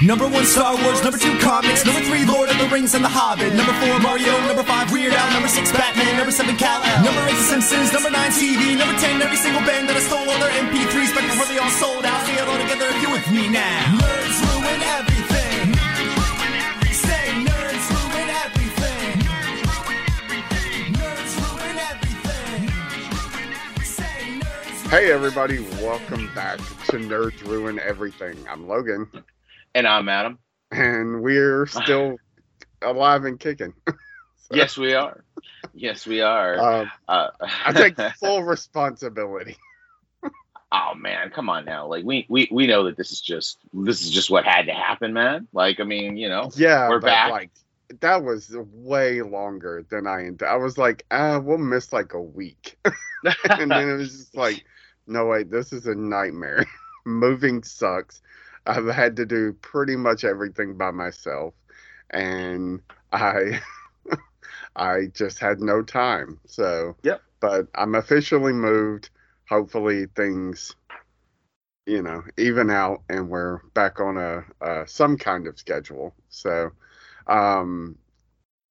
Number one, Star Wars. Number two, comics. Number three, Lord of the Rings and The Hobbit. Number four, Mario. Number five, Weird Al. Number six, Batman. Number seven, Cal. Number eight, The Simpsons. Number nine, TV. Number ten, every single band that I stole all their MP3s back before they all sold out. See it all together if you're with me now. Nerds ruin everything. Say nerds ruin everything. Hey everybody, welcome back to Nerds Ruin Everything. I'm Logan, And I'm Adam. and we're still alive and kicking. Yes, we are. Yes, we are. Um, Uh, I take full responsibility. oh man, come on now. Like we, we we know that this is just this is just what had to happen, man. Like I mean, you know. Yeah, We're back. like that was way longer than I int- I was like, ah, we'll miss like a week, and then it was just like, no wait, this is a nightmare. Moving sucks. I've had to do pretty much everything by myself, and I I just had no time. So Yep. But I'm officially moved. Hopefully things, you know, even out, and we're back on a uh, some kind of schedule. So, um,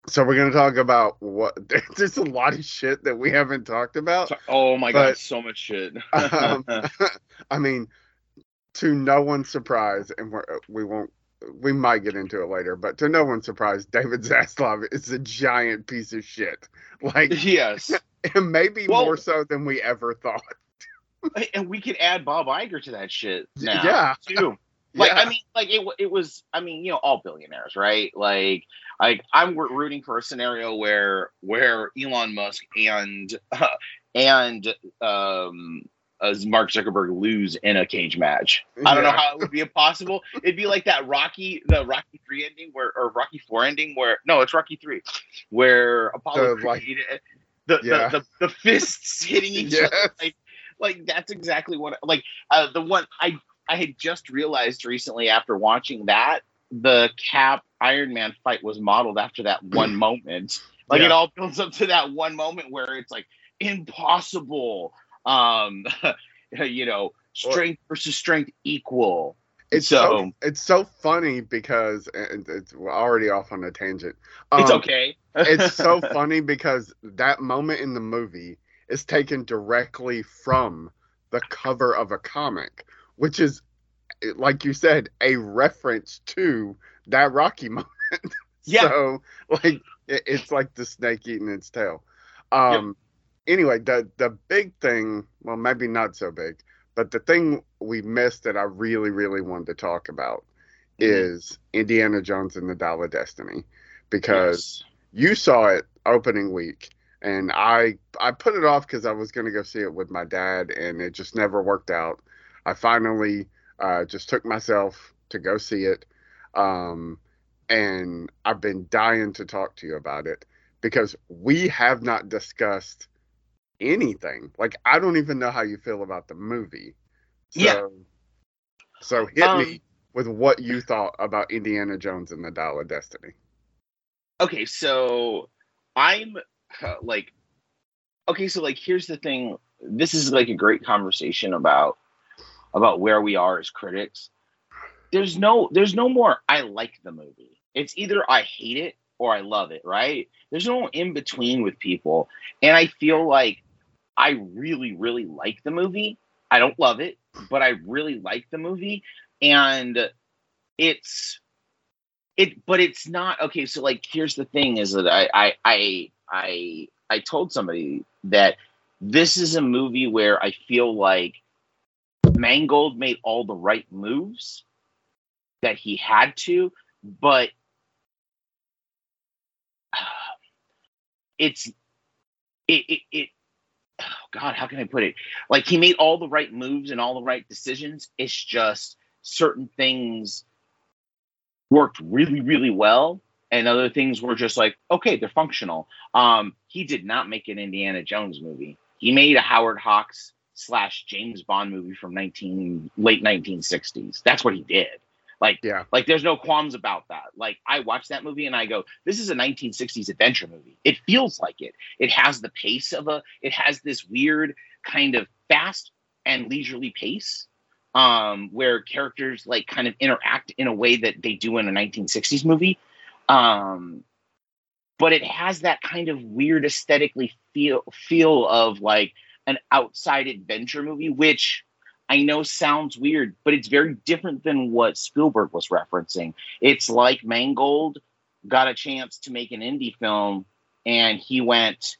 so we're gonna talk about what. There's a lot of shit that we haven't talked about. oh my But- god, so much shit. Um, I mean, to no one's surprise, and we're, we won't. We might get into it later, but to no one's surprise, David Zaslav is a giant piece of shit. Like, yes. and maybe Well- more so than we ever thought. And we could add Bob Iger to that shit now. Yeah. Too. Like Yeah. I mean, like it, it was. I mean, you know, all billionaires, right? Like, like I'm rooting for a scenario where where Elon Musk and and um, as Mark Zuckerberg lose in a cage match. I don't know how it would be impossible. It'd be like that Rocky, the Rocky three ending, where or Rocky four ending, where no, it's Rocky three, where Apollo The, like- Creed, the, Yeah. the, the the fists hitting each Yes. other, like like that's exactly what like uh, the one I I had just realized recently after watching that the Cap Iron Man fight was modeled after that one moment. Like it all builds up to that one moment where it's like impossible. Um, you know, strength versus strength equal. It's so, So- it's so funny because and it's we're already off on a tangent. It's Um, okay. it's so funny because that moment in the movie is taken directly from the cover of a comic, which is, like you said, a reference to that Rocky moment. Yeah. So, like, it, it's like the snake eating its tail. Um. Anyway, the the big thing, well, maybe not so big, but the thing we missed that I really, really wanted to talk about Mhm. is Indiana Jones and the Dial of Destiny, because Yes. you saw it opening week and i i put it off because i was going to go see it with my dad and it just never worked out i finally uh, just took myself to go see it um, and i've been dying to talk to you about it because we have not discussed anything. Like i don't even know how you feel about the movie. So, Yeah. so hit Um, me with what you thought about indiana jones and the dial of destiny. Okay so i'm uh, like okay so like here's the thing. This is like a great conversation about about where we are as critics. There's no there's no more i like the movie. It's either i hate it or i love it right? There's no in between with people. And i feel like i really really like the movie. I don't love it but i really like the movie. And it's it but it's not okay so like here's the thing is that i i i i, I told somebody that this is a movie where i feel like mangold made all the right moves that he had to but it's it it, it god how can i put it? Like he made all the right moves and all the right decisions. It's just certain things worked really really well and other things were just like okay they're functional. Um he did not make an indiana jones movie. He made a howard hawks slash james bond movie from 19 late 1960s that's what he did like Yeah. like there's no qualms about that like i watch that movie and i go this is a 1960s adventure movie it feels like it it has the pace of a it has this weird kind of fast and leisurely pace um, where characters like kind of interact in a way that they do in a 1960s movie. Um, but it has that kind of weird aesthetically feel feel of like an outside adventure movie, which I know sounds weird, but it's very different than what Spielberg was referencing. It's like Mangold got a chance to make an indie film and he went,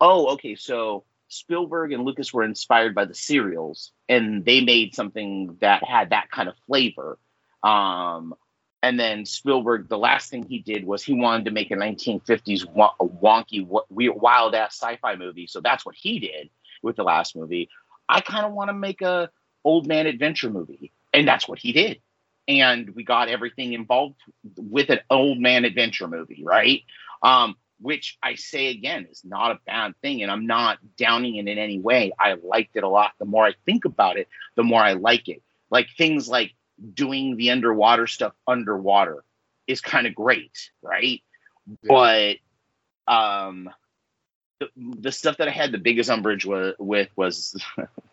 Oh, okay, so Spielberg and Lucas were inspired by the serials and they made something that had that kind of flavor. Um, and then Spielberg, the last thing he did was he wanted to make a 1950s wonky, wild ass sci-fi movie. So that's what he did with the last movie. I kind of want to make a old man adventure movie, and that's what he did. And we got everything involved with an old man adventure movie, right? Um, which I say again is not a bad thing, and I'm not downing it in any way. I liked it a lot. The more I think about it, the more I like it. Like things like doing the underwater stuff underwater is kind of great, right? Yeah. But um the, the stuff that I had the biggest umbrage was, with was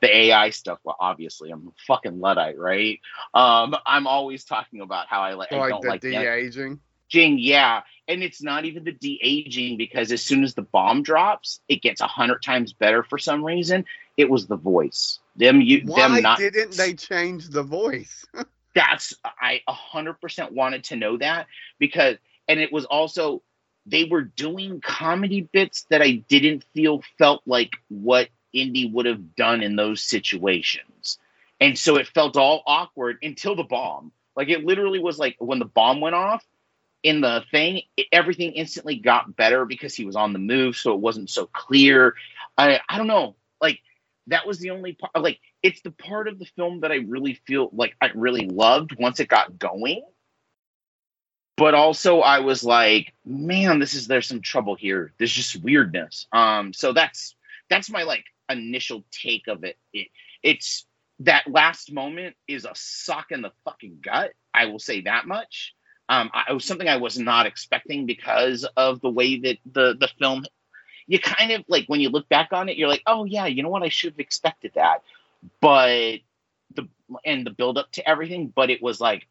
the AI stuff. Well, obviously, I'm a fucking luddite, right? Um, I'm always talking about how I, like I don't like de aging. Jing, yeah, and it's not even the de aging because as soon as the bomb drops, it gets a hundred times better for some reason. It was the voice. Them you Why them not didn't they change the voice? that's I a hundred percent wanted to know that because and it was also they were doing comedy bits that I didn't feel felt like what Indy would have done in those situations. And so it felt all awkward until the bomb. Like it literally was like when the bomb went off in the thing, it, everything instantly got better because he was on the move, so it wasn't so clear. I I don't know. Like that was the only part like it's the part of the film that I really feel like I really loved once it got going. But also I was like, man, this is there's some trouble here. There's just weirdness. Um so that's that's my like initial take of it. it it's that last moment is a sock in the fucking gut. I will say that much. Um, I, it was something I was not expecting because of the way that the the film you kind of like when you look back on it, you're like, oh yeah, you know what? I should have expected that. But the and the build up to everything, but it was like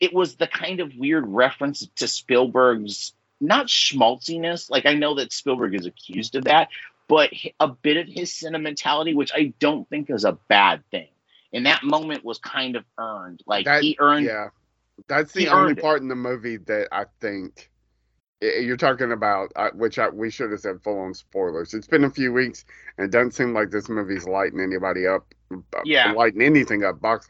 it was the kind of weird reference to Spielberg's not schmaltziness. Like I know that Spielberg is accused of that, but a bit of his sentimentality, which I don't think is a bad thing. And that moment was kind of earned. Like that, he earned. Yeah, that's the only part in the movie that I think you're talking about, uh, which I, we should have said full on spoilers. It's been a few weeks, and it doesn't seem like this movie's lighting anybody up. Uh, yeah, lighting anything up box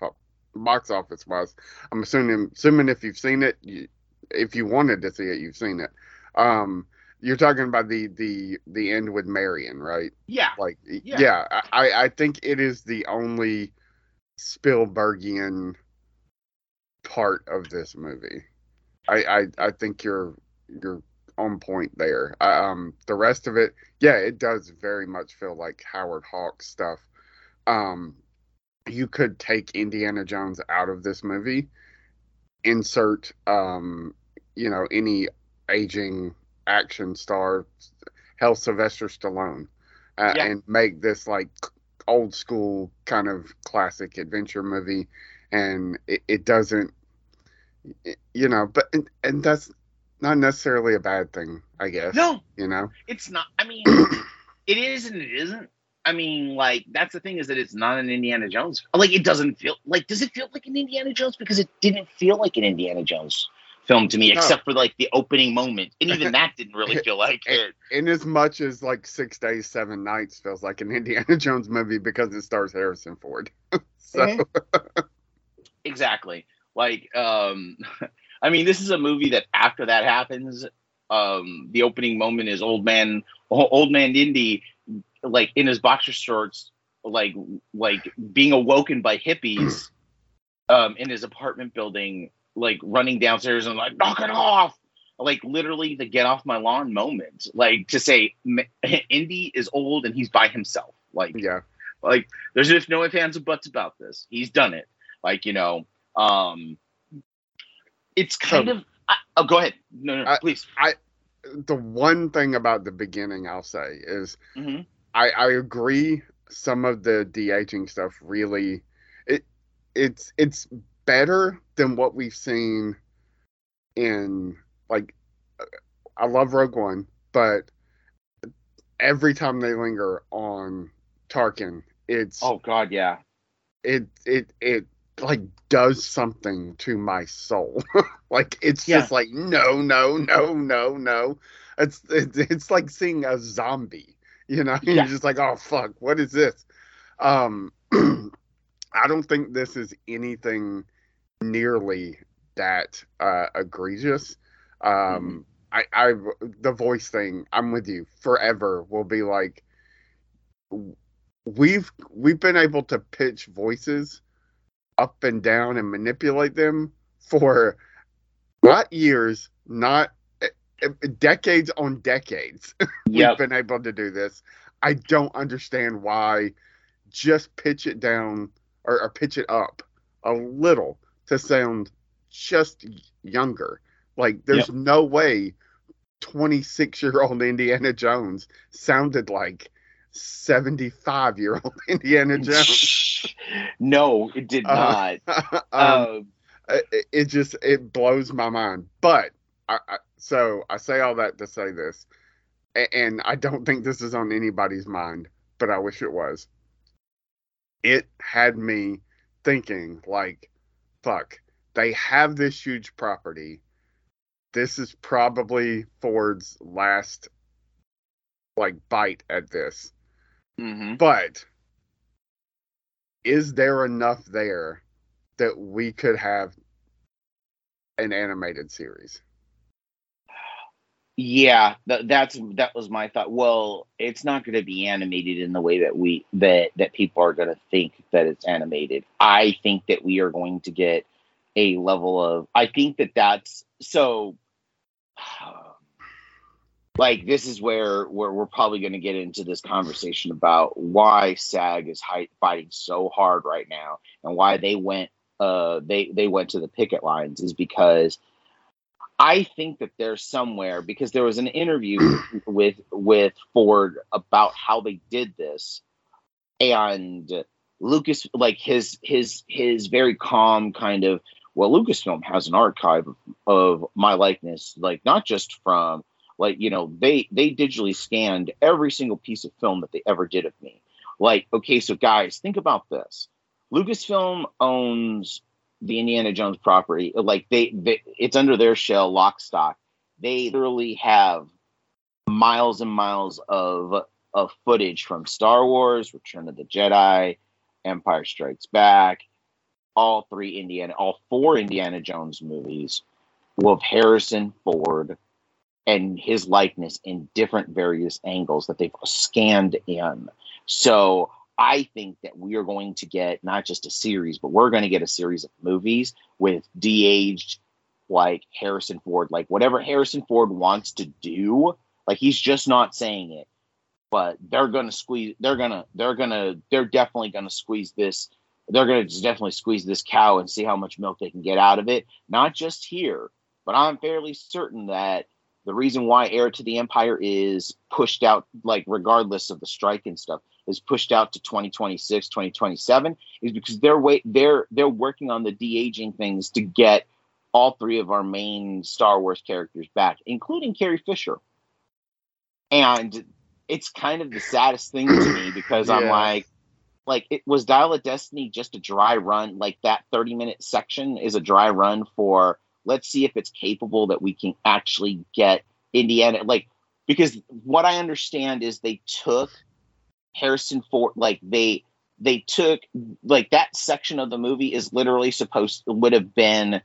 box office wise. I'm assuming assuming if you've seen it, you, if you wanted to see it, you've seen it. Um, you're talking about the the the end with Marion, right? Yeah. Like yeah, yeah I I think it is the only Spielbergian part of this movie. I I, I think you're you're on point there. Um, the rest of it, yeah, it does very much feel like Howard Hawks stuff. Um, you could take Indiana Jones out of this movie, insert, um, you know, any aging action star, hell, Sylvester Stallone, uh, yeah. and make this like old school kind of classic adventure movie, and it, it doesn't, you know, but and, and that's not necessarily a bad thing, I guess. No, you know, it's not. I mean, it is and it isn't. I mean, like that's the thing is that it's not an Indiana Jones. Like it doesn't feel like. Does it feel like an Indiana Jones? Because it didn't feel like an Indiana Jones film to me, no. except for like the opening moment, and even that didn't really feel like it. In as much as like Six Days, Seven Nights feels like an Indiana Jones movie because it stars Harrison Ford. so. Mm-hmm. exactly. Like, um, I mean, this is a movie that after that happens, um, the opening moment is old man, old man Indy, like in his boxer shorts, like like being awoken by hippies, um, in his apartment building, like running downstairs and like knock it off, like literally the get off my lawn moment, like to say Indy is old and he's by himself, like yeah, like there's just no ifs ands or buts about this. He's done it, like you know, um it's kind so, of. I, oh, go ahead. No, no, I, please. I the one thing about the beginning I'll say is mm-hmm. I I agree some of the de aging stuff really it it's it's better than what we've seen in like I love Rogue One, but every time they linger on Tarkin, it's oh god, yeah. It it it like does something to my soul. like it's Yeah. just like no, no, no, no, no. It's it's, it's like seeing a zombie. You know, Yeah. you're just like, oh fuck, what is this? Um, I don't think this is anything nearly that uh, egregious. Um, I, I, the voice thing, I'm with you. Forever will be like, we've we've been able to pitch voices up and down and manipulate them for not years, not eh, eh, decades on decades. Yep. We've been able to do this. I don't understand why. Just pitch it down or, or pitch it up a little to sound just younger. Like there's no way 26 year old Indiana Jones sounded like 75 year old Indiana Jones. no, it did Uh, not. um, um, it, it just it blows my mind. But I, I so I say all that to say this, and I don't think this is on anybody's mind, but I wish it was. It had me thinking like, fuck, they have this huge property. This is probably Ford's last like bite at this. mhm. But is there enough there that we could have an animated series? Yeah, that, that's that was my thought. Well, it's not going to be animated in the way that we that that people are going to think that it's animated. I think that we are going to get a level of. I think that that's so. Like this is where where we're probably going to get into this conversation about why SAG is fighting so hard right now and why they went uh they they went to the picket lines is because I think that there's somewhere because there was an interview with with Ford about how they did this, and Lucas like his his his very calm kind of well Lucasfilm has an archive of, of my likeness like not just from like you know they they digitally scanned every single piece of film that they ever did of me. Like okay so guys think about this. Lucasfilm owns the Indiana Jones property. Like they, they it's under their shell, lock stock. They literally have miles and miles of of footage from Star Wars, Return of the Jedi, Empire Strikes Back, all three Indiana, all four Indiana Jones movies with Harrison Ford and his likeness in different various angles that they've scanned in. So I think that we are going to get not just a series, but we're going to get a series of movies with de-aged like Harrison Ford, like whatever Harrison Ford wants to do, like he's just not saying it. But they're gonna squeeze. They're gonna. They're gonna. They're definitely gonna squeeze this. They're gonna definitely squeeze this cow and see how much milk they can get out of it. Not just here, but I'm fairly certain that the reason why Heir to the Empire is pushed out, like regardless of the strike and stuff, is pushed out to 2026 2027 is because they're wait they're they're working on the de-aging things to get all three of our main star wars characters back including carrie fisher. And it's kind of the saddest thing to me because i'm like like it was dial of destiny just a dry run like that 30 minute section is a dry run for let's see if it's capable that we can actually get indiana like because what i understand is they took Harrison Ford like they they took like that section of the movie is literally supposed would have been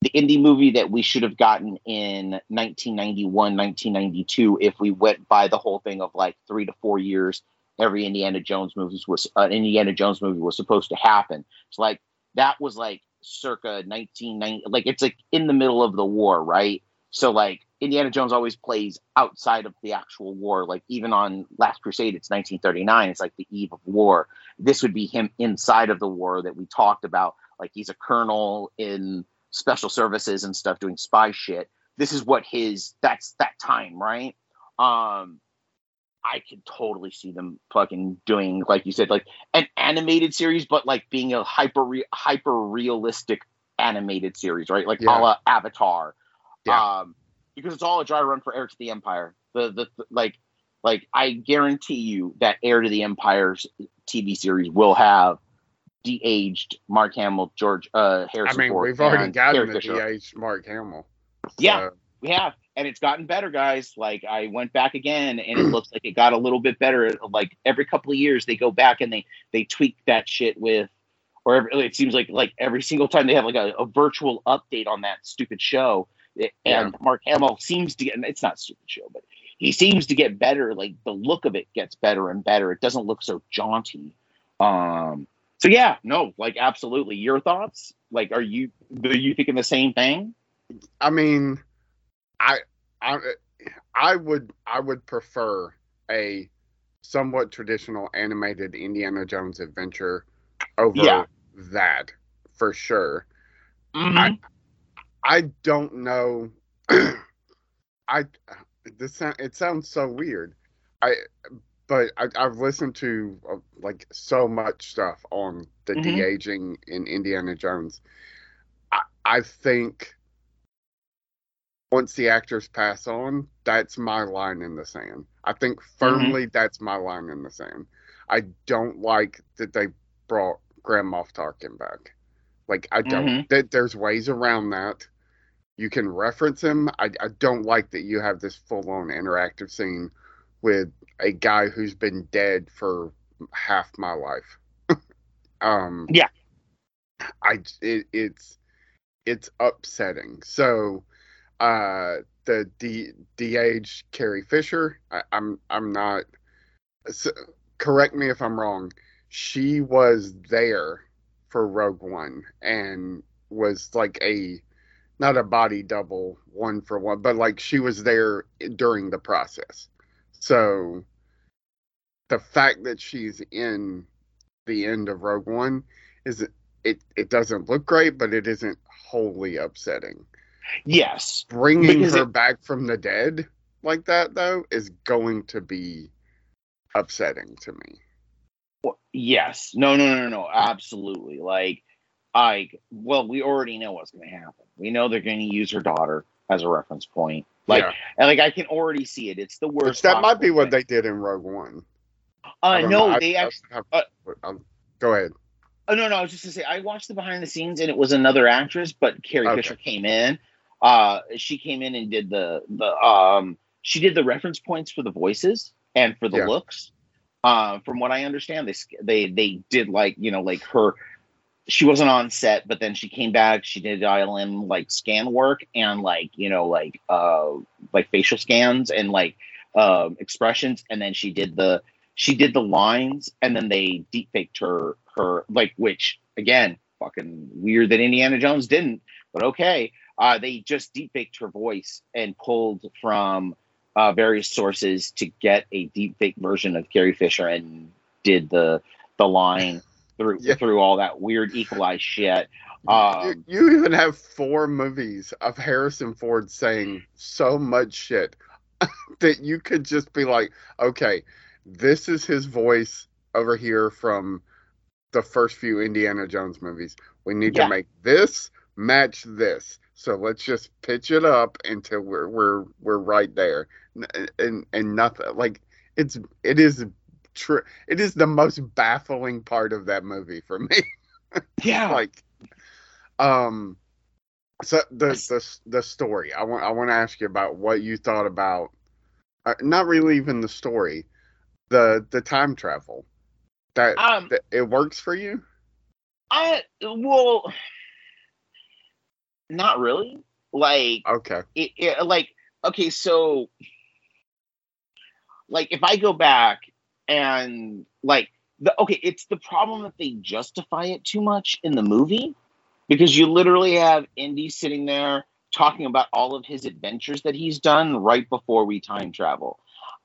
the indie movie that we should have gotten in 1991 1992 if we went by the whole thing of like 3 to 4 years every Indiana Jones movie was uh, Indiana Jones movie was supposed to happen. It's like that was like circa 1990 like it's like in the middle of the war right so like Indiana Jones always plays outside of the actual war. Like even on Last Crusade, it's 1939. It's like the eve of war. This would be him inside of the war that we talked about. Like he's a colonel in special services and stuff doing spy shit. This is what his that's that time, right? Um I could totally see them fucking doing, like you said, like an animated series, but like being a hyper re- hyper realistic animated series, right? Like Yeah. a la Avatar. Yeah. Um, because it's all a dry run for Heir to the Empire. The, the the like like I guarantee you that Heir to the Empire's TV series will have de-aged Mark Hamill, George uh I mean, Ford, we've already gotten Carrie the. de-aged Mark Hamill. Yeah. We have, and it's gotten better, guys. Like I went back again, and it looks like it got a little bit better. Like every couple of years, they go back and they they tweak that shit with, or every, it seems like like every single time they have like a, a virtual update on that stupid show. It- and Mark Hamill seems to get it's not a stupid show, but he seems to get better. Like the look of it gets better and better. It doesn't look so jaunty. Um. So yeah, no, like absolutely. Your thoughts? Like, are you are you thinking the same thing? I mean, I, I, I would, I would prefer a somewhat traditional animated Indiana Jones adventure over Yeah. that for sure. Mhm. I don't know. I this sound, it sounds so weird. I but I, I've listened to uh, like so much stuff on the Mhm. de aging in Indiana Jones. I, I think once the actors pass on, that's my line in the sand. I think firmly that's my line in the sand. I don't like that they brought Grand Moff Tarkin back. Like I don't. Mhm. That there's ways around that. You can reference him. I, I don't like that you have this full on interactive scene with a guy who's been dead for half my life. um. Yeah. I it, it's it's upsetting. So, uh, the D, de-aged Carrie Fisher. I, I'm I'm not. So, correct me if I'm wrong. She was there for Rogue One and was like a not a body double one for one, but like she was there during the process. So the fact that she's in the end of Rogue One is it it doesn't look great, but it isn't wholly upsetting. Yes. Bringing her it- back from the dead like that though is going to be upsetting to me. Well, Yes. No, no, no, no. Absolutely. Like, I, well, we already know what's going to happen. We know they're going to use her daughter as a reference point. Like, yeah. and like, I can already see it. It's the Which worst. that might be possible what they did in Rogue One. Uh, no, know. They I- actually. I- uh, I'll- go ahead. Oh no, no. I was just gonna say I watched the behind the scenes and it was another actress, but Carrie Okay. Fisher came in. Uh, she came in and did the the um she did the reference points for the voices and for the Yeah. looks. Uh, from what I understand, they they they did like you know like her. She wasn't on set, but then she came back. She did dial in like scan work and like you know like uh like facial scans and like um expressions, and then she did the she did the lines and then they deep faked her her like which again fucking weird that Indiana Jones didn't but okay uh they just deep faked her voice and pulled from uh various sources to get a deep fake version of Carrie Fisher and did the the line through Yeah. through all that weird equalized shit You- um you even have four movies of Harrison Ford saying so much shit that you could just be like, okay, this is his voice over here from the first few Indiana Jones movies. We need Yeah. to make this match this. So let's just pitch it up until we're we're we're right there, and and nothing like it's it is true. It is the most baffling part of that movie for me. yeah like um so the the the story i want i want to ask you about what you thought about uh, not really even the story the the time travel that, um that it works for you I well not really. Like okay. it, it like okay so like if i go back and like the okay it's the problem that they justify it too much in the movie because you literally have indy sitting there talking about all of his adventures that he's done right before we time travel.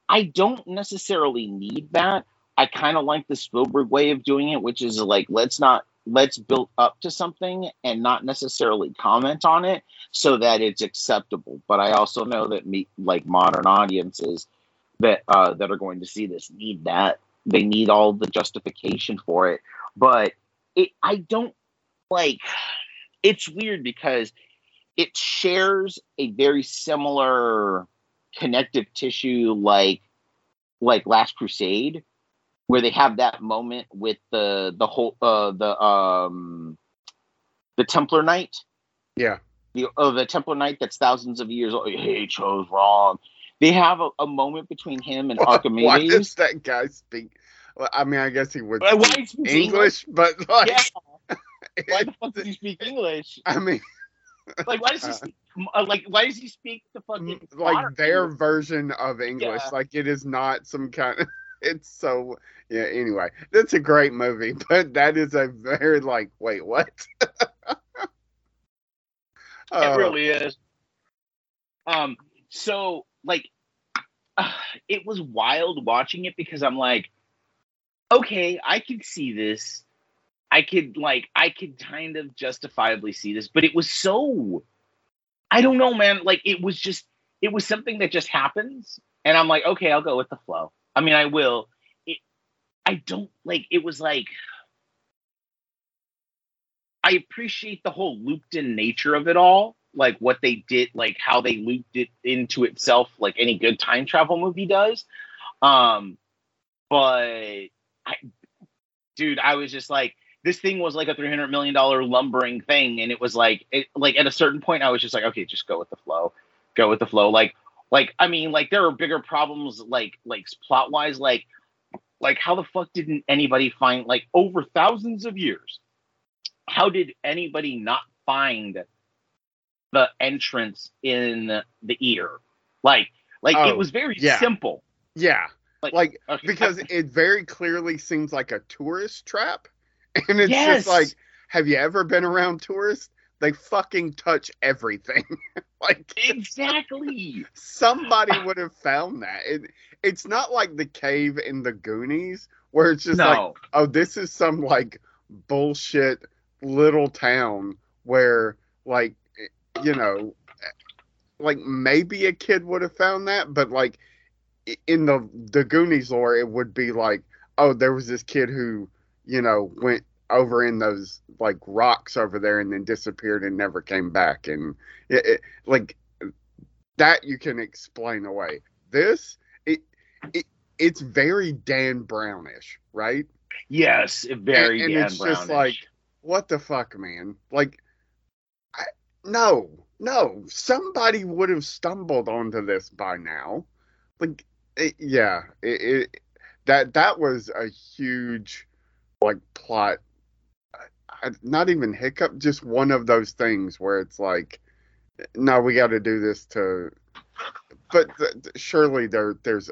I don't necessarily need that. I kind of like the spielberg way of doing it which is like let's not let's build up to something and not necessarily comment on it so that it's acceptable. But I also know that me like modern audiences, that uh, that are going to see this need that. They need all the justification for it. But it, I don't like. It's weird because it shares a very similar connective tissue, like like Last Crusade, where they have that moment with the the whole uh, the um the Templar Knight. Yeah. The oh, the Templar Knight that's thousands of years old. He chose wrong. They have a, a moment between him and Archimedes. Why does that guy speak? Well, I mean, I guess he would Why- why he speaks English, but like, Yeah. Why the fuck does he speak English? I mean, Like, why does he speak? uh, Like, why does he speak the fucking like their English? version of English. Yeah. Like it is not some kind of. It's so yeah. Anyway, that's a great movie, but that is a very like wait what? It Oh, really is. Um, so like, uh, it was wild watching it because I'm like, okay, I can see this. I could like, I could kind of justifiably see this, but it was so, I don't know, man. Like, it was just, it was something that just happens, and I'm like, okay, I'll go with the flow. I mean, I will. It, I don't like. It was like. I appreciate the whole looped in nature of it all, like what they did, like how they looped it into itself, like any good time travel movie does. Um, but I, dude, I was just like, this thing was like a three hundred million dollar lumbering thing, and it was like, it, like at a certain point, I was just like, okay, just go with the flow, go with the flow. Like, like I mean, like there are bigger problems, like like plot wise, like like how the fuck didn't anybody find like over thousands of years? how did anybody not find the entrance in the ear? Like, like Oh, it was very yeah. simple. yeah, Like, like Okay, because it very clearly seems like a tourist trap, and it's Yes. just like, have you ever been around tourists? They fucking touch everything. like exactly. somebody would have found that. It, it's not like the cave in the Goonies where it's just like, oh, this is some like bullshit little town where like eh, you know eh, like maybe a kid would have found that, but like in the the Goonies lore, it would be like, oh, there was this kid who you know went over in those like rocks over there and then disappeared and never came back, and it, it, like that you can explain away. This it it it's very Dan Brownish, right? yes, very and, and Dan it's just like what the fuck man? Like I, no no. Somebody would have stumbled onto this by now. Like it, yeah it, it that that was a huge like plot not even hiccup just one of those things where it's like no we got to do this to but th- surely there there's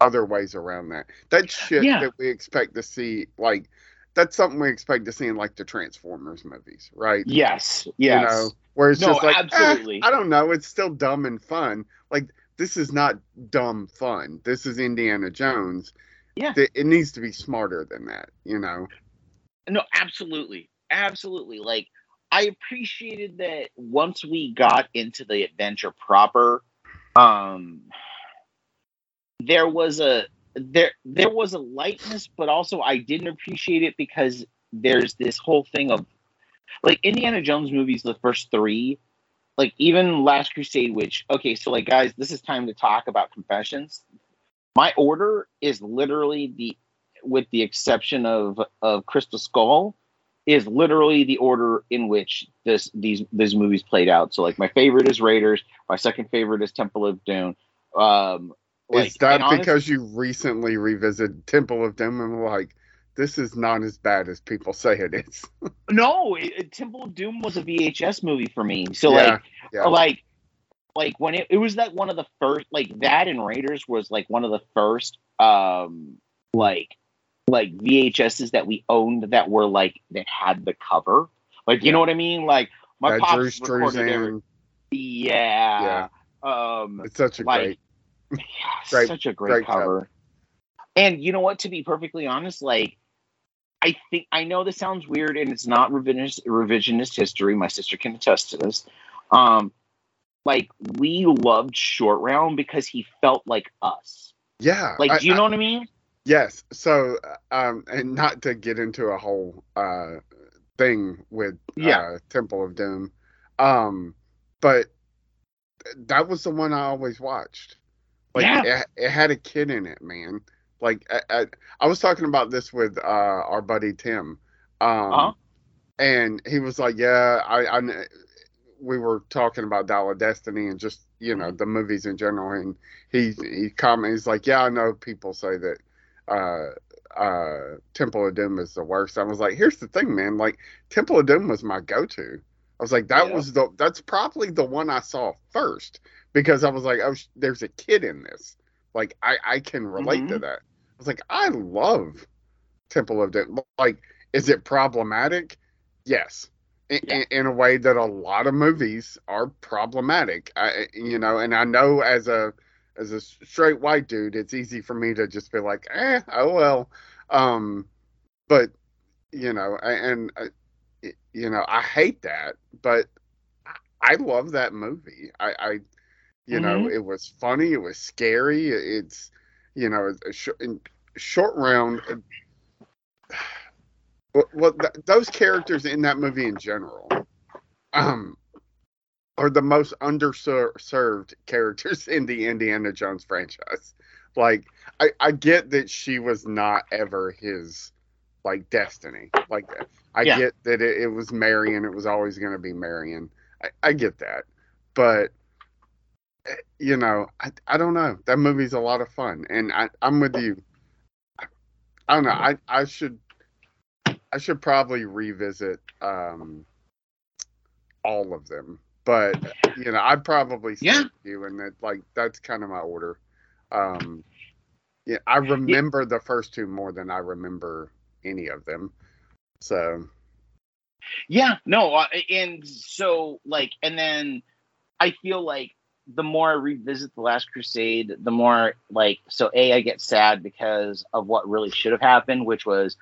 other ways around that that shit Yeah. that we expect to see like that's something we expect to see in like the transformers movies right yes, yes. you know where it's No, just like eh, absolutely. i don't know it's still dumb and fun like this is not dumb fun this is indiana jones Yeah. It needs to be smarter than that you know No, absolutely. Absolutely. Like I appreciated that once we got into the adventure proper, um there was a there there was a lightness, but also I didn't appreciate it because there's this whole thing of like Indiana Jones movies, the first three, like even Last Crusade, which okay, so like guys, this is time to talk about confessions. My order is literally the with the exception of of Crystal Skull, is literally the order in which this these these movies played out. So like my favorite is Raiders, my second favorite is Temple of Doom. Um, like, is that and honest- because you recently revisited temple of doom and like this is not as bad as people say it is no, it, it- Temple of Doom was a VHS movie for me. So Yeah, like yeah. like like when it, it was that one of the first like that and Raiders was like one of the first um like like VHSs that we owned that were like that had the cover. Like you Yeah. know what I mean? Like my that pops Drew recorded every, Struzan, yeah. Um it's such a like great yeah, great- such a great, great cover. And you know what? To be perfectly honest, like I think I know this sounds weird, and it's not revisionist revisionist history. My sister can attest to this. Um, like we loved Short Round because he felt like us. Yeah. Like, do you I- know what I mean? Yes. So, um, and not to get into a whole uh thing with Yeah. uh, Temple of Doom, um, but that was the one I always watched. Like, Yeah. it, it had a kid in it, man. Like, I, I, I was talking about this with uh our buddy Tim, um, Uh-huh. and he was like, "Yeah, I, I." We were talking about Dial of Destiny and just you know the movies in general, and he he commented, he's like, "Yeah, I know people say that uh uh Temple of Doom is the worst." I was like, "Here's the thing, man. Like Temple of Doom was my go-to. I was like, that Yeah. was the that's probably the one I saw first because I was like, oh, there's a kid in this. Like I I can relate to Mhm. that. I was like, I love Temple of Doom. Like, is it problematic? Yes. In, Yeah. in, in a way that a lot of movies are problematic. I, you know, and I know as a as a straight white dude, it's easy for me to just be like, eh, oh well. Um, but you know, and uh, you know, I hate that, but I- love that movie. I, I you know, it was funny, it was scary. It's you know, a sh- in short round. uh, Well, well th- those characters in that movie in general, um, are the most underserved characters in the Indiana Jones franchise. Like, I, I get that she was not ever his like destiny. Like, I Yeah. get that it, it was Marion. It was always going to be Marion. I, I get that, but eh, you know, I, I don't know. That movie's a lot of fun, and I, I'm with you. I, I don't know. I, I should I should probably revisit um all of them, but you know, I'd probably Yeah. you, and that like that's kind of my order. Um, yeah, I remember the first two more than I remember any of them. So Yeah, no, uh, and so like, and then I feel like the more I revisit the Last Crusade, the more like, so a I get sad because of what really should have happened, which was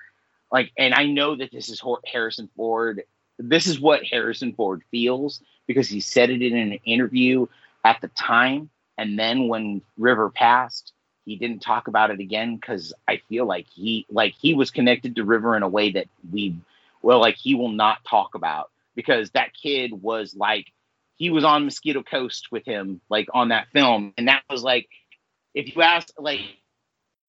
like, and I know that this is Harrison Ford. This is what Harrison Ford feels because he said it in an interview at the time, and then when River passed, he didn't talk about it again because I feel like he like he was connected to River in a way that we well like he will not talk about because that kid was like he was on Mosquito Coast with him like on that film. And that was like if you ask like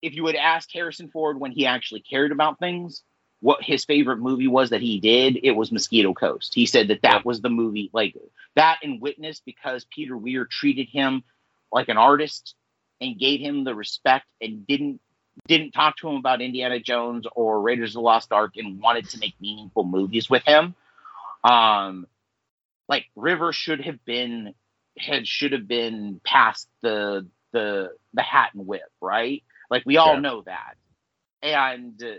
if you would ask Harrison Ford when he actually cared about things what his favorite movie was that he did it was Mosquito Coast he said that that was the movie like that and Witness because Peter Weir treated him like an artist and gave him the respect and didn't didn't talk to him about Indiana Jones or Raiders of the Lost Ark and wanted to make meaningful movies with him. Um, like River should have been had should have been past the the the hat and whip, right? Like we all Yeah. know that, and uh,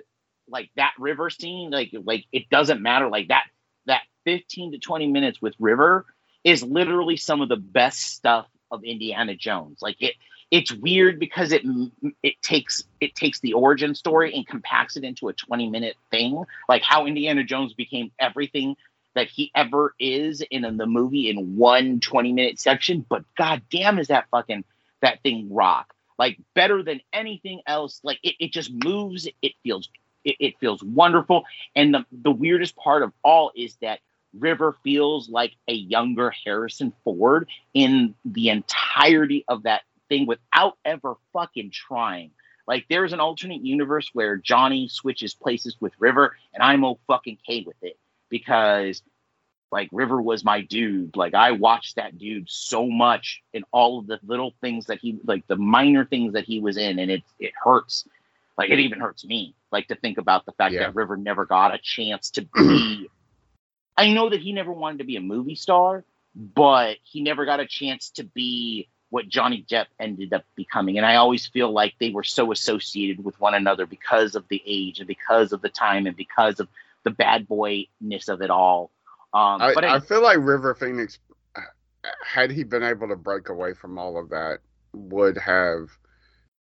like that River scene, like like it doesn't matter. Like that that fifteen to twenty minutes with River is literally some of the best stuff of Indiana Jones. Like it it's weird because it it takes it takes the origin story and compacts it into a 20 minute thing like how indiana jones became everything that he ever is in the movie in one 20 minute section but god damn is that fucking that thing rock like better than anything else like it, it just moves it feels it, it feels wonderful and the, the weirdest part of all is that river feels like a younger harrison ford in the entirety of that thing without ever fucking trying. Like there's an alternate universe where Johnny switches places with River, and I'm oh fucking K with it because like River was my dude. Like I watched that dude so much in all of the little things that he like the minor things that he was in, and it it hurts. Like it even hurts me. Like to think about the fact Yeah. that River never got a chance to be. I know that he never wanted to be a movie star, but he never got a chance to be what Johnny Depp ended up becoming. And I always feel like they were so associated with one another because of the age and because of the time and because of the bad boyness of it all. Um, I, but I I, feel like River Phoenix, uh, had he been able to break away from all of that, would have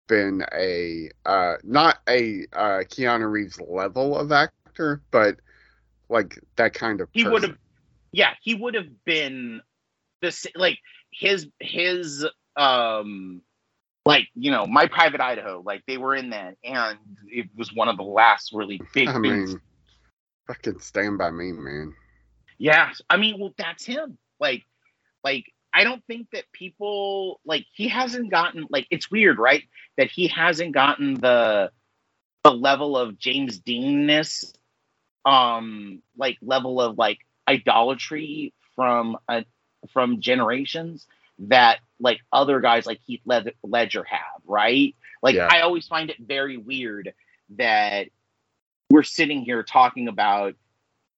been a uh, not a uh, Keanu Reeves level of actor, but like that kind of. he would have, yeah, he would have been the s- like his his um like you know, My Private Idaho, like they were in that, and it was one of the last really big I things. mean, fucking stand by me, man. Yeah, I mean, well, that's him. Like, like I don't think that people like he hasn't gotten like it's weird, right? That he hasn't gotten the the level of James Deanness, um, like level of like idolatry from a from generations that like other guys like Heath Led- Ledger have, right? Like Yeah. I always find it very weird that we're sitting here talking about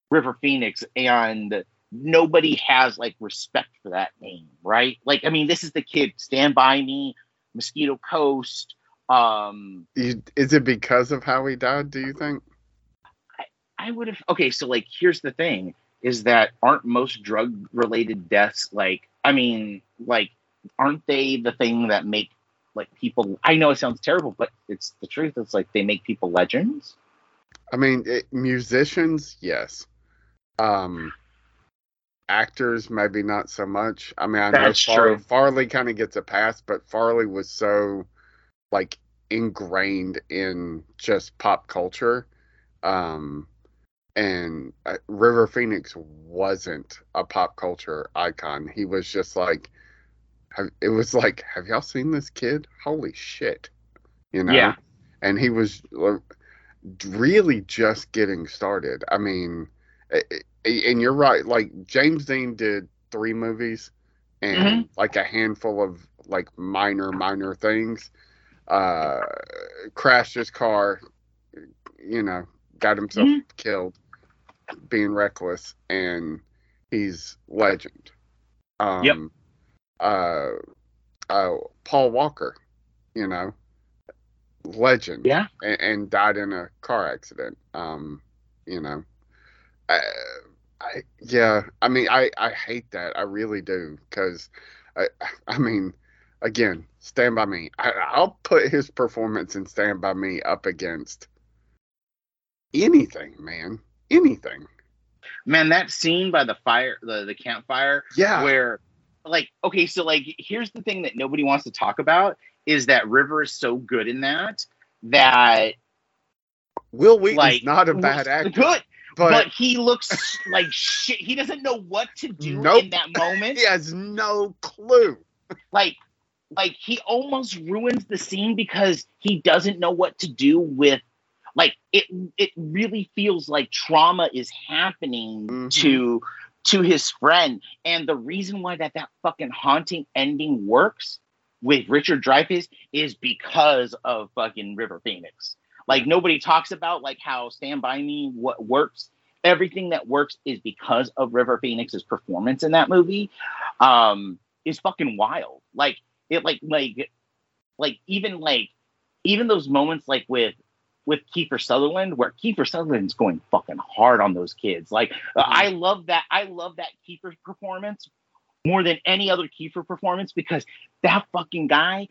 River Phoenix and nobody has like respect for that name, right? Like, I mean, this is the kid, Stand By Me, Mosquito Coast. Um, is it because of how he died? Do you think? I would have okay, so like here's the thing is that aren't most drug related deaths like I mean, like, aren't they the thing that make like people I know it sounds terrible, but it's the truth. It's like they make people legends. I mean, it, musicians, yes. Um, actors, maybe not so much. I mean, I That's know Far- true. Farley kind of gets a pass, but Farley was so like ingrained in just pop culture. Um, and uh, River Phoenix wasn't a pop culture icon. He was just like, have, it was like, have y'all seen this kid? Holy shit, you know? Yeah. And he was really just getting started. I mean, eh, and you're right. Like James Dean did three movies and like a handful of like minor, minor things. Uh, crashed his car, you know, got himself Mhm. killed, being reckless, and he's legend. Um, Yep. Uh, uh, Paul Walker, you know, legend Yeah. and, and died in a car accident. Um, you know, I, I yeah, I mean, I I hate that. I really do because, I I mean, again, Stand by Me. I, I'll put his performance in Stand by Me up against anything, man, anything. Man, that scene by the fire the, the campfire Yeah, where like okay so like here's the thing that nobody wants to talk about is that river is so good in that that Wil Wheaton's like not a bad actor, good but, but he looks like shit he doesn't know what to do Nope. in that moment he has no clue. like like he almost ruins the scene because he doesn't know what to do with like it it really feels like trauma is happening Mhm. to to his friend and the reason why that that fucking haunting ending works with Richard Dreyfuss is because of fucking River Phoenix like nobody talks about like how Stand By Me what works. Everything that works is because of River Phoenix's performance in that movie um is fucking wild. Like it like like like even like even those moments like with with Kiefer Sutherland where Kiefer Sutherland's going fucking hard on those kids. Like uh, I love that I love that Kiefer performance more than any other Kiefer performance because that fucking guy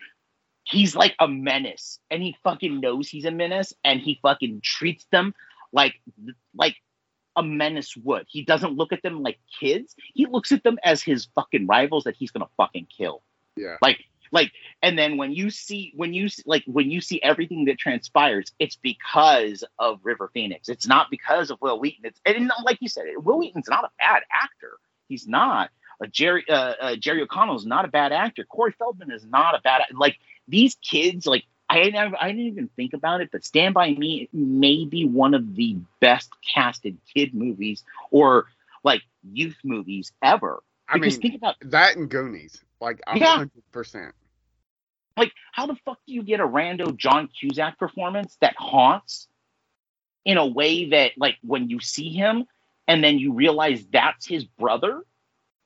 he's like a menace and he fucking knows he's a menace and he fucking treats them like like a menace would. He doesn't look at them like kids. He looks at them as his fucking rivals that he's gonna fucking kill. Yeah, Like, like, and then when you see when you like when you see everything that transpires, it's because of River Phoenix. It's not because of Wil Wheaton. It's and like you said, Wil Wheaton's not a bad actor. He's not. Uh, Jerry uh, uh, Jerry O'Connell is not a bad actor. Corey Feldman is not a bad like these kids like I never, I didn't even think about it, but Stand By Me may be one of the best casted kid movies or like youth movies ever. I Because mean think about that and Goonies, like a Yeah. hundred percent. like how the fuck do you get a rando John Cusack performance that haunts in a way that like when you see him and then you realize that's his brother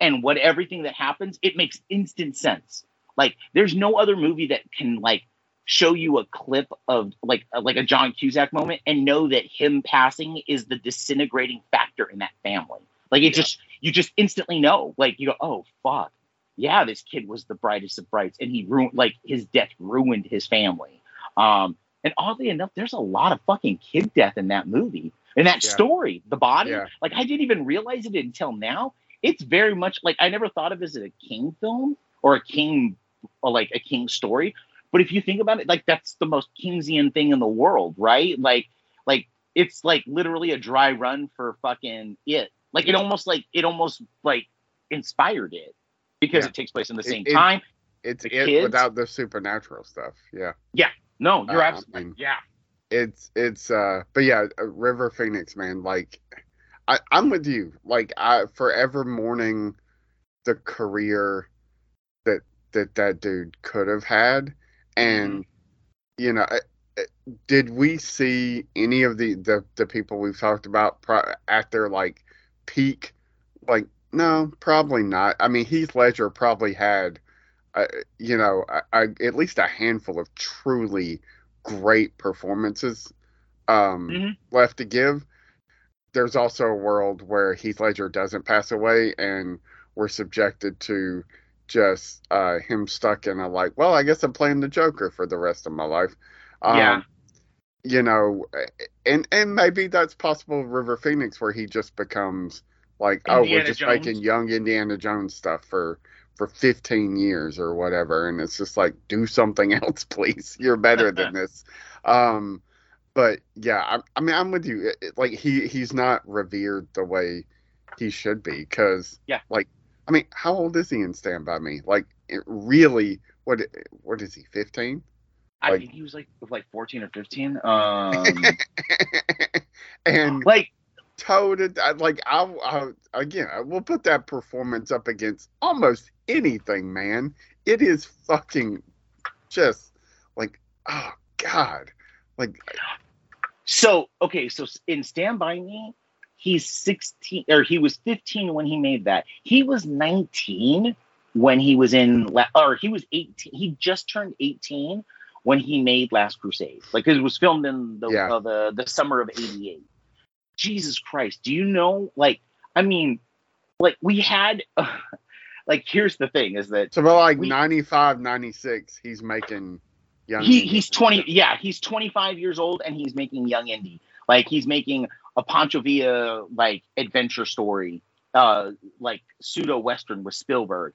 and what everything that happens, it makes instant sense. Like there's no other movie that can like show you a clip of like a, like a John Cusack moment and know that him passing is the disintegrating factor in that family. Like it Yeah. just you just instantly know. Like you go, oh fuck, yeah, this kid was the brightest of brights, and he ruined like his death ruined his family. Um, and oddly enough, there's a lot of fucking kid death in that movie, in that Yeah. story. The body, Yeah. like I didn't even realize it until now. It's very much like I never thought of it as a King film or a King or like a King story, But if you think about it, like that's the most Keynesian thing in the world, right? Like, like it's like literally a dry run for fucking it. Like it almost like it almost like inspired it because Yeah. it takes place in the same it- time. It's The it kids- without the supernatural stuff. Yeah. Yeah. No, you're Uh, I absolutely mean- yeah. it's it's uh but yeah uh, river phoenix man like i i'm with you like i forever mourning the career that that dude could have had and you know uh, uh, did we see any of the the, the people we've talked about pro- at their like peak like no probably not i mean heath ledger probably had uh, you know I, I, at least a handful of truly great performances um, Mhm. left to give. There's also a world where Heath Ledger doesn't pass away, and we're subjected to just uh, him stuck in a like, well, I guess I'm playing the Joker for the rest of my life. Um, Yeah. You know, and and maybe that's possible. River Phoenix, where he just becomes like, oh, we're just Jones. making young Indiana Jones stuff for for 15 years or whatever and it's just like do something else please you're better than this um but yeah I, I mean i'm with you It- it- like he he's not revered the way he should be because Yeah. like i mean how old is he in stand by me? Like really what what is he 15 I like- think he was like like 14 or 15. Um and like toted I- like I, I again I will put that performance up against almost anything man. It is fucking just like oh god. Like So okay, so in Stand by Me, he's 16 or he was 15 when he made that. He was 19 when he was in or he was 18. He just turned 18 when he made Last Crusade. Like it was filmed in the Yeah. uh, the the summer of 88. Jesus Christ, do you know like I mean like we had like here's the thing is that so about like We- 95 96 he's making young he, he's 20 yeah he's 25 years old and he's making young indie like he's making a pancho villa like adventure story uh like pseudo western with spielberg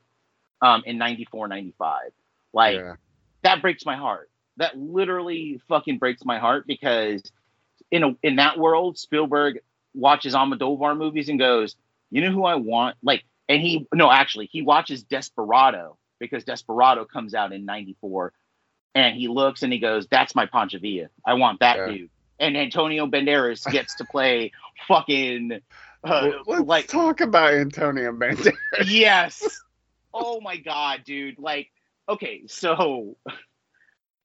um in 94 95 like yeah. that breaks my heart. That literally fucking breaks my heart because in a in that world spielberg watches almodovar movies and goes you know who i want? Like and he no actually he watches desperado because desperado comes out in 94 and he looks and he goes that's my pancho villa. I want that Yeah. dude and antonio banderas gets to play fucking uh, let's like talk about Antonio Banderas. yes oh my god dude like okay so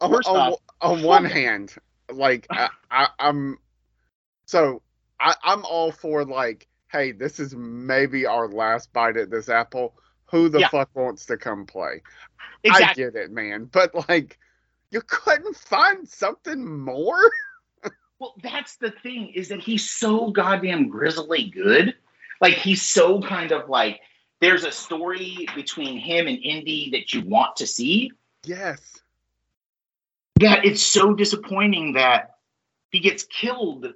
on, First on, off, on one hand, like I, I, I'm, so I, I'm all for like, hey, this is maybe our last bite at this apple. Who the Yeah. fuck wants to come play? exactly I get it, man, but like, you couldn't find something more. Well, that's the thing is that he's so goddamn grizzly good. Like he's so kind of like there's a story between him and Indy that you want to see. Yes, That it's so disappointing that he gets killed.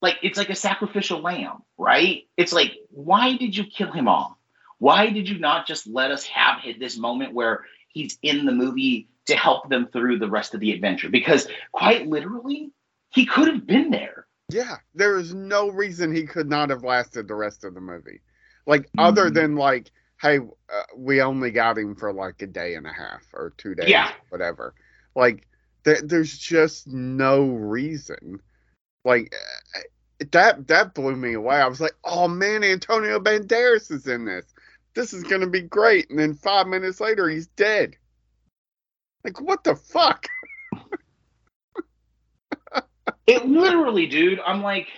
Like it's like a sacrificial lamb, right? It's like why did you kill him off? Why did you not just let us have hit this moment where he's in the movie to help them through the rest of the adventure? Because quite literally, he could have been there. yeah. There is no reason he could not have lasted the rest of the movie, like other Mhm. than like, hey, uh, we only got him for like a day and a half or two days, Yeah. whatever. Like, there, there's just no reason. Like uh, that that blew me away. I was like, oh man, Antonio Banderas is in this. This is gonna be great. And then five minutes later, he's dead. Like, what the fuck? It literally, dude. I'm like,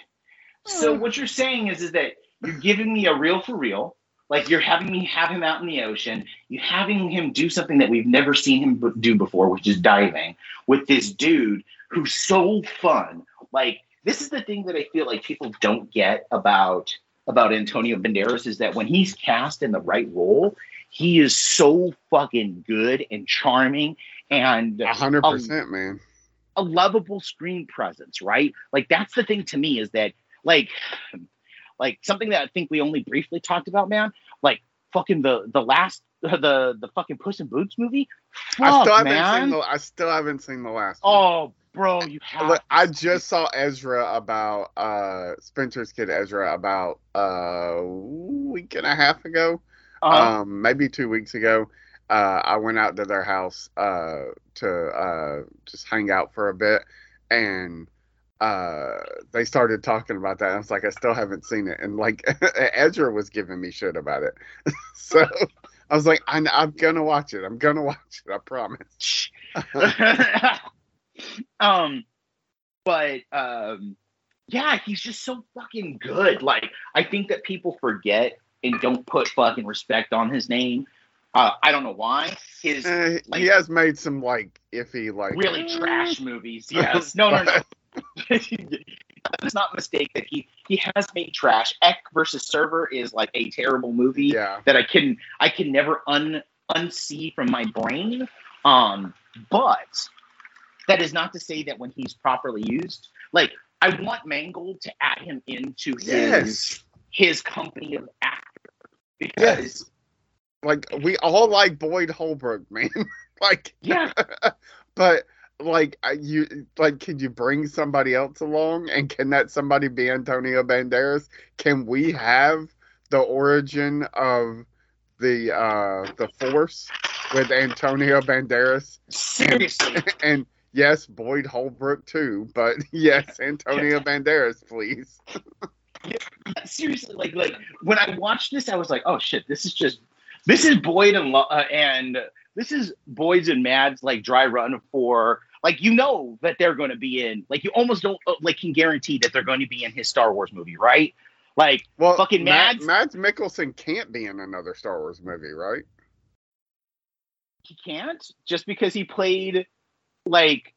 so hmm. what you're saying is, is that you're giving me a real for real. Like you're having me have him out in the ocean. You're having him do something that we've never seen him b- do before, which is diving with this dude who's so fun. Like this is the thing that I feel like people don't get about about Antonio Banderas is that when he's cast in the right role, he is so fucking good and charming and hundred percent, man. A lovable screen presence, right? Like that's the thing to me is that like like something that I think we only briefly talked about, man. Like fucking the the last the the fucking Puss in Boots movie. Fuck, I still haven't man. seen the. I still haven't seen the last. one. oh, bro, you have. Look, I just saw Ezra about uh Spencer's kid Ezra about uh, a week and a half ago. it. Uh, um maybe two weeks ago uh i went out to their house uh to uh just hang out for a bit and uh they started talking about that i was like i still haven't seen it and like ezra was giving me shit about it so i was like I, i'm gonna watch it i'm gonna watch it i promise um, but um, yeah, he's just so fucking good. Like, I think that people forget and don't put fucking respect on his name. Uh, I don't know why. His Eh, like, he has made some like iffy like really trash movies. Yes. No, no, no. Let's not mistake that he he has made trash. Ecks versus Sever is like a terrible movie yeah that I can I can never un unsee from my brain. Um, but that is not to say that when he's properly used, like I want Mangold to add him into his yes his company of actors because Yes. Like we all like Boyd Holbrook, man. like, yeah, but like you, like, can you bring somebody else along? And can that somebody be Antonio Banderas? Can we have the origin of the uh the Force with Antonio Banderas seriously. and yes, Boyd Holbrook too, but yes, Antonio Banderas, please. seriously like like when i watched this i was like oh shit this is just this is boyd and uh, and this is boyd's and mad's like dry run for like you know that they're going to be in like you almost don't uh, like can guarantee that they're going to be in his star wars movie right like Well, Fucking Mads- Mads Mikkelsen can't be in another Star Wars movie, right? he can't just because he played like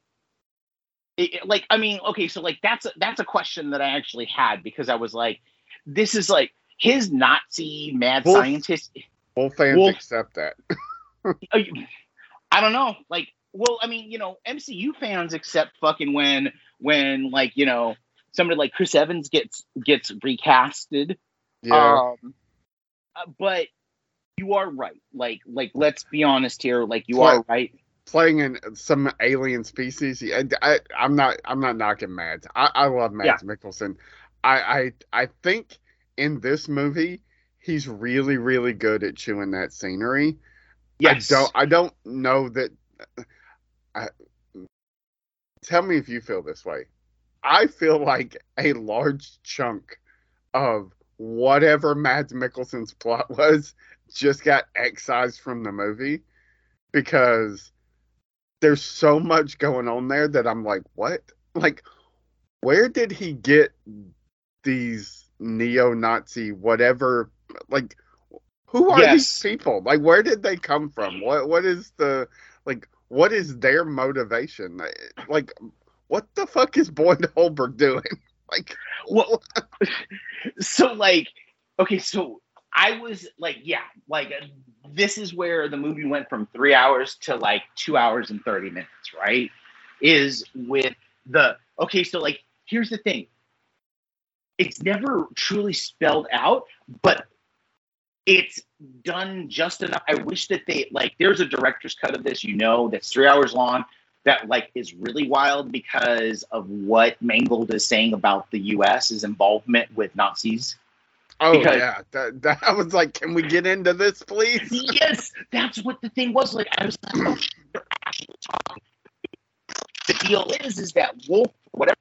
it, like i mean okay so like that's a, that's a question that i actually had because i was like this is like his nazi mad Wolf. scientist Will fans Well- accept that? I don't know. Like, well, I mean, you know, MCU fans accept fucking when when like you know somebody like Chris Evans gets gets recasted. Yeah. Um, uh, but you are right. Like like let's be honest here. Like you What? are right. Playing in some alien species. Yeah, I, am not. I'm not knocking Mads. I, I love Mads Mikkelsen. I, I I think in this movie he's really really good at chewing that scenery. Yes. I don't. I don't know that. I, tell me if you feel this way. I feel like a large chunk of whatever Mads Mikkelsen's plot was just got excised from the movie because there's so much going on there that I'm like, what? Like, where did he get these neo-Nazi whatever? Like, who are these people? Like, where did they come from? What what is the like? What is their motivation? Like, what the fuck is Boyd Holbrook doing? Like, Well, so like okay so i was like yeah like uh, this is where the movie went from three hours to like two hours and 30 minutes right is with the okay so like here's the thing it's never truly spelled out but it's done just enough i wish that they like there's a director's cut of this you know that's three hours long that like is really wild because of what Mangold is saying about the U.S.'s involvement with Nazis. oh Because- yeah, that, that I was like, can we get into this, please? yes, that's what the thing was. Like I was like, oh, they're actually talking. The deal is, is that Wolf, whatever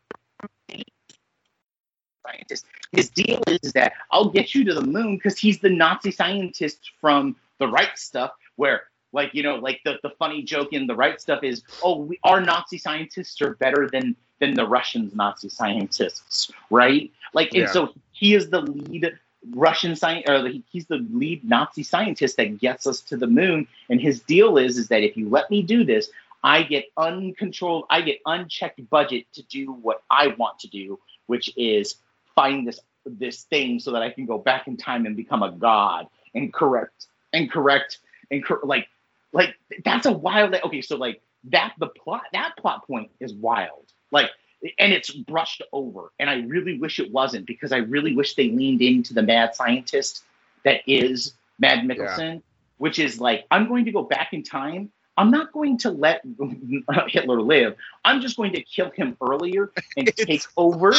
scientist, his deal is, that I'll get you to the moon because he's the Nazi scientist from the right stuff. Where, like, you know, like the, the funny joke in the right stuff is, oh, we, our Nazi scientists are better than than the Russians' Nazi scientists, right? Like, and Yeah. so he is the lead Russian science, or the, he's the lead Nazi scientist that gets us to the moon. And his deal is, is that if you let me do this, I get uncontrolled, I get unchecked budget to do what I want to do, which is find this this thing so that I can go back in time and become a god and correct and correct and cor- like like that's a wild. Okay, so like that the plot that plot point is wild. Like and it's brushed over and i really wish it wasn't because i really wish they leaned into the mad scientist that is Mad Mikkelsen, which is like, I'm going to go back in time. I'm not going to let Hitler live. I'm just going to kill him earlier and take over.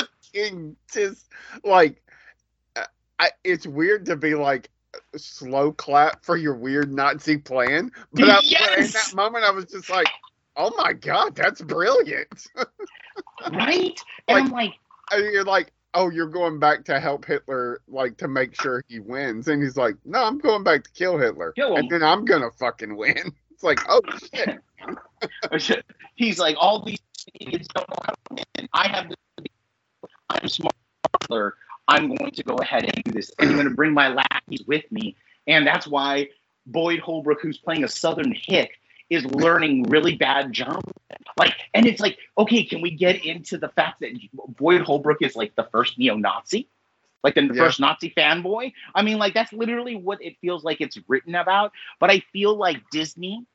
just like uh, I, it's weird to be like slow clap for your weird Nazi plan, but I, but in that moment I was just like, "Oh my god, that's brilliant!" Right? And I'm like, And you're like, "Oh, you're going back to help Hitler, like to make sure he wins," and he's like, "No, I'm going back to kill Hitler, Kill and then I'm gonna fucking win." It's like, "Oh shit!" he's like, all these don't. I have this. I'm smarter. I'm going to go ahead and do this. And I'm going to bring my lackeys with me. And that's why Boyd Holbrook, who's playing a Southern hick, is learning really bad German. Like, and it's like, okay, can we get into the fact that Boyd Holbrook is like the first neo-Nazi? Like the Yeah. first Nazi fanboy? I mean, like that's literally what it feels like it's written about. But I feel like Disney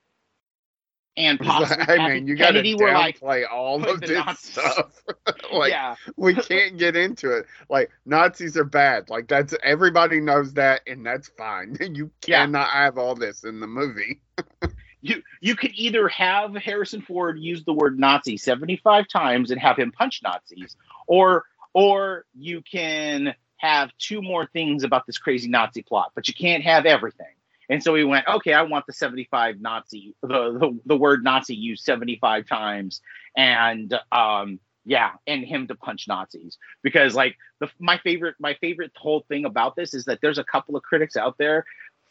and possibly Kathy man, you gotta Kennedy were like, downplay all of this Nazis. stuff. like, yeah, we can't get into it. Like Nazis are bad. Like that's everybody knows that, and that's fine. You Yeah. cannot have all this in the movie. you you could either have Harrison Ford use the word Nazi 75 times and have him punch Nazis, or or you can have two more things about this crazy Nazi plot, but you can't have everything. And so we went, okay, I want the 75 Nazi, the the, the word Nazi used 75 times, and um yeah, and him to punch Nazis because like the my favorite my favorite whole thing about this is that there's a couple of critics out there,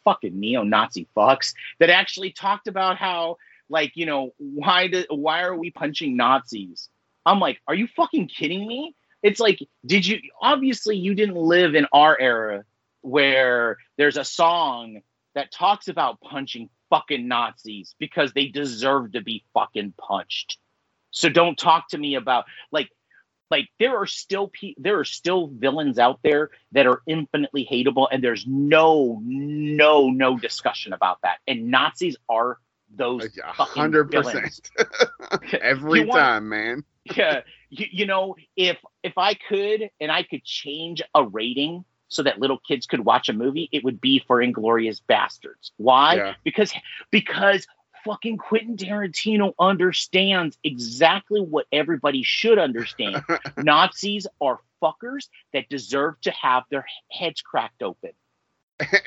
fucking neo-Nazi fucks that actually talked about how like you know why do, why are we punching Nazis? I'm like, are you fucking kidding me? It's like, did you obviously you didn't live in our era where there's a song that talks about punching fucking Nazis because they deserve to be fucking punched. So don't talk to me about like like there are still pe- there are still villains out there that are infinitely hateable and there's no no no discussion about that. And Nazis are those Like, a fucking hundred percent every want- time, man. yeah, you, you know, if if I could and I could change a rating so that little kids could watch a movie, it would be for Inglourious Basterds. Why? Yeah. Because because fucking Quentin Tarantino understands exactly what everybody should understand. Nazis are fuckers that deserve to have their heads cracked open.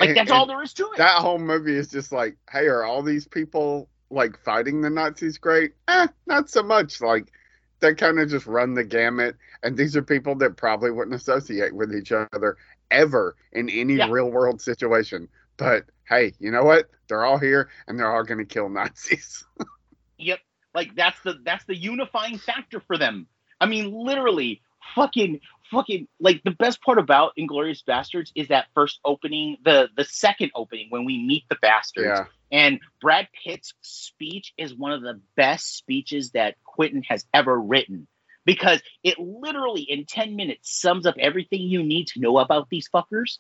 Like that's all there is to it. That whole movie is just like, hey, are all these people like fighting the Nazis great? Eh, not so much. Like they kind of just run the gamut, and these are people that probably wouldn't associate with each other ever in any Yeah. real world situation. But hey, you know what? They're all here, and they're all going to kill Nazis. Yep. Like that's the that's the unifying factor for them. I mean, literally, fucking fucking like the best part about Inglourious Basterds is that first opening, the the second opening when we meet the bastards. yeah, And Brad Pitt's speech is one of the best speeches that Quentin has ever written because it literally in 10 minutes sums up everything you need to know about these fuckers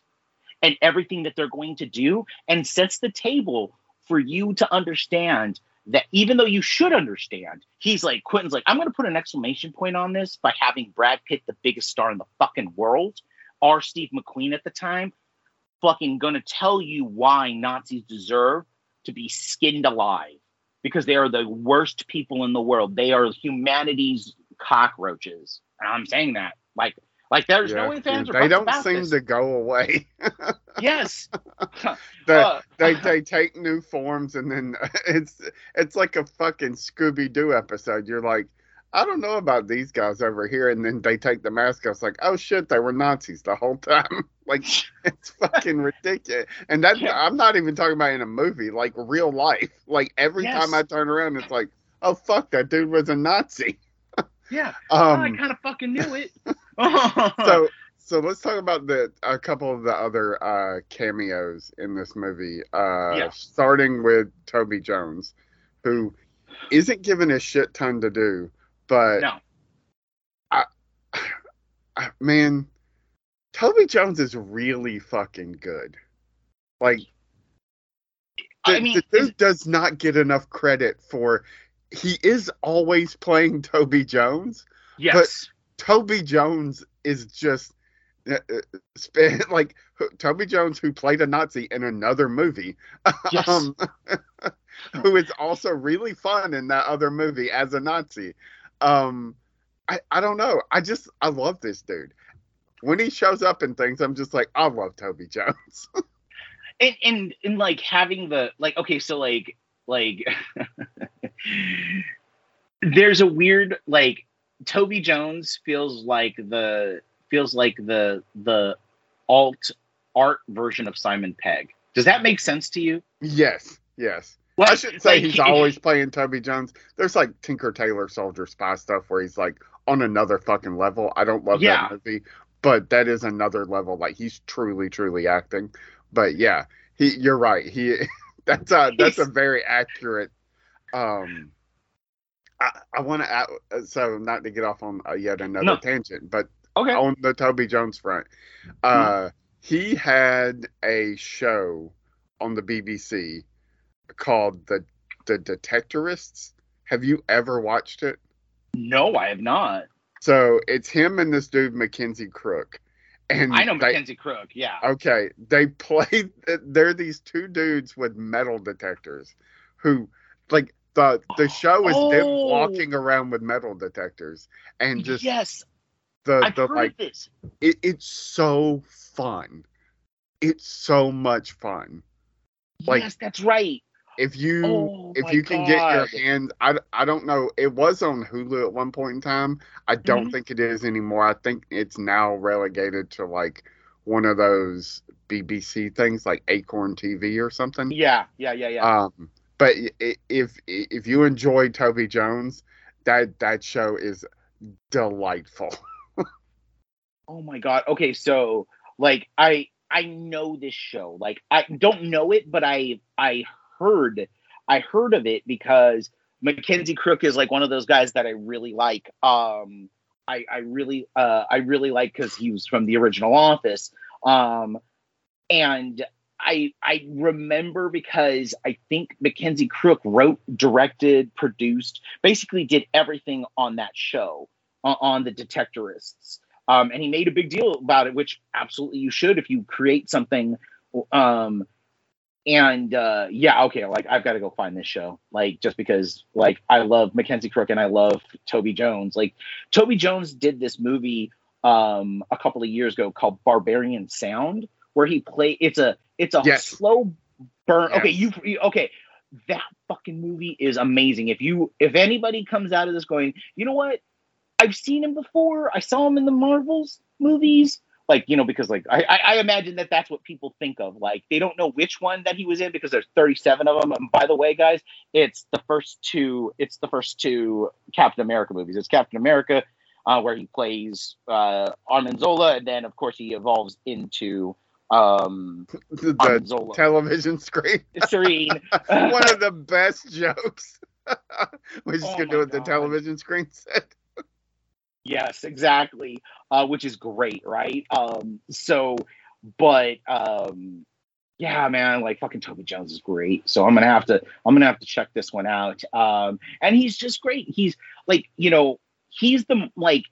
and everything that they're going to do and sets the table for you to understand that even though you should understand, he's like, Quentin's like, I'm going to put an exclamation point on this by having Brad Pitt, the biggest star in the fucking world, or Steve McQueen at the time, fucking going to tell you why Nazis deserve to be skinned alive because they are the worst people in the world. They are humanity's cockroaches. And I'm saying that like, like there's yeah. no ands, or they don't seem this. to go away. Yes. They, Uh, they they take new forms, and then it's it's like a fucking Scooby Doo episode. You're like, I don't know about these guys over here, and then they take the mask off. It's like, oh shit, they were Nazis the whole time. like it's fucking ridiculous. And that Yeah. I'm not even talking about in a movie, like real life. Like every Yes. time I turn around, it's like, oh fuck, that dude was a Nazi. yeah. I Um, kind of fucking knew it. So so let's talk about the a couple of the other uh cameos in this movie uh Yeah. starting with toby jones who isn't given a shit ton to do but no. I, man toby jones is really fucking good like I mean, the is- dude does not get enough credit for he is always playing toby jones yes. Toby Jones is just uh, uh, like Toby Jones, who played a Nazi in another movie, Yes. um, who is also really fun in that other movie as a Nazi. Um, I I don't know. I just I love this dude. When he shows up in things, I'm just like, I love Toby Jones. and and and like having the like okay so like like there's a weird like toby jones feels like the feels like the the alt art version of simon pegg does that make sense to you yes, yes. Well, I shouldn't say like, he's always playing Toby Jones. There's like Tinker Tailor Soldier Spy stuff where he's like on another fucking level. I don't love Yeah. that movie, but that is another level. Like he's truly, truly acting. But yeah, he. You're right. He. That's a that's a very accurate. Um. I, I want to add, so not to get off on uh, yet another No. tangent, but okay on the Toby Jones front. Uh, he had a show on the BBC called the the Detectorists. Have you ever watched it? no i have not So it's him and this dude Mackenzie Crook, and i know they- mackenzie crook yeah Okay, they play. They're these two dudes with metal detectors, who like the the show is them Oh. walking around with metal detectors and just yes the i've the like this it, it's so fun. It's so much fun. like- yes that's right If you Oh if you can get your hands, I, I don't know. It was on Hulu at one point in time. I don't Mhm. think it is anymore. I think it's now relegated to like one of those BBC things, like Acorn TV or something. yeah yeah yeah yeah Um, but if if you enjoy Toby Jones, that that show is delightful. Oh my god. Okay, so like I I know this show. Like I don't know it, but I I heard I heard of it because Mackenzie Crook is like one of those guys that I really like. Um I I really uh I really like cuz he was from the original office. Um and I I remember because I think Mackenzie Crook wrote, directed, produced, basically did everything on that show on, on the Detectorists um, and he made a big deal about it, which absolutely you should if you create something. Um, and uh, yeah, okay, like I've got to go find this show, like just because, like I love Mackenzie Crook and I love Toby Jones. Like Toby Jones did this movie um, a couple of years ago called Berberian Sound, where he play. It's a it's a Yes. slow burn. Okay, you you- okay. That fucking movie is amazing. If you if anybody comes out of this going, you know what? I've seen him before. I saw him in the Marvels movies. Like, you know, because like I, I I imagine that that's what people think of. Like, they don't know which one that he was in because there's 37 of them. And by the way, guys, it's the first two. It's the first two Captain America movies. It's Captain America, uh, where he plays uh, Arnim Zola, and then of course he evolves into um, the television screen. Serene. One of the best jokes. We're just Oh gonna do it the television screen set. Yes, exactly. Uh, which is great, right? Um, so, but um, yeah, man, like fucking Toby Jones is great. So I'm gonna have to, I'm gonna have to check this one out. Um, and he's just great. He's like, you know, he's the like,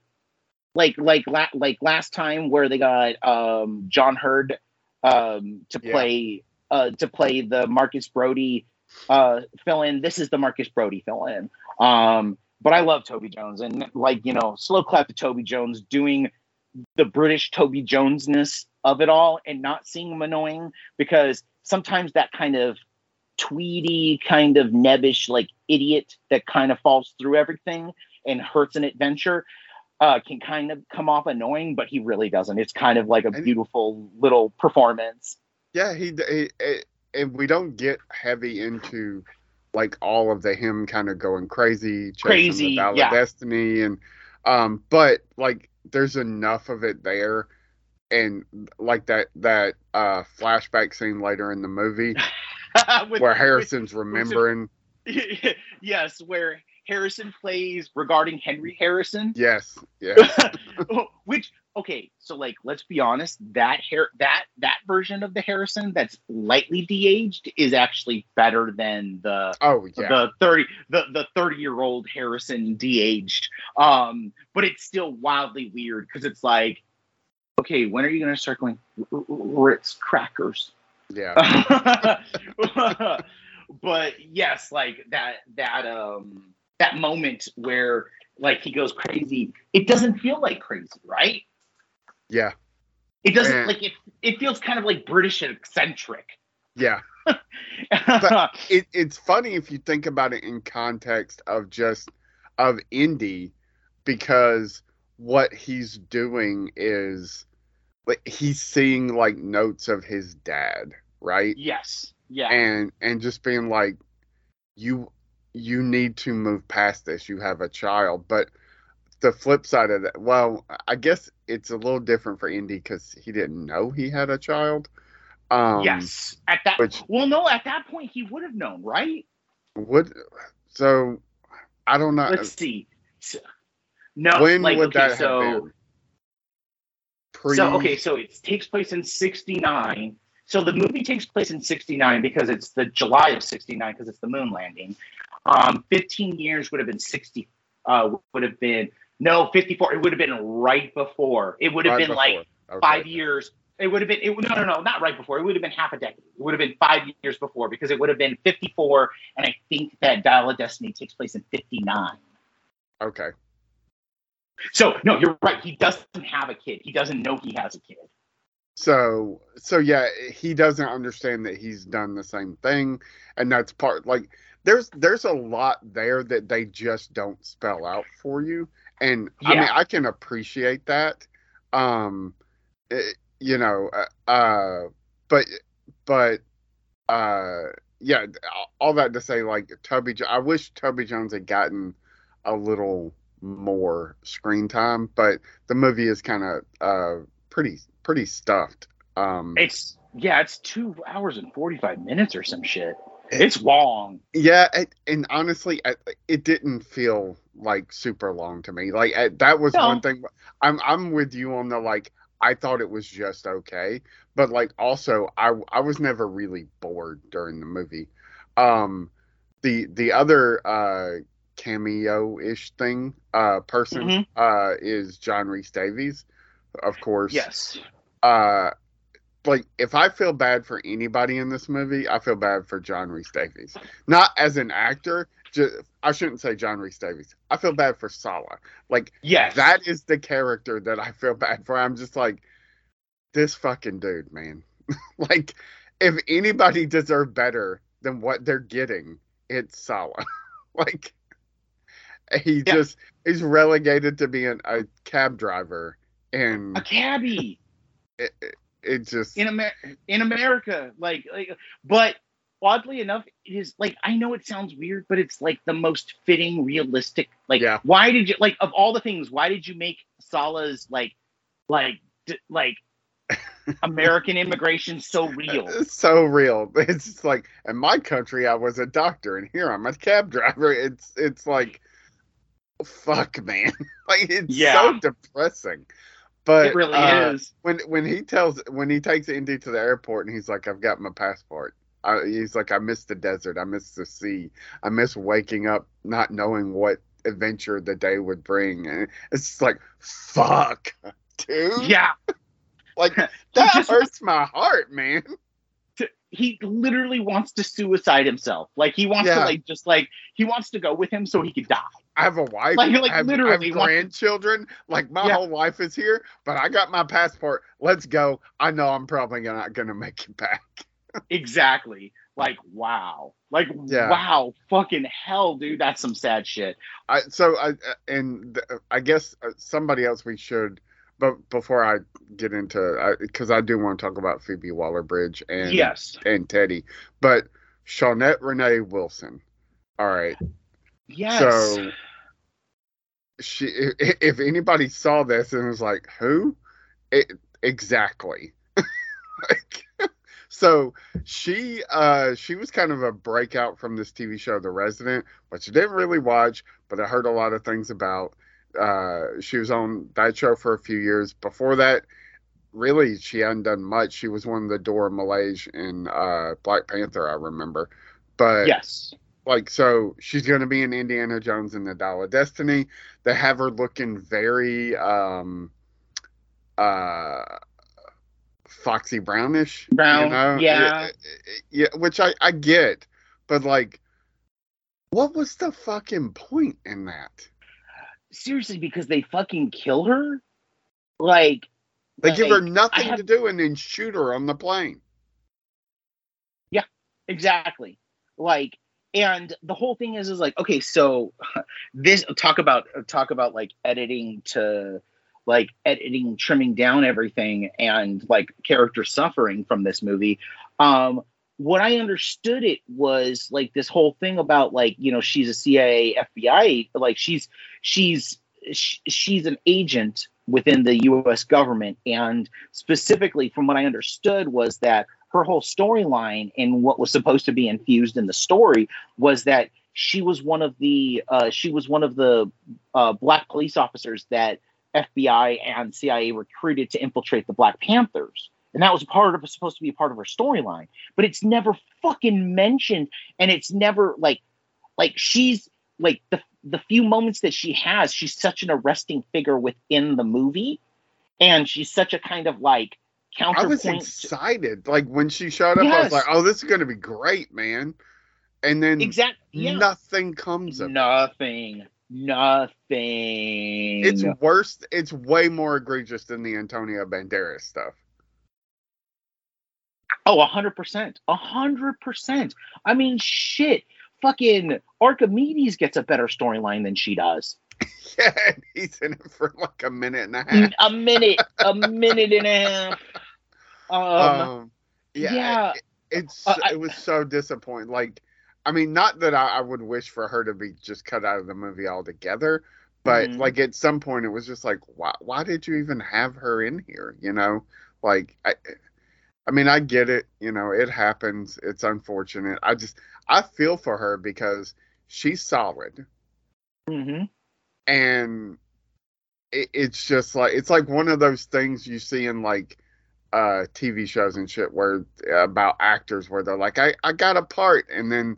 like, like, la- like last time where they got um John Hurt um to Yeah. play uh to play the Marcus Brody uh fill in. This is the Marcus Brody fill in. Um, but I love Toby Jones and like you know, slow clap to Toby Jones doing the British Toby Jonesness of it all and not seeing him annoying because sometimes that kind of tweedy, kind of nebbish, like idiot that kind of falls through everything and hurts an adventure uh, can kind of come off annoying, but he really doesn't. It's kind of like a And- beautiful little performance. Yeah, he, he, he and we don't get heavy into like all of the him kind of going crazy, Crazy, the Ballad yeah. Destiny, and um, but like there's enough of it there, and like that that uh flashback scene later in the movie With- where Harrison's remembering. yes, where Harrison plays regarding Henry Harrison. Yes, yes, Which okay, so like let's be honest, that hair that that version of the Harrison that's lightly de-aged is actually better than the oh yeah, the 30 the the 30 year old Harrison de-aged. Um, but it's still wildly weird because it's like okay, when are you going to start going "R- R- Ritz crackers? Yeah. but yes, like that that um that moment where like he goes crazy, it doesn't feel like crazy, right? Yeah. It doesn't like it. It feels kind of like British and eccentric. Yeah. It, it's funny if you think about it in context of just of indie because what he's doing is like he's seeing like notes of his dad, right? yes, yeah, and and just being like you you need to move past this you have a child but the flip side of that well i guess it's a little different for indy because he didn't know he had a child um yes. At that, which- well, no, at that point he would have known, right? would so i don't know Let's see. So- no, when like, would okay, that so, have been pre So okay, so it takes place in '69. So the movie takes place in '69 because it's the July of '69 because it's the moon landing. Um, 15 years would have been 60. Uh, would have been no 54. It would have been right before. It would have right been like. Okay. five years. It would have been. It, no, no, no, not right before. It would have been half a decade. It would have been five years before because it would have been 54. And I think that Dial of Destiny takes place in 59. okay So no, you're right. He doesn't have a kid. He doesn't know he has a kid. So so yeah, he doesn't understand that he's done the same thing, and that's part like there's there's a lot there that they just don't spell out for you, and I mean I can appreciate that, um, it- you know, uh, uh, but but uh, yeah, all that to say like Toby, Jo- I wish Toby Jones had gotten a little more screen time, but the movie is kind of uh pretty pretty stuffed. Um, It's yeah, it's two hours and forty five minutes or some shit. It's long. yeah, it, and honestly, I, it didn't feel like super long to me. Like I, that was No. one thing. I'm I'm with you on the like. I thought it was just okay, but like also I I was never really bored during the movie. Um, the the other uh cameo ish thing uh person Mhm. uh is John Rhys-Davies, of course. Yes. uh like if I feel bad for anybody in this movie, I feel bad for John Rhys-Davies. Not as an actor, just I shouldn't say John Rhys-Davies. I feel bad for Sallah. Like Yes. that is the character that I feel bad for. I'm just like this fucking dude, man. like if anybody deserved better than what they're getting, it's Sallah. like he Yeah. just he's relegated to being a cab driver and a cabbie it, it, it just in Amer- in America. Like like but oddly enough, it is like I know it sounds weird, but it's like the most fitting, realistic. Like Yeah. why did you like of all the things, why did you make Sallah's like like d- like American immigration so real? So real. It's just like in my country I was a doctor and here I'm a cab driver. It's it's like fuck man. like it's Yeah. so depressing. But it really uh, is. when when he tells when he takes Indy to the airport and he's like I've got my passport. I, he's like I miss the desert. I miss the sea. I miss waking up not knowing what adventure the day would bring. And it's like fuck, dude. Yeah. Like that just- hurts my heart, man. to, he literally wants to suicide himself. Like he wants to like just like he wants to go with him so he could die. I have a wife. Like- like I have, I literally have grandchildren. Like my Yeah. whole life is here, but I got my passport. Let's go. I know I'm probably not gonna make it back. Exactly. Like wow. Like Yeah. wow. Fucking hell, dude. That's some sad shit. I so I and th- I guess uh, somebody else we should. But before I get into, because I, do want to talk about Phoebe Waller-Bridge and yes. and Teddy, but Shaunette Renée Wilson. All right, Yes. So she, if, anybody saw this and was like, "Who?" It, exactly. like, so she, uh, she was kind of a breakout from this TV show, The Resident, which I didn't really watch, but I heard a lot of things about. Uh, she was on that show for a few years. Before that, really, she hadn't done much. She was one of the Dora Milaje in uh, Black Panther, I remember. But yes. Like so she's going to be in Indiana Jones and the Dial of Destiny. They have her looking very um uh foxy brownish Brown, you know? yeah. yeah which i i get but like what was the fucking point in that seriously because they fucking kill her like they give her nothing have- to do and then shoot her on the plane Yeah, exactly like and the whole thing is is like okay so this talk about talk about like editing to like editing trimming down everything and like character suffering from this movie. Um what i understood it was like this whole thing about like you know she's a cia fbi like she's she's she's an agent within the us government. And specifically from what i understood was that her whole storyline and what was supposed to be infused in the story was that she was one of the uh, she was one of the uh, black police officers that FBI and CIA recruited to infiltrate the Black Panthers, and that was part of supposed to be a part of her storyline. But it's never fucking mentioned, and it's never like like she's like the the few moments that she has, she's such an arresting figure within the movie, and she's such a kind of like I was excited. Like when she showed up, I was like, "Oh, this is going to be great, man!" And then exactly. Yeah. nothing comes of it. Nothing. Nothing. It's worse. It's way more egregious than the Antonio Banderas stuff. oh, a hundred percent. A hundred percent. I mean, shit. Fucking Archimedes gets a better storyline than she does. Yeah, he's in it for like a minute and a half. a minute, a minute and a half. Um, Um, yeah, yeah. it- it's Uh, it was so disappointing. Like, I mean, not that I, I would wish for her to be just cut out of the movie altogether, but Mhm. like at some point, it was just like, why why did you even have her in here? You know, like I. I mean, I get it. You know, it happens. It's unfortunate. I just, I feel for her because she's solid. mhm. And it, it's just like it's like one of those things you see in like uh TV shows and shit where about actors where they're like I I got a part and then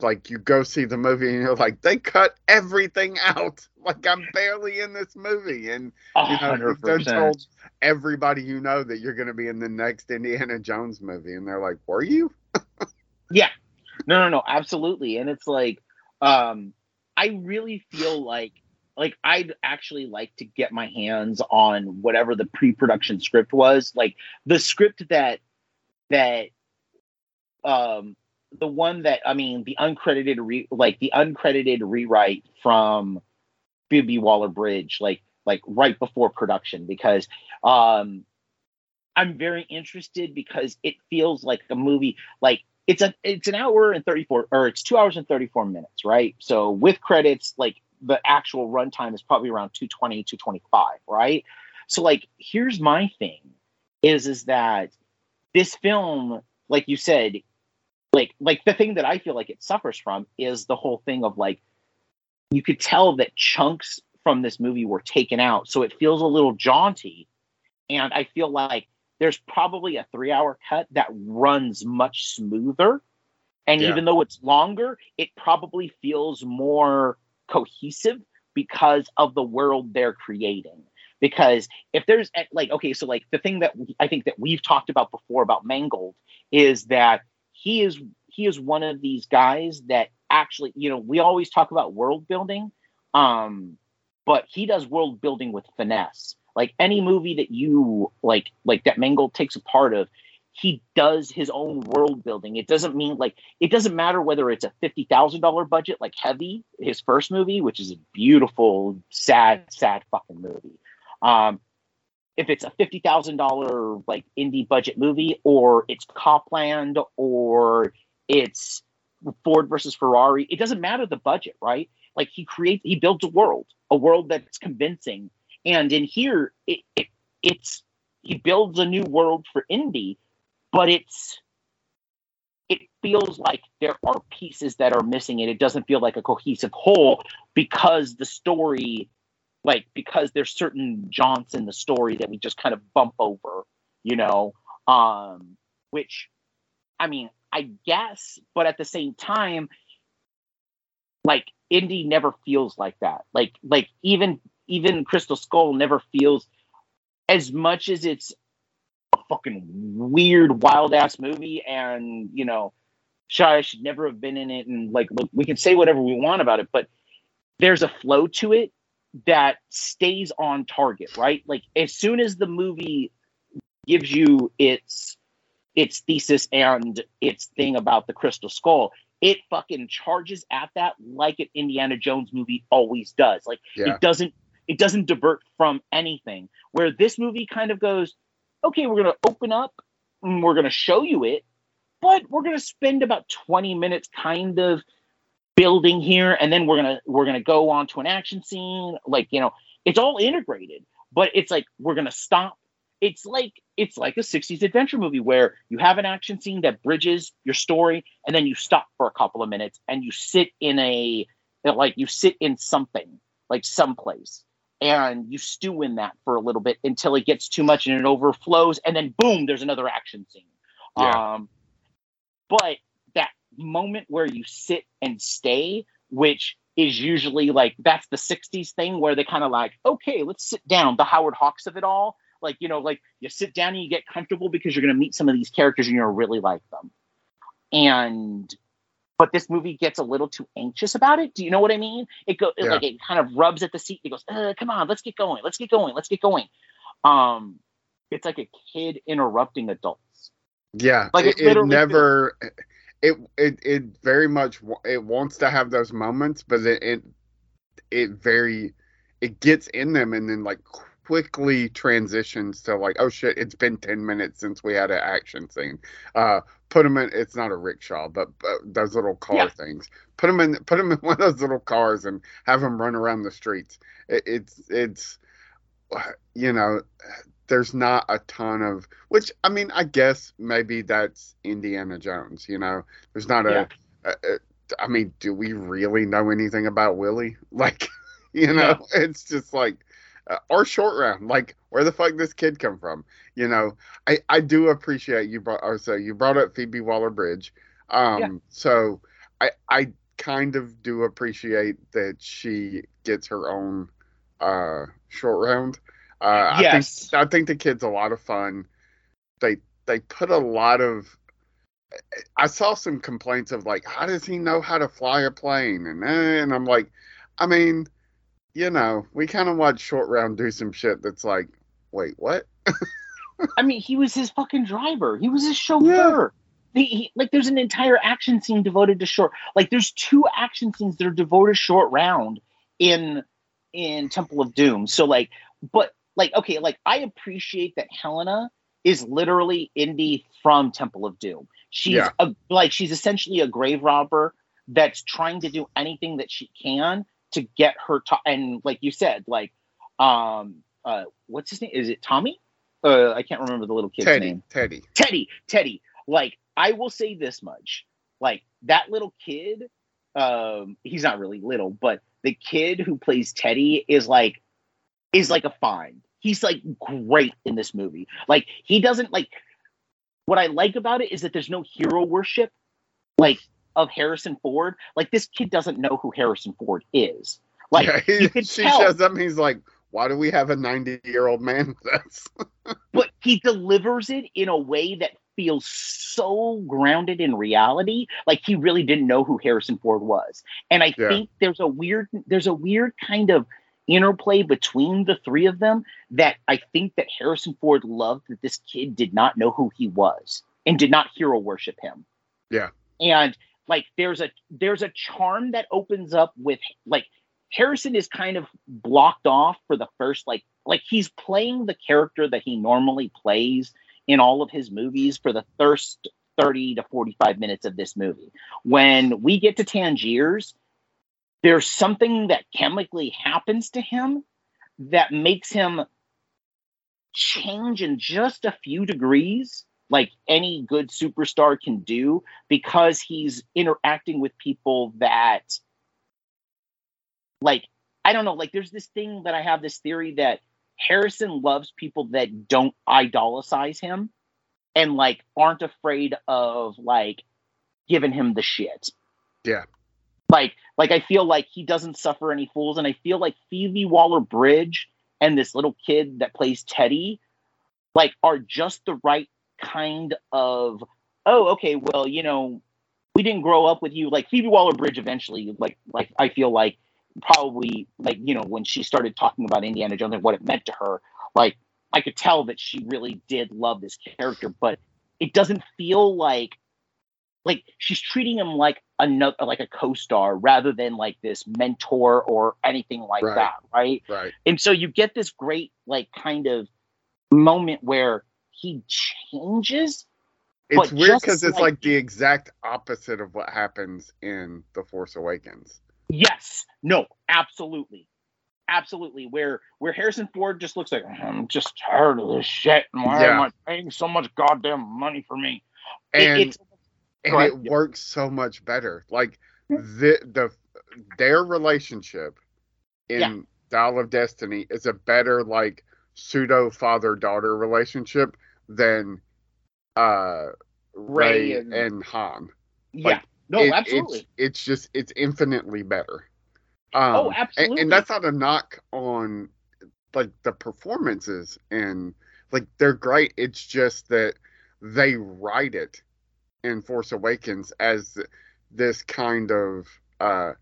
like you go see the movie and you're like they cut everything out like I'm barely in this movie and you know you've told everybody you know that you're going to be in the next Indiana Jones movie and they're like were you Yeah. No, no, no, absolutely. And it's like, um, I really feel like like I'd actually like to get my hands on whatever the pre-production script was. Like the script that that um the one that I mean the uncredited re like the uncredited rewrite from Phoebe Waller Bridge, like like right before production, because um I'm very interested because it feels like a movie like it's a it's an hour and 34 or it's two hours and 34 minutes right so with credits like the actual runtime is probably around 220 225 right so like here's my thing is is that this film like you said like like the thing that i feel like it suffers from is the whole thing of like you could tell that chunks from this movie were taken out so it feels a little jaunty and i feel like there's probably a three hour cut that runs much smoother. And Yeah. even though it's longer, it probably feels more cohesive because of the world they're creating. Because if there's eh, like, okay, so like the thing that we- I think that we've talked about before about Mangold is that he is he is one of these guys that actually, you know, we always talk about world building, um, but he does world building with finesse like any movie that you like like that Mangold takes a part of he does his own world building. It doesn't mean like it doesn't matter whether it's a $50,000 budget like Heavy his first movie which is a beautiful sad sad fucking movie. Um if it's a $50,000 like indie budget movie or it's Cop Land or it's Ford versus Ferrari it doesn't matter the budget right? Like he creates he builds a world a world that's convincing. And in here, it, it it's he builds a new world for Indy, but it's it feels like there are pieces that are missing and it doesn't feel like a cohesive whole because the story like because there's certain jaunts in the story that we just kind of bump over you know? Um which i mean i guess but at the same time like indie never feels like that. Like like even even Crystal Skull never feels as much as it's fucking weird, wild ass movie, and you know, Shia should never have been in it, and like, look, we can say whatever we want about it, but there's a flow to it that stays on target, right? Like, as soon as the movie gives you its its thesis and its thing about the crystal skull it fucking charges at that like an indiana jones movie always does like Yeah. it doesn't it doesn't divert from anything where this movie kind of goes okay we're going to open up and we're going to show you it but we're going to spend about 20 minutes kind of building here and then we're going to we're going to go on to an action scene like you know it's all integrated but it's like we're going to stop. It's like it's like a 60s adventure movie where you have an action scene that bridges your story and then you stop for a couple of minutes and you sit in a like you sit in something like someplace and you stew in that for a little bit until it gets too much and it overflows and then boom there's another action scene. Yeah. um but that moment where you sit and stay which is usually like that's the 60s thing where they kind of like okay let's sit down the howard hawks of it all. Like you know like you sit down and you get comfortable because you're going to meet some of these characters and you're going to really like them. And but this movie gets a little too anxious about it do you know what i mean it go it, Yeah. like it kind of rubs at the seat it goes uh, come on let's get going let's get going let's get going um it's like a kid interrupting adults Yeah, Like, it, it never. It it it very much it wants to have those moments, but it it, it very it gets in them and then like quickly transitions to like oh shit it's been 10 minutes since we had an action scene uh put them in it's not a rickshaw but, but those little car Yeah. things put them in put them in one of those little cars and have them run around the streets it, it's it's you know there's not a ton of which I mean I guess maybe that's Indiana Jones. You know, there's not a, a, a I mean, do we really know anything about Willie? Like, you know, it's just like uh, or short round. Like, where the fuck this kid come from? You know, I I do appreciate you brought or so you brought up Phoebe Waller Bridge. Um, Yeah. so I I kind of do appreciate that she gets her own uh short round. Uh, Yes. I think I think the kid's a lot of fun. They they put a lot of. I saw some complaints of like, how does he know how to fly a plane? And and I'm like, I mean, you know, we kind of watch Short Round do some shit that's like, wait, what? I mean, he was his fucking driver. He was his chauffeur. He, he- like, there's an entire action scene devoted to short. Like, there's two action scenes that are devoted to short round in in Temple of Doom. So, like, but like, okay, like I appreciate that Helena is literally Indy from Temple of Doom. She's Yeah. a, like, she's essentially a grave robber that's trying to do anything that she can to get her to and like you said, like, um, uh, what's his name? Is it Tommy? uh, I can't remember the little kid's Teddy, name. Teddy. Teddy, Teddy. Like, I will say this much: like that little kid. Um, he's not really little, but the kid who plays Teddy is like, is like a find. He's like great in this movie. Like, he doesn't like. What I like about it is that there's no hero worship, like of Harrison Ford. Like, this kid doesn't know who Harrison Ford is. Like, yeah, he, you could she tell. shows up and he's like, why do we have a 90 year old man with us? but he delivers it in a way that feels so grounded in reality like he really didn't know who harrison ford was and i Yeah. think there's a weird there's a weird kind of interplay between the three of them that i think that harrison ford loved that this kid did not know who he was and did not hero worship him Yeah. and like there's a there's a charm that opens up with like Harrison is kind of blocked off for the first like like he's playing the character that he normally plays in all of his movies for the first 30 to 45 minutes of this movie. When we get to Tangiers, there's something that chemically happens to him that makes him change in just a few degrees like any good superstar can do because he's interacting with people that like I don't know, like there's this thing that I have this theory that Harrison loves people that don't idolize him and like aren't afraid of like giving him the shit. Yeah. Like like I feel like he doesn't suffer any fools and I feel like Phoebe Waller-Bridge and this little kid that plays Teddy, like, are just the right kind of, oh, okay, well, you know, we didn't grow up with you. Like Phoebe Waller Bridge eventually, like, like I feel like probably like, you know, when she started talking about Indiana Jones and what it meant to her, like I could tell that she really did love this character, but it doesn't feel like like she's treating him like another like a co-star rather than like this mentor or anything like Right. that, right? Right. And so you get this great like kind of moment where he changes. It's weird because it's like- like the exact opposite of what happens in The Force Awakens. Yes, no, absolutely. Absolutely. Where where Harrison Ford just looks like I'm just tired of this shit. and Why am Yeah. I paying so much goddamn money for me? It- And it's and it works so much better. Like the the their relationship in Yeah. Dial of Destiny is a better like pseudo father daughter relationship than uh Rey, Rey and, and- Han. yeah. like, no, It- absolutely. It's, it's just it's infinitely better. Um, oh, and- absolutely. and that's not a knock on like the performances and like they're great it's just that they write it in force awakens as this kind of uh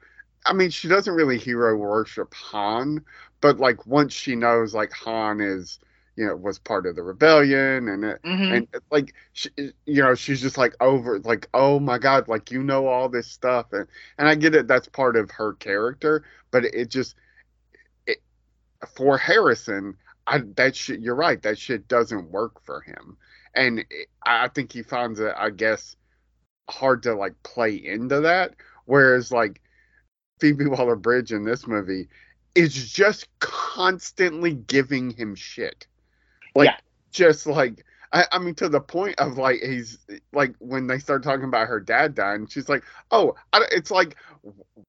i mean she doesn't really hero worship han but like once she knows like han is you know was part of the rebellion and it, Mhm. and like she, you know she's just like over like oh my god like you know all this stuff and and i get it that's part of her character but it just it for harrison i that shit you're right that shit doesn't work for him and it, i think he finds it i guess hard to like play into that whereas like phoebe waller-bridge in this movie is just constantly giving him shit like Yeah. just like I, I mean, to the point of like he's like when they start talking about her dad dying, she's like, "Oh, I, it's like,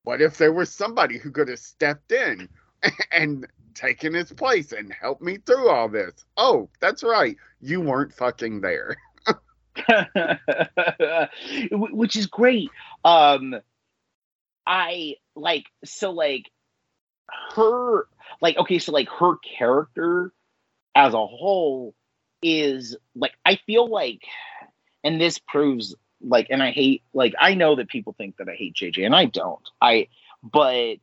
what if there was somebody who could have stepped in and taken his place and helped me through all this?" Oh, that's right, you weren't fucking there. Which is great. Um, I like so like her like okay, so like her character as a whole is like I feel like, and this proves like, and I hate like I know that people think that I hate JJ, and I don't. I but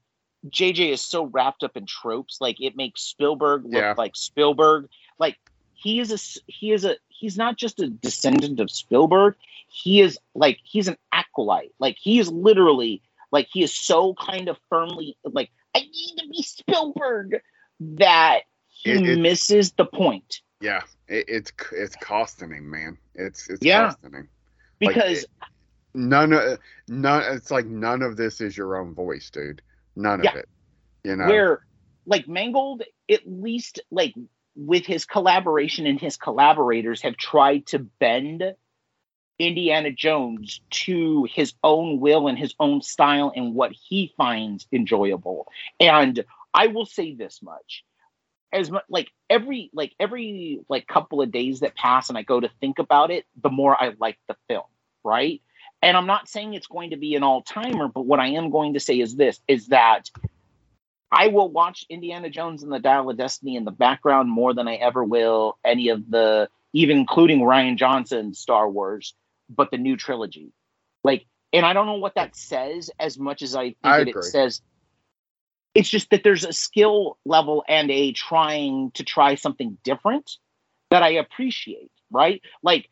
JJ is so wrapped up in tropes, like it makes Spielberg look Yeah. like Spielberg. Like he is a he is a he's not just a descendant of Spielberg. He is like he's an acolyte. Like he is literally like he is so kind of firmly like I need to be Spielberg that he It- it- misses the point Yeah, it, it's it's costing him, man. It's it's Yeah. costing him. Like, because None of none. It's like none of this is your own voice, dude. None Yeah. of it. You know. where like Mangold at least like with his collaboration and his collaborators have tried to bend Indiana Jones to his own will and his own style and what he finds enjoyable. And I will say this much. As much like every like every like couple of days that pass and I go to think about it, the more I like the film, right? And I'm not saying it's going to be an all-timer, but what I am going to say is this is that I will watch Indiana Jones and the Dial of Destiny in the background more than I ever will any of the, even including Rian Johnson's Star Wars, but the new trilogy. Like, and I don't know what that says as much as I think I that it says. It's just that there's a skill level and a trying to try something different that I appreciate, right? Like,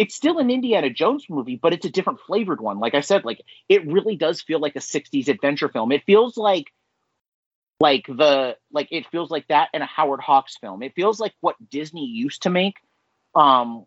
it's still an Indiana Jones movie, but it's a different flavored one. Like I said, like it really does feel like a 60s adventure film. It feels like like the like it feels like that in a Howard Hawks film. It feels like what Disney used to make. Um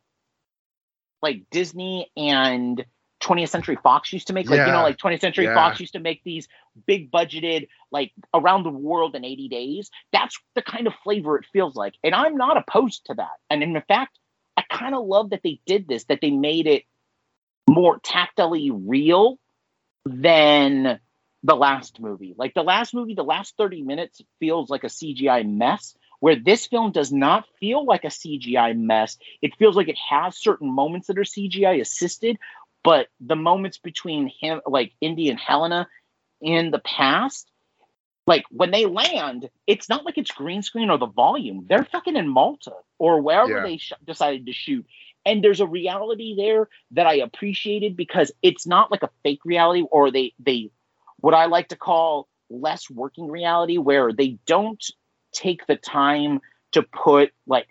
like Disney and 20th Century Fox used to make like you know like 20th Century Yeah. Fox used to make these big budgeted like around the world in 80 days. That's the kind of flavor it feels like. And I'm not opposed to that. And in fact, I kind of love that they did this that they made it more tactily real than the last movie. Like the last movie, the last 30 minutes feels like a CGI mess, where this film does not feel like a CGI mess. It feels like it has certain moments that are CGI assisted, but the moments between him, like Indy and Helena in the past, like when they land, it's not like it's green screen or the volume. They're fucking in Malta or wherever Yeah. they sh- decided to shoot. And there's a reality there that I appreciated because it's not like a fake reality or they they what I like to call less working reality where they don't take the time to put like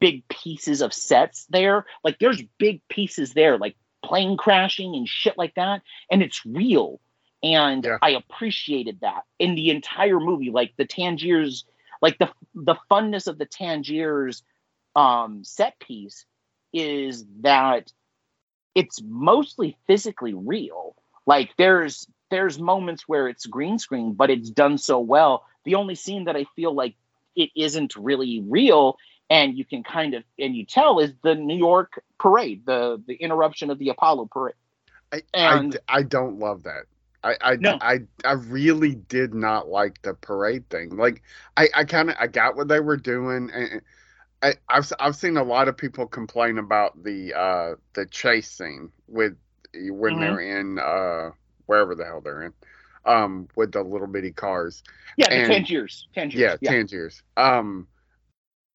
big pieces of sets there. Like there's big pieces there like plane crashing and shit like that and it's real and Yeah. I appreciated that in the entire movie. Like the Tangiers, like the the funness of the Tangiers um, set piece is that it's mostly physically real. Like there's there's moments where it's green screen, but it's done so well. The only scene that I feel like it isn't really real and you can kind of and you tell is the New York parade, the the interruption of the Apollo parade. I, And- I, I don't love that. I I, No. I I really did not like the parade thing. Like I, I kind of I got what they were doing, and I, I've I've seen a lot of people complain about the uh the chase scene with when Mhm. they're in uh wherever the hell they're in, um with the little bitty cars. Yeah, the Tangiers. Tangiers. Yeah, Tangiers. Um,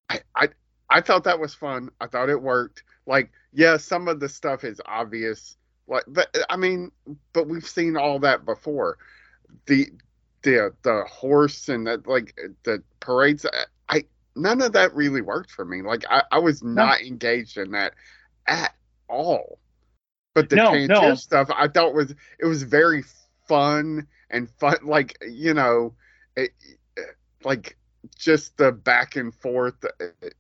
I, I I thought that was fun. I thought it worked. Like, yeah, some of the stuff is obvious. Like, but I mean, but we've seen all that before. The the the horse and that like the parades. I, I none of that really worked for me. Like, I, I was not engaged in that at all. But the No, Tangier no. stuff, I thought was it was very fun and fun. Like, you know, it, like just the back and forth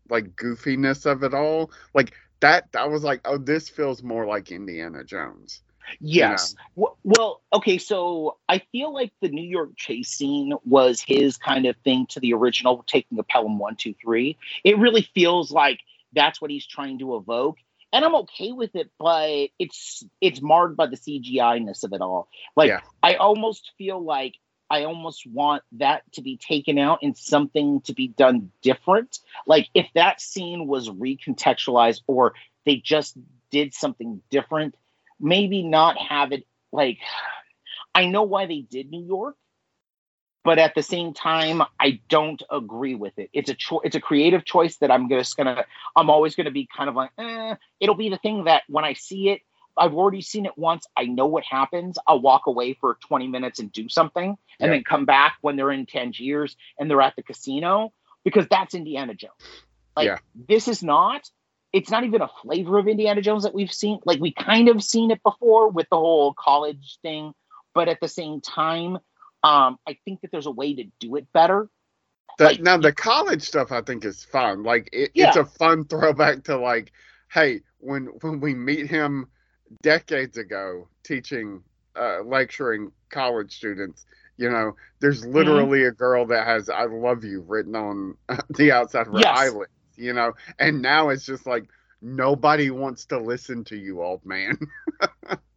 like goofiness of it all like that i was like oh this feels more like indiana jones Yes. W- Well, okay, so I feel like the New York chase scene was his kind of thing to the original, taking a Pelham one, two, three. It really feels like that's what he's trying to evoke. And I'm okay with it, but it's it's marred by the CGI ness of it all. Like Yeah. I almost feel like I almost want that to be taken out and something to be done different. Like if that scene was recontextualized or they just did something different, maybe not have it like I know why they did New York, but at the same time, I don't agree with it. It's a cho- it's a creative choice that I'm just gonna I'm always gonna be kind of like, eh, it'll be the thing that when I see it, I've already seen it once. I know what happens. I'll walk away for 20 minutes and do something, and Yeah. then come back when they're in Tangiers and they're at the casino because that's Indiana Jones. Like Yeah. this is not. It's not even a flavor of Indiana Jones that we've seen. Like we kind of seen it before with the whole college thing, but at the same time, um, I think that there's a way to do it better. the, Like- now the college stuff i think is fun like it, Yeah. it's a fun throwback to like hey when when we meet him decades ago teaching uh lecturing college students you know there's Mm-hmm. literally a girl that has i love you written on the outside of her Yes. eyelid you know and now it's just like nobody wants to listen to you old man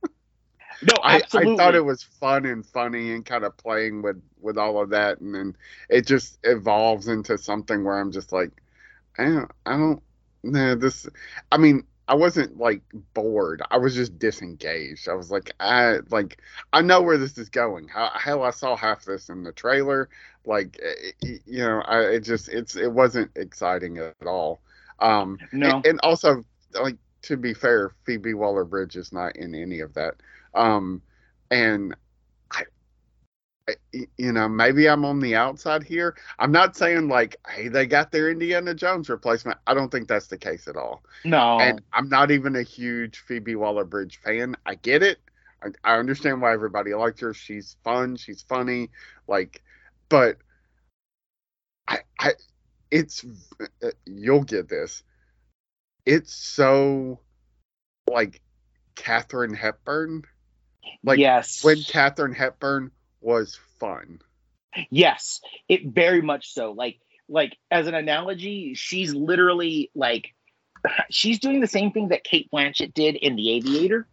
No, I. I thought it was fun and funny and kind of playing with with all of that and then it just evolves into something where i'm just like i don't i don't nah, this i mean i wasn't like bored. I was just disengaged. I was like i like i know where this is going. How hell i saw half this in the trailer. Like eh, eh, you know i it just it's it wasn't exciting at all. Um no. and, and also like to be fair phoebe waller bridge is not in any of that um and I, I you know maybe i'm on the outside here. I'm not saying like hey they got their indiana jones replacement. I don't think that's the case at all. No. and i'm not even a huge phoebe waller bridge fan. I get it. I, I understand why everybody liked her. She's fun. She's funny. Like but i i it's uh, you'll get this. It's so like Katharine Hepburn. Like yes. when Katharine Hepburn was fun. Yes, it very much so. Like like as an analogy, she's literally like she's doing the same thing that Cate Blanchett did in The Aviator,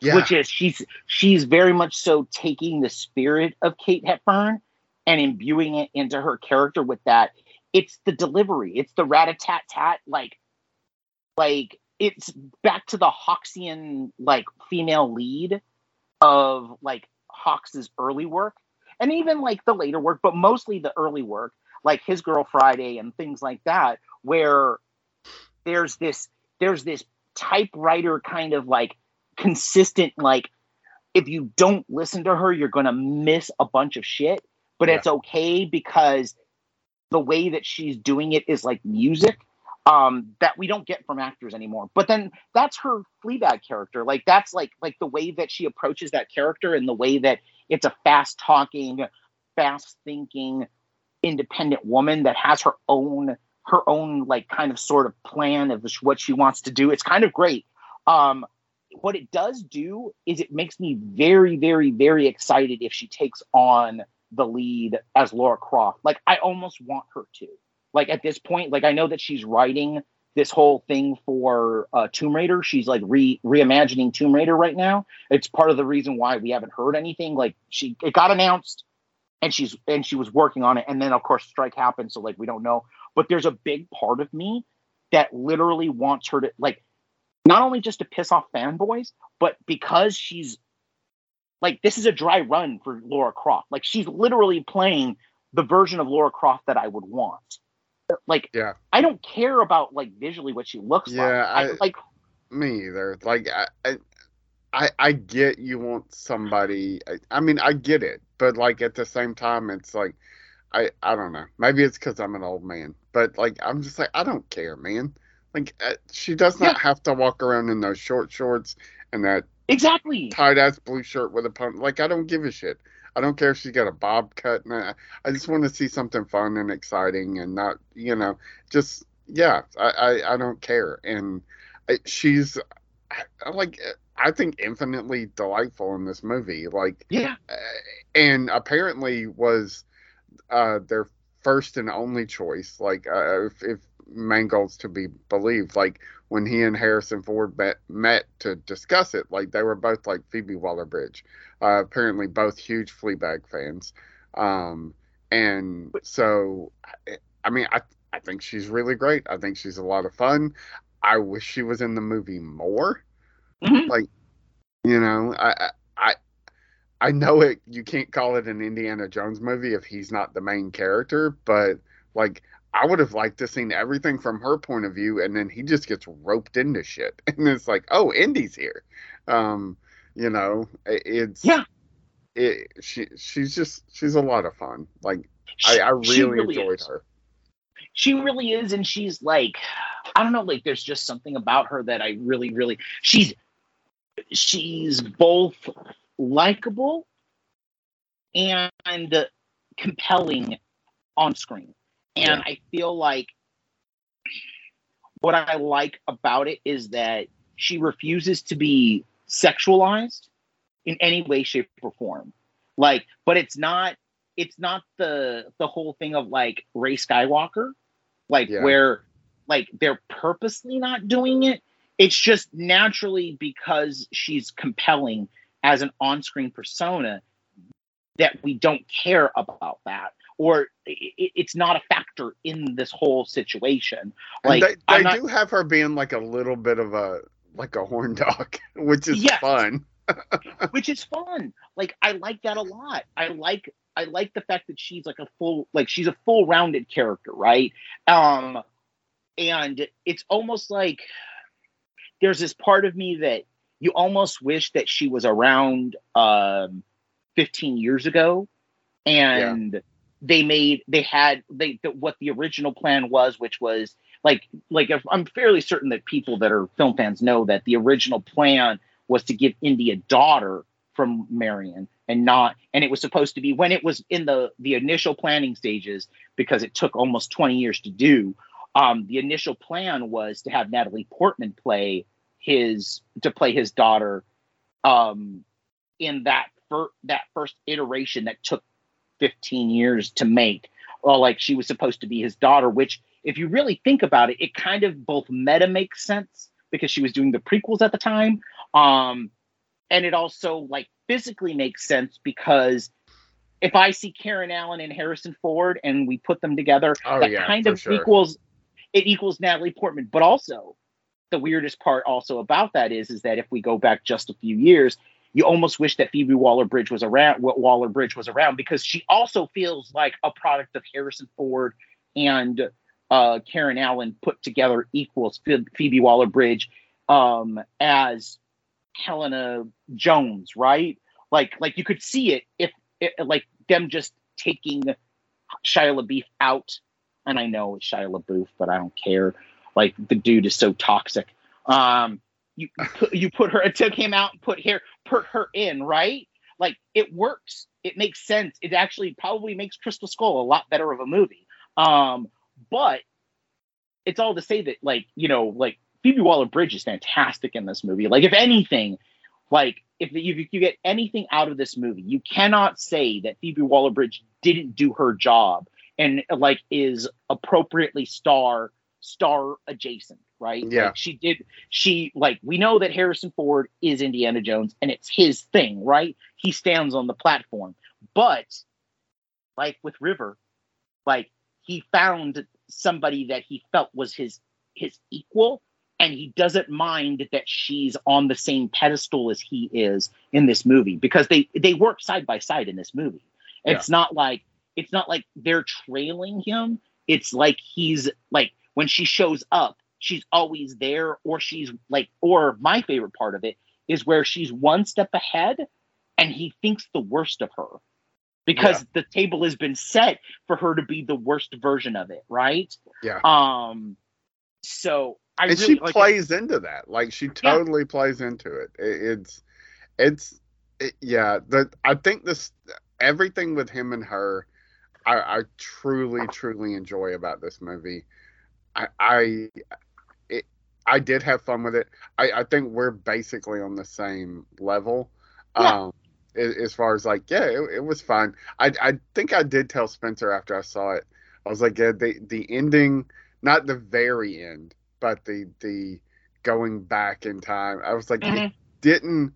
Yeah. which is she's she's very much so taking the spirit of Kate Hepburn and imbuing it into her character with that. It's the delivery, it's the rat a tat tat, like like it's back to the Hawksian like female lead of like Hawks's early work and even like the later work, but mostly the early work, like His Girl Friday and things like that, where there's this there's this typewriter kind of like consistent like if you don't listen to her, you're gonna miss a bunch of shit. But yeah. it's okay because the way that she's doing it is like music um that we don't get from actors anymore. But then that's her fleabag character. Like that's like like the way that she approaches that character and the way that it's a fast talking fast thinking independent woman that has her own her own like kind of sort of plan of what she wants to do. It's kind of great. Um what it does do is it makes me very very very excited if she takes on the lead as Laura Croft. Like I almost want her to like at this point like I know that she's writing this whole thing for uh, Tomb Raider. She's like re reimagining Tomb Raider right now. It's part of the reason why we haven't heard anything. Like she, it got announced, and she's and she was working on it, and then of course strike happened, so like we don't know. But there's a big part of me that literally wants her to like, not only just to piss off fanboys, but because she's like this is a dry run for Laura Croft. Like she's literally playing the version of Laura Croft that I would want like yeah. I don't care about like visually what she looks yeah, like I, I, like me either. Like I, I i get you want somebody I, I mean i get it but like at the same time it's like i i don't know. Maybe it's because i'm an old man but like i'm just like i don't care man. Like uh, she does not yeah. have to walk around in those short shorts and that exactly. tight ass blue shirt with a pump like i don't give a shit I don't care if she's got a bob cut. And I, I just want to see something fun and exciting and not, you know, just yeah. I I, I don't care. And I, she's I, like I think infinitely delightful in this movie. Like yeah, and apparently was uh, their first and only choice. Like uh, if, if Mangold's to be believed, like when he and Harrison Ford met, met to discuss it, like they were both like Phoebe Waller-Bridge, uh, apparently both huge Fleabag fans, um, and so I mean I I think she's really great. I think she's a lot of fun. I wish she was in the movie more. Mm-hmm. Like, you know, I I I know it. You can't call it an Indiana Jones movie if he's not the main character, but like I would have liked to seen everything from her point of view, and then he just gets roped into shit, and it's like, oh, Indy's here. Um, you know, it's yeah. It, she she's just she's a lot of fun. Like she, I, I really, really enjoyed is. her. She really is, and she's like, I don't know, like there's just something about her that I really, really. She's she's both likable and compelling on screen and yeah. I feel like what I like about it is that she refuses to be sexualized in any way, shape, or form. Like, but it's not it's not the the whole thing of like Rey Skywalker, like yeah. where like they're purposely not doing it. It's just naturally because she's compelling as an on-screen persona that we don't care about that or it, it's not a factor in this whole situation. Like and they, they not, do have her being like a little bit of a like a horn dog, which is yes, fun. which is fun. Like I like that a lot. I like I like the fact that she's like a full like she's a full rounded character, right? Um and it's almost like there's this part of me that you almost wish that she was around um 15 years ago and yeah they made they had they the, what the original plan was which was like like if, i'm fairly certain that people that are film fans know that the original plan was to give indy a daughter from marion and not and it was supposed to be when it was in the the initial planning stages because it took almost 20 years to do um the initial plan was to have natalie portman play his to play his daughter um in that fir- that first iteration that took 15 years to make. Well, like she was supposed to be his daughter, which, if you really think about it, it kind of both meta makes sense because she was doing the prequels at the time. Um, and it also like physically makes sense because if I see Karen Allen and Harrison Ford and we put them together, oh, that yeah, kind of sure. equals it equals Natalie Portman. But also, the weirdest part also about that is is that if we go back just a few years, you almost wish that Phoebe Waller Bridge was around. Waller Bridge was around because she also feels like a product of Harrison Ford and uh, Karen Allen put together equals Phoebe Waller Bridge um, as Helena Jones, right? Like, like you could see it if, it, like them just taking Shia LaBeouf out, and I know it's Shia LaBeouf, but I don't care. Like the dude is so toxic. Um, you you put her took him out and put her put her in right? Like it works. It makes sense. It actually probably makes crystal skull a lot better of a movie. Um but it's all to say that like you know like phoebe waller-bridge is fantastic in this movie. Like if anything like if you, if you get anything out of this movie you cannot say that phoebe waller-bridge didn't do her job and like is appropriately star star adjacent right? Yeah. Like she did, she, like, we know that Harrison Ford is Indiana Jones and it's his thing, right? He stands on the platform. But, like with River, like, he found somebody that he felt was his his equal and he doesn't mind that she's on the same pedestal as he is in this movie because they they work side by side in this movie it's yeah. not like it's not like they're trailing him it's like he's like when she shows up she's always there or she's like or my favorite part of it is where she's one step ahead and he thinks the worst of her because yeah. the table has been set for her to be the worst version of it right? Yeah. Um so I and really, she like, plays into that. Like she totally yeah. plays into it, it it's it's it, yeah the i think this everything with him and her I, I truly truly enjoy about this movie. I, I I did have fun with it. I, I think we're basically on the same level. Yeah. Um, as far as like, yeah, it, it was fine. I, I think I did tell Spencer after I saw it. I was like, yeah, the the ending, not the very end, but the the going back in time. I was like, mm-hmm. it didn't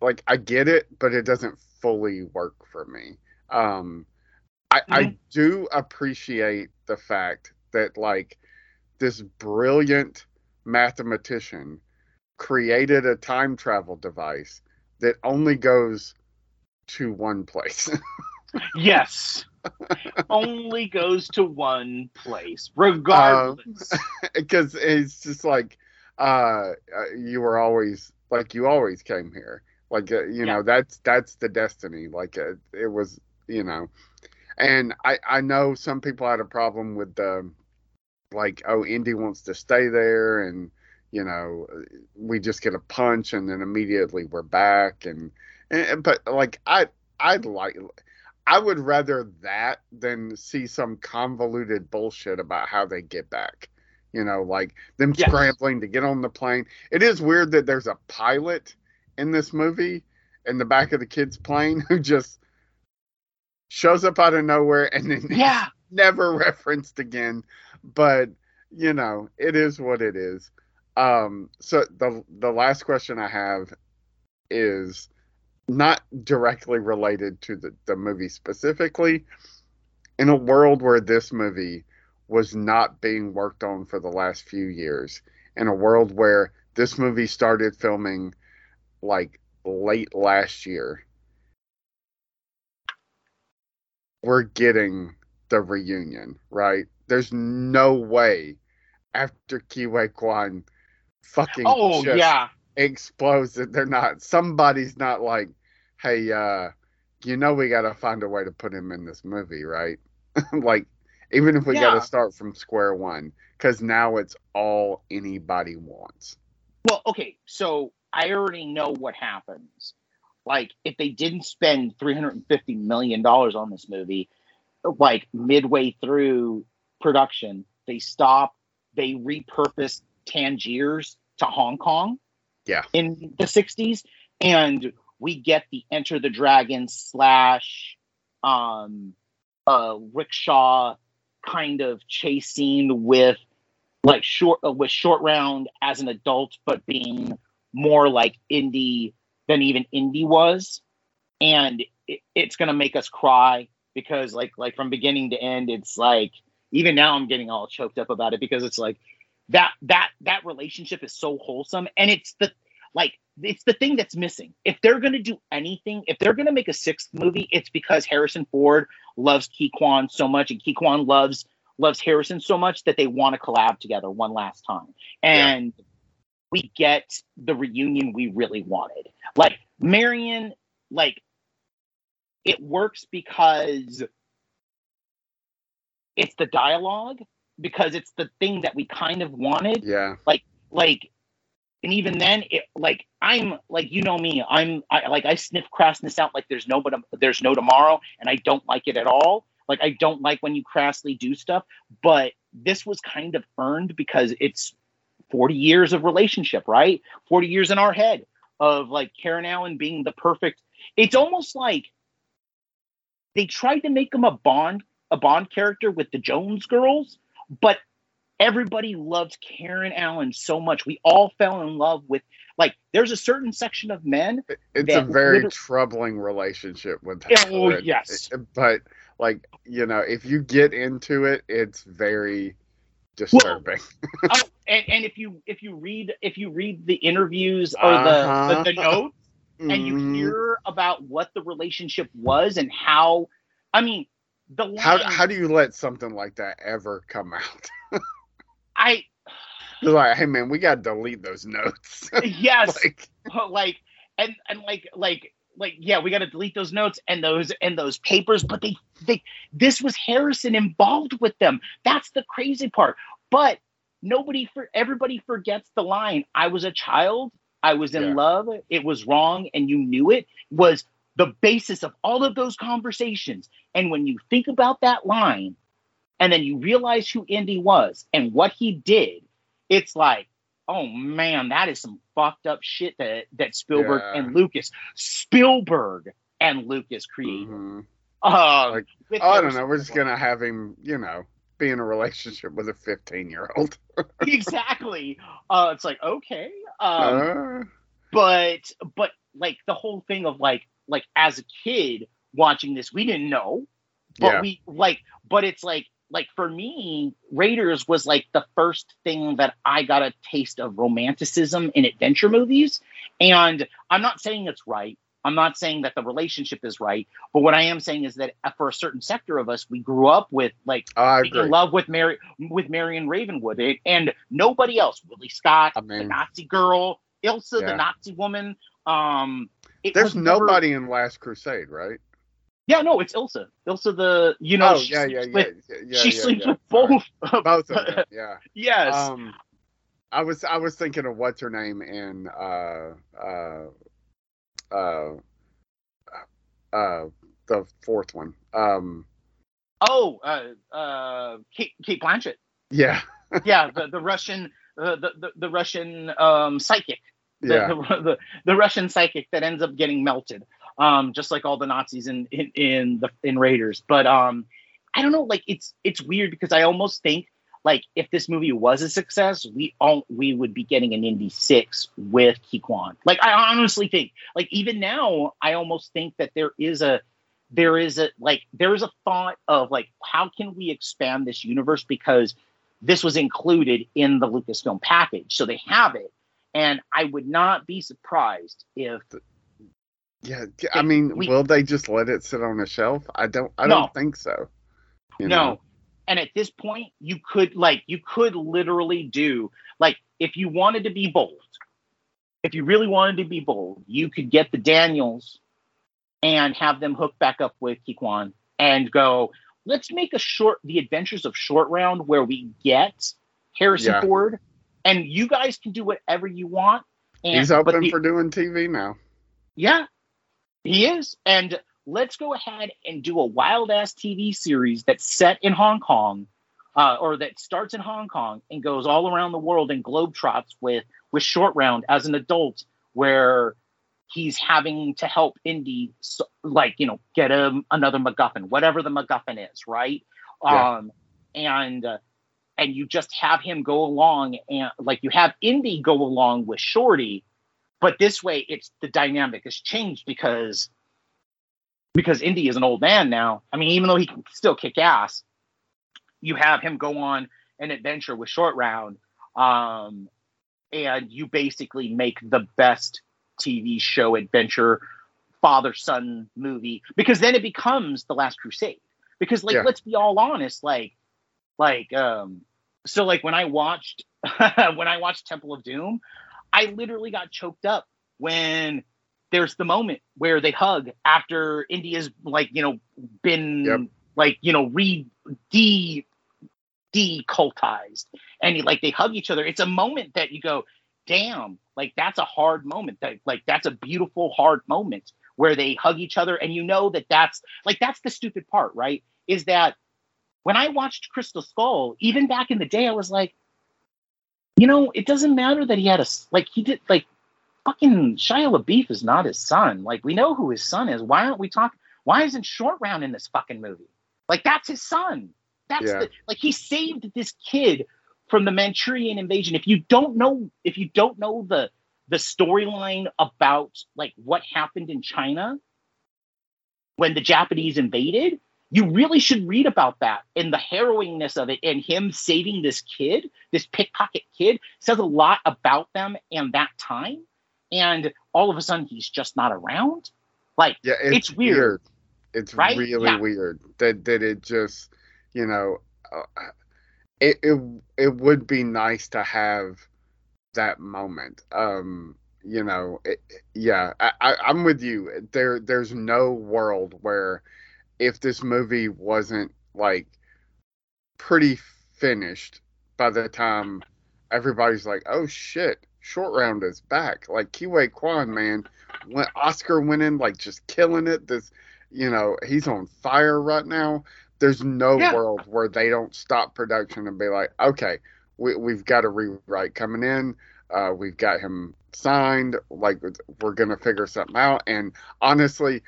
like I get it, but it doesn't fully work for me. Um, I mm-hmm. I do appreciate the fact that like this brilliant mathematician created a time travel device that only goes to one place. yes. only goes to one place, regardless. Because um, it's just like uh, uh, you were always like you always came here. Like uh, you yeah. know that's that's the destiny. Like uh, it was you know, and I I know some people had a problem with the like oh Indy wants to stay there and you know we just get a punch and then immediately we're back and, and but like I I'd like I would rather that than see some convoluted bullshit about how they get back. You know, like them yes. scrambling to get on the plane. It is weird that there's a pilot in this movie in the back of the kid's plane who just shows up out of nowhere and then yeah. never referenced again but you know, it is what it is. Um, so the the last question I have is not directly related to the, the movie specifically. In a world where this movie was not being worked on for the last few years, in a world where this movie started filming like late last year, we're getting the reunion, right? There's no way after Huy Quan fucking oh yeah. explodes that they're not somebody's not like hey uh you know we gotta find a way to put him in this movie right? Like even if we yeah. gotta start from square one because now it's all anybody wants. Well okay so i already know what happens. Like if they didn't spend 350 million dollars on this movie like midway through production. They stop, they repurposed Tangiers to Hong Kong. Yeah. In the 60s. And we get the Enter the Dragon slash um uh rickshaw kind of chase scene with like short uh, with short round as an adult but being more like indie than even indie was and it, it's gonna make us cry because like like from beginning to end it's like even now I'm getting all choked up about it because it's like that that that relationship is so wholesome and it's the like it's the thing that's missing. If they're gonna do anything, if they're gonna make a sixth movie, it's because Harrison Ford loves Ke Quan so much, and Ke Quan loves loves Harrison so much that they want to collab together one last time. And yeah. we get the reunion we really wanted. Like Marion, like it works because it's the dialogue because it's the thing that we kind of wanted. Yeah. Like like and even then it like I'm like you know me, I'm I like I sniff crassness out like there's no but there's no tomorrow and I don't like it at all. Like I don't like when you crassly do stuff, but this was kind of earned because it's 40 years of relationship, right? 40 years in our head of like Karen Allen being the perfect. It's almost like they tried to make him a Bond a Bond character with the Jones girls, but everybody loves Karen Allen so much. We all fell in love with like there's a certain section of men. It's a very troubling relationship with her. Oh yes. But like, you know, if you get into it, it's very disturbing. Well, oh, and, and if you if you read if you read the interviews or uh-huh. the, the, the notes and you mm-hmm. hear about what the relationship was and how I mean the line, how how do you let something like that ever come out? I like, hey man, we gotta delete those notes. yes, like, like and and like like like yeah, we gotta delete those notes and those and those papers. But they they this was Harrison involved with them. That's the crazy part. But nobody for everybody forgets the line. I was a child. I was in yeah. love. It was wrong, and you knew it. Was the basis of all of those conversations. And when you think about that line, and then you realize who Indy was and what he did, it's like, oh man, that is some fucked up shit that that Spielberg yeah. and Lucas, Spielberg and Lucas created. Mm-hmm. Uh, like, I don't know. We're just gonna have him, you know, be in a relationship with a 15 year old. exactly. Uh, it's like okay, um, uh, but but like the whole thing of like like as a kid watching this, we didn't know, but yeah. we like, but it's like like for me, Raiders was like the first thing that I got a taste of romanticism in adventure movies. And I'm not saying it's right. I'm not saying that the relationship is right, but what I am saying is that uh, for a certain sector of us, we grew up with like oh, in love with Mary with Marion Ravenwood, it, and nobody else. Willie Scott, I mean, the Nazi girl, Ilsa, yeah. the Nazi woman. Um, There's nobody never... in Last Crusade, right? Yeah, no, it's Ilsa. Ilsa, the you know, oh, yeah, yeah, yeah, with, yeah, She yeah, sleeps yeah, with both. both of them. Yeah. yes. Um, I was I was thinking of what's her name in uh uh uh uh the fourth one. Um. Oh, uh, uh, Cate, Cate Blanchett. Yeah. yeah, the the Russian uh, the, the the Russian um psychic. The, yeah. The, the, the Russian psychic that ends up getting melted um, just like all the Nazis in, in in the in Raiders. But um, I don't know, like it's it's weird because I almost think like if this movie was a success, we all we would be getting an Indy six with Ke Quan. Like I honestly think, like even now, I almost think that there is a there is a like there is a thought of like how can we expand this universe because this was included in the Lucasfilm package, so they have it. And I would not be surprised if yeah, I mean, we, will they just let it sit on a shelf? I don't. I no, don't think so. no. Know? And at this point, you could like you could literally do like if you wanted to be bold, if you really wanted to be bold, you could get the Daniels and have them hook back up with Ke Quan and go. Let's make a short, the Adventures of Short Round, where we get Harrison yeah. Ford, and you guys can do whatever you want. And, He's open the, for doing TV now. Yeah, he is. And let's go ahead and do a wild ass TV series that's set in Hong Kong, uh, or that starts in Hong Kong and goes all around the world and globetrots with with Short Round as an adult, where he's having to help Indy, like you know, get him another MacGuffin, whatever the MacGuffin is, right? Yeah. Um, and uh, and you just have him go along and like you have Indy go along with Shorty but this way, it's the dynamic has changed because because Indy is an old man now. I mean, even though he can still kick ass, you have him go on an adventure with Short Round, um, and you basically make the best TV show adventure father son movie because then it becomes the last crusade because like Yeah. let's be all honest like like um so like when i watched when i watched temple of doom i literally got choked up when there's the moment where they hug after Indy's like you know been Yep. like you know re de decultized. And like they hug each other. It's a moment that you go damn like that's a hard moment that like that's a beautiful hard moment where they hug each other. And you know that that's like that's the stupid part right? Is that when i watched crystal skull even back in the day i was like you know it doesn't matter that he had a like he did like fucking Shia LaBeouf is not his son like we know who his son is why aren't we talking why isn't short round in this fucking movie like that's his son that's Yeah. the like he saved this kid from the Manchurian invasion. If you don't know, if you don't know the the storyline about like what happened in China when the Japanese invaded, you really should read about that and the harrowingness of it and him saving this kid, this pickpocket kid, says a lot about them and that time. And all of a sudden he's just not around. Like Yeah, It's weird, It's right? really Yeah. weird that that it just, you know, uh, it it it would be nice to have that moment. Um, you know, it, yeah, I, I I'm with you. There there's no world where if this movie wasn't like pretty finished by the time everybody's like, oh shit, short round is back. Like Ke Huy Quan, man, went Oscar winning, like just killing it. This, you know, he's on fire right now. There's no Yeah. world where they don't stop production and be like, okay, we, we've got a rewrite coming in. Uh, we've got him signed. Like we're gonna figure something out. And honestly,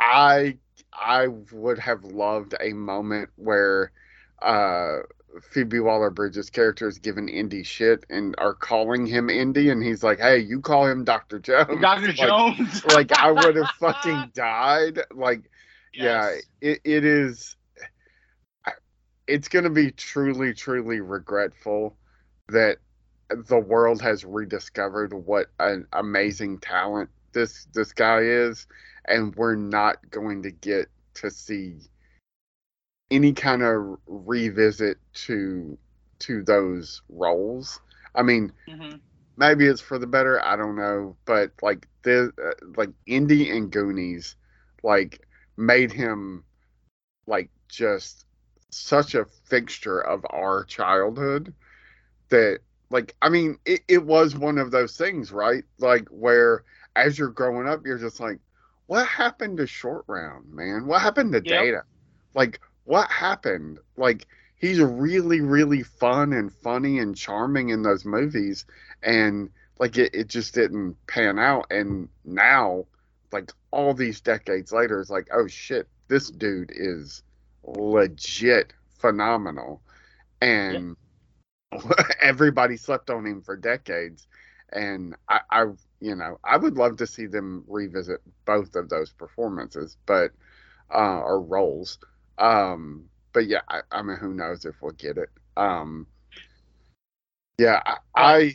I I would have loved a moment where uh Phoebe Waller-Bridge's character is giving Indy shit and are calling him Indy, and he's like, "Hey, you call him Doctor Jones." Dr. Like- Jones. like I would have fucking died. Like, yeah, it, it is. It's gonna be truly, truly regretful that the world has rediscovered what an amazing talent this this guy is, and we're not going to get to see any kind of revisit to to those roles. I mean, Mhm. maybe it's for the better. I don't know, but like the uh, like Indy and Goonies, like made him like just such a fixture of our childhood that like I mean it, it was one of those things, right? Like where as you're growing up, you're just like, what happened to Short Round, man? What happened to Yep. Data? Like what happened? Like he's really really fun and funny and charming in those movies and like it, it just didn't pan out and now like all these decades later it's like oh shit this dude is legit phenomenal and everybody slept on him for decades and I, I you know i would love to see them revisit both of those performances but uh or roles um but yeah i, I mean who knows if we'll get it um yeah I, I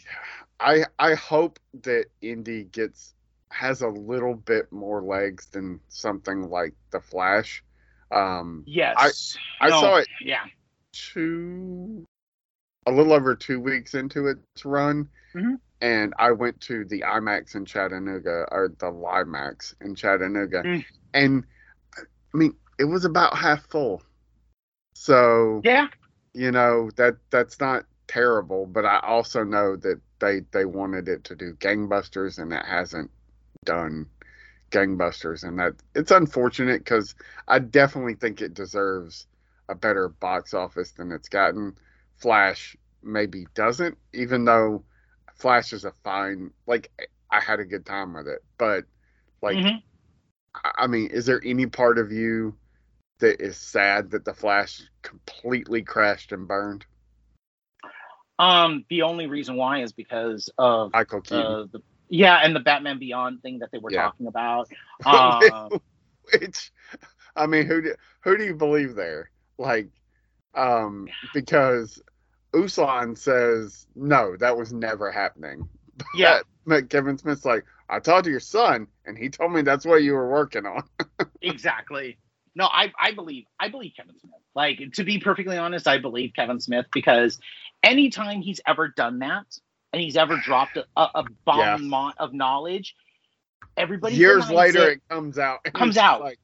i i hope that indy gets has a little bit more legs than something like the flash um Yes. I No, saw it Yeah. two a little over two weeks into its run Mhm. and i went to the imax in chattanooga or the limax in chattanooga Mm. and i mean it was about half full so Yeah. you know that that's not terrible but i also know that they they wanted it to do gangbusters and it hasn't done gangbusters and that it's unfortunate because i definitely think it deserves a better box office than it's gotten flash maybe doesn't even though flash is a fine like i had a good time with it but like Mhm. I I mean, is there any part of you that is sad that the Flash completely crashed and burned? Um, the only reason why is because of Michael Keaton. uh, the yeah, and the Batman Beyond thing that they were Yeah. talking about. Um, Which, I mean, who do who do you believe there? Like, um, because Uslan says no, that was never happening. Yeah. But Kevin Smith's like, I talked to your son, and he told me that's what you were working on. exactly. No, I I believe I believe Kevin Smith. Like to be perfectly honest, I believe Kevin Smith because anytime he's ever done that and he's ever dropped a, a bomb Yeah. of knowledge, everybody Years later, it. it comes out. Comes out. Like,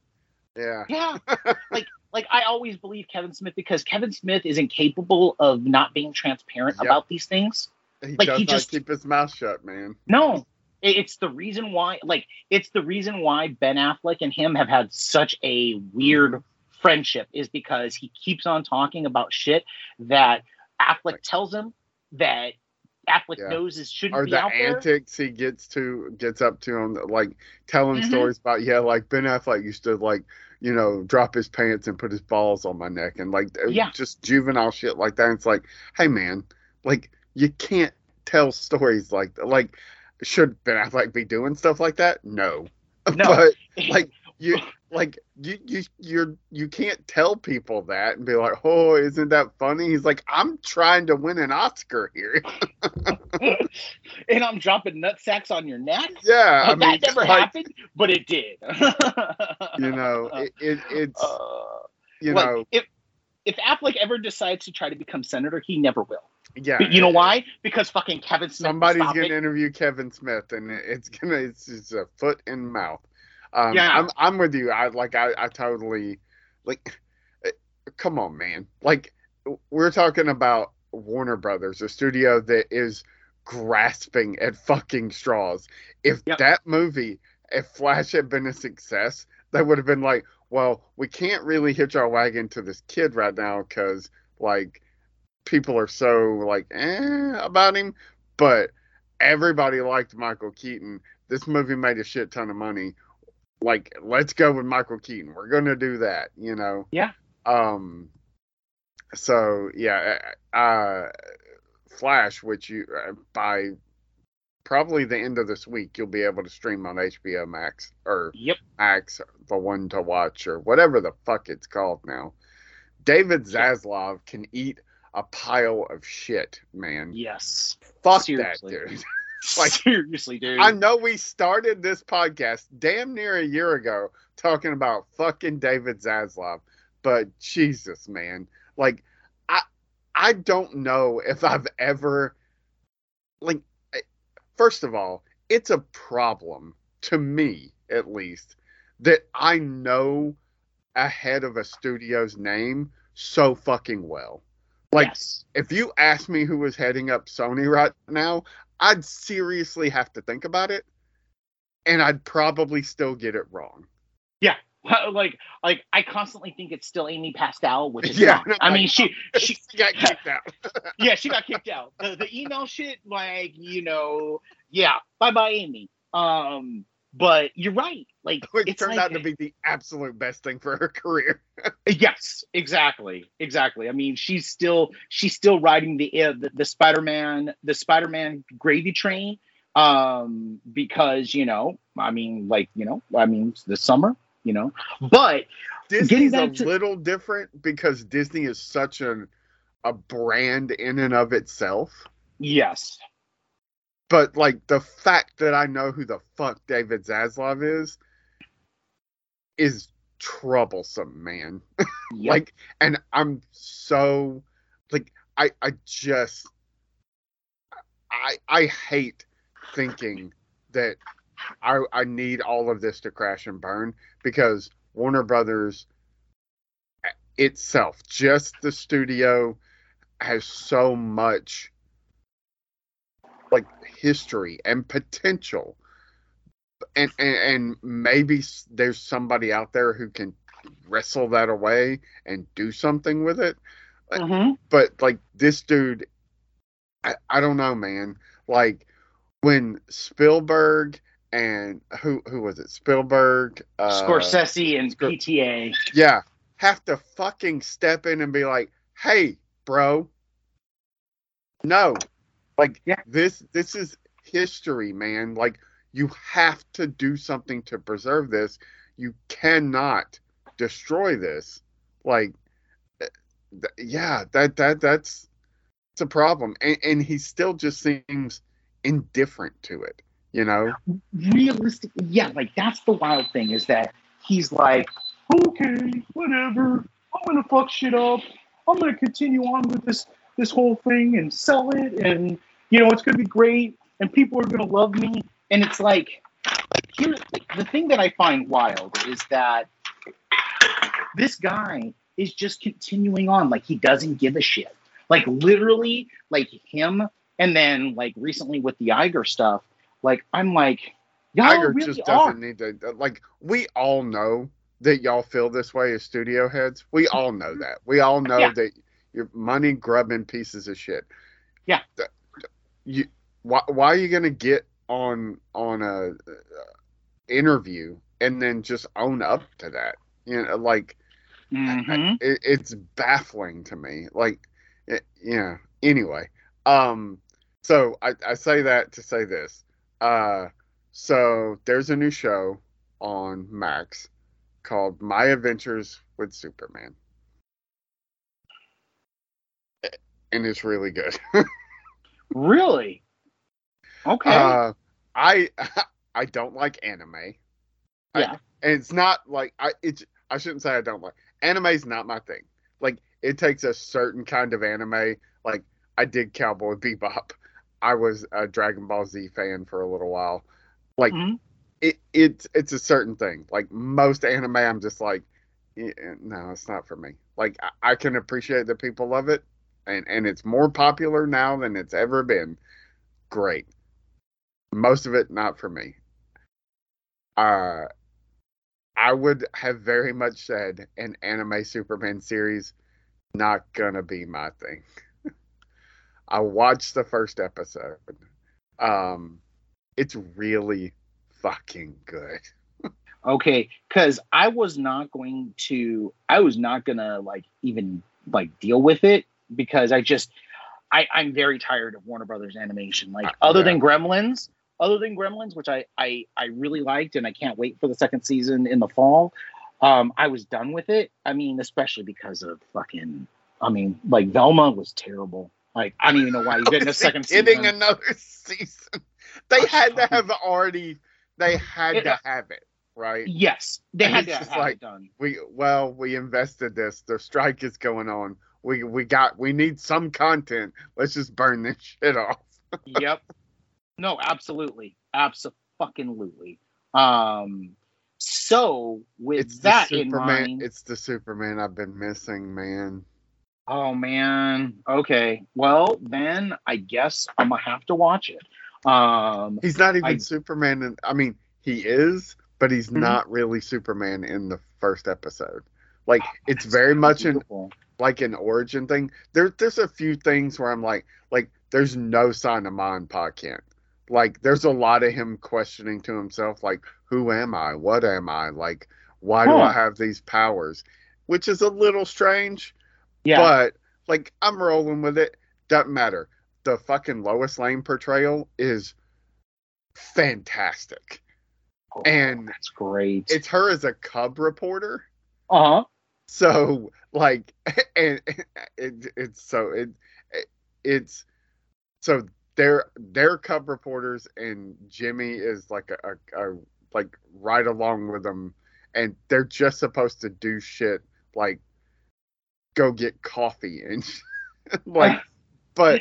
yeah. Yeah. like like I always believe Kevin Smith because Kevin Smith is incapable of not being transparent Yep. about these things. He Like, does he not just- keep his mouth shut, man. No. It's the reason why like it's the reason why Ben Affleck and him have had such a weird friendship is because he keeps on talking about shit that Affleck tells him that Affleck Yeah. knows is shouldn't Or be the out there. antics he gets to gets up to him, like telling Mhm. stories about yeah, like Ben Affleck used to like you know drop his pants and put his balls on my neck and like uh, Yeah. just juvenile shit like that. It's like, hey man, like you can't tell stories like like should Ben Affleck be doing stuff like that? No, No. but like you like you you you're you can't tell people that and be like oh isn't that funny he's like i'm trying to win an oscar here and I'm dropping nut sacks on your neck. yeah i that mean never like, happened, but it did. you know it, it it's Uh, you like, know if if Affleck ever decides to try to become senator, he never will. yeah But you know why? Because fucking Kevin Smith. somebody's gonna it. interview kevin smith and it's gonna it's just a foot in mouth um Yeah. i'm i'm with you. I like i i totally like eh, come on man. Like we're talking about warner brothers a studio that is grasping at fucking straws. If Yep. that movie if flash had been a success they would have been like well we can't really hitch our wagon to this kid right now because like people are so like eh about him. But everybody liked michael keaton. This movie made a shit ton of money like let's go with michael keaton we're gonna do that you know Yeah. um so yeah uh flash which you uh, by probably the end of this week you'll be able to stream on hbo max or Yep. max the one to watch or whatever the fuck it's called now david zaslav can eat a pile of shit man Yes. fuck seriously. that dude Like, seriously, dude. I know we started this podcast damn near a year ago talking about fucking David Zaslav, but Jesus, man, like I I don't know if I've ever like first of all, it's a problem to me at least that I know ahead of a studio's name so fucking well. Like yes. if you ask me who was heading up Sony right now, I'd seriously have to think about it, and I'd probably still get it wrong. Yeah, like like I constantly think it's still Amy Pascal, which is Yeah. I mean, she she She got kicked out. yeah, she got kicked out. The the email shit, like, you know, yeah, bye bye Amy. Um, but you're right. Like it turned like, out to be the absolute best thing for her career. Yes, exactly, exactly. I mean, she's still she's still riding the uh, the, the Spider-Man the Spider-Man gravy train um because you know i mean like you know i mean it's the summer you know but Disney's a to- little different because Disney is such an a brand in and of itself. yes But like the fact that I know who the fuck David Zaslav is is troublesome, man. yep. like and i'm so like i i just i i hate thinking that i i need all of this to crash and burn because warner brothers eh, itself just the studio has so much like history and potential and and, and maybe there's somebody out there who can wrestle that away and do something with it. Mhm. But like this dude, I, I don't know, man. Like when Spielberg and who who was it? Spielberg, uh, scorsese and Scor- pta yeah, have to fucking step in and be like, "Hey, bro, no, like Yeah. this this is history, man. Like you have to do something to preserve this. You cannot destroy this. Like, eh, th- yeah, that that that's it's a problem, and, and he still just seems indifferent to it. You know, realistically, yeah, like that's the wild thing is that he's like, okay, whatever, I'm gonna fuck shit up. I'm gonna continue on with this this whole thing and sell it, and you know it's gonna be great, and people are gonna love me. And it's like, here, the thing that I find wild is that this guy is just continuing on like he doesn't give a shit. Like literally, like him, and then like recently with the Iger stuff, like I'm like, y'all Iger really just doesn't need to. Like we all know that y'all feel this way as studio heads. We all know mm-hmm. that. We all know Yeah. that you're money grubbing pieces of shit. Yeah. You why why are you gonna get on on a, uh interview and then just own up to that? You know, like Mhm. it, it's baffling to me. Like, it, yeah. Anyway, um, so I, I say that to say this. Uh, so there's a new show on Max called My Adventures with Superman, and it's really good. Really? Okay. Uh, I I don't like anime. I- Yeah. and it's not like I it's I shouldn't say I don't like anime's not my thing. Like it takes a certain kind of anime. Like I did Cowboy Bebop. I was a Dragon Ball Z fan for a little while. Like Mhm. it it's it's a certain thing. Like most anime, I'm just like, no, it's not for me. Like I, I can appreciate that people love it, and and it's more popular now than it's ever been. Great. Most of it not for me. Uh, I would have very much said an anime Superman series not gonna be my thing. I watched the first episode. Um, it's really fucking good. Okay, because I was not going to, I was not gonna like even like deal with it because I just, I I'm very tired of Warner Brothers animation. Like Uh, other yeah. than Gremlins, other than Gremlins, which I I I really liked and I can't wait for the second season in the fall. Um, I was done with it. I mean, especially because of fucking. I mean, like Velma was terrible. Like I don't even know why you getting a second getting season. another season. They had to have already. They had It- to have it right. Yes, they And had to have like- it done. We well, we invested this. The strike is going on. We we got. We need some content. Let's just burn this shit off. yep. No, absolutely. Absolutely. Um so with It's that in mind, It's the Superman I've been missing, man. oh man. Okay. Well, then I guess I'm gonna have to watch it. Um He's not even I- Superman. In, I mean, he is, but he's Mhm. not really Superman in the first episode. Like it's very much an beautiful. Like an origin thing. There, there's a few things where I'm like, like there's no sign of mine Pa Kent. Like there's a lot of him questioning to himself, like, who am I? What am I? Like, why do I have these powers? Which is a little strange, Yeah. but like I'm rolling with it. Doesn't matter. The fucking Lois Lane portrayal is fantastic. Oh, and that's great. It's her as a cub reporter. uh-huh. So like, and it, it's so it, it it's so they're they're cub reporters, and Jimmy is like a, a, a like right along with them, and they're just supposed to do shit like go get coffee and like, but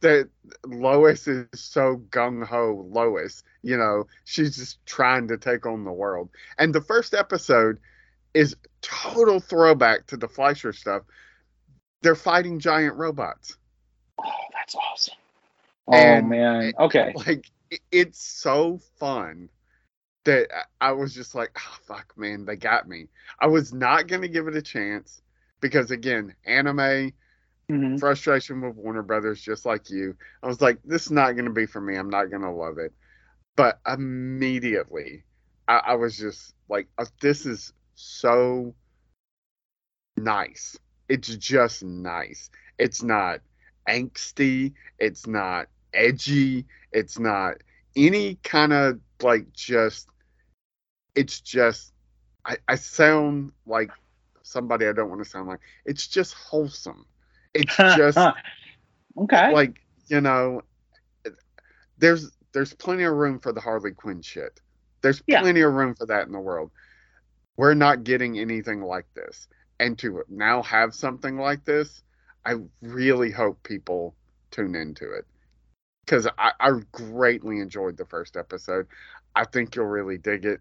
that Lois is so gung ho. Lois, you know, she's just trying to take on the world, and the first episode is total throwback to the Fleischer stuff. They're fighting giant robots. Oh, that's awesome. Oh And- man. Okay. Like it's so fun that I I was just like, oh fuck, man, they got me. I was not gonna give it a chance because again, anime Mhm. frustration with Warner Brothers, just like you. I was like, this is not gonna be for me. I'm not gonna love it. But immediately, I, I was just like, uh, this is so nice. It's just nice. It's not angsty. It's not edgy. It's not any kind of like just. It's just. I, I sound like somebody I don't want to sound like. It's just wholesome. It's just Okay. like you know there's there's plenty of room for the harley quinn shit there's Yeah. plenty of room for that in the world we're not getting anything like this and to now have something like this i really hope people tune into it because I, I greatly enjoyed the first episode i think you'll really dig it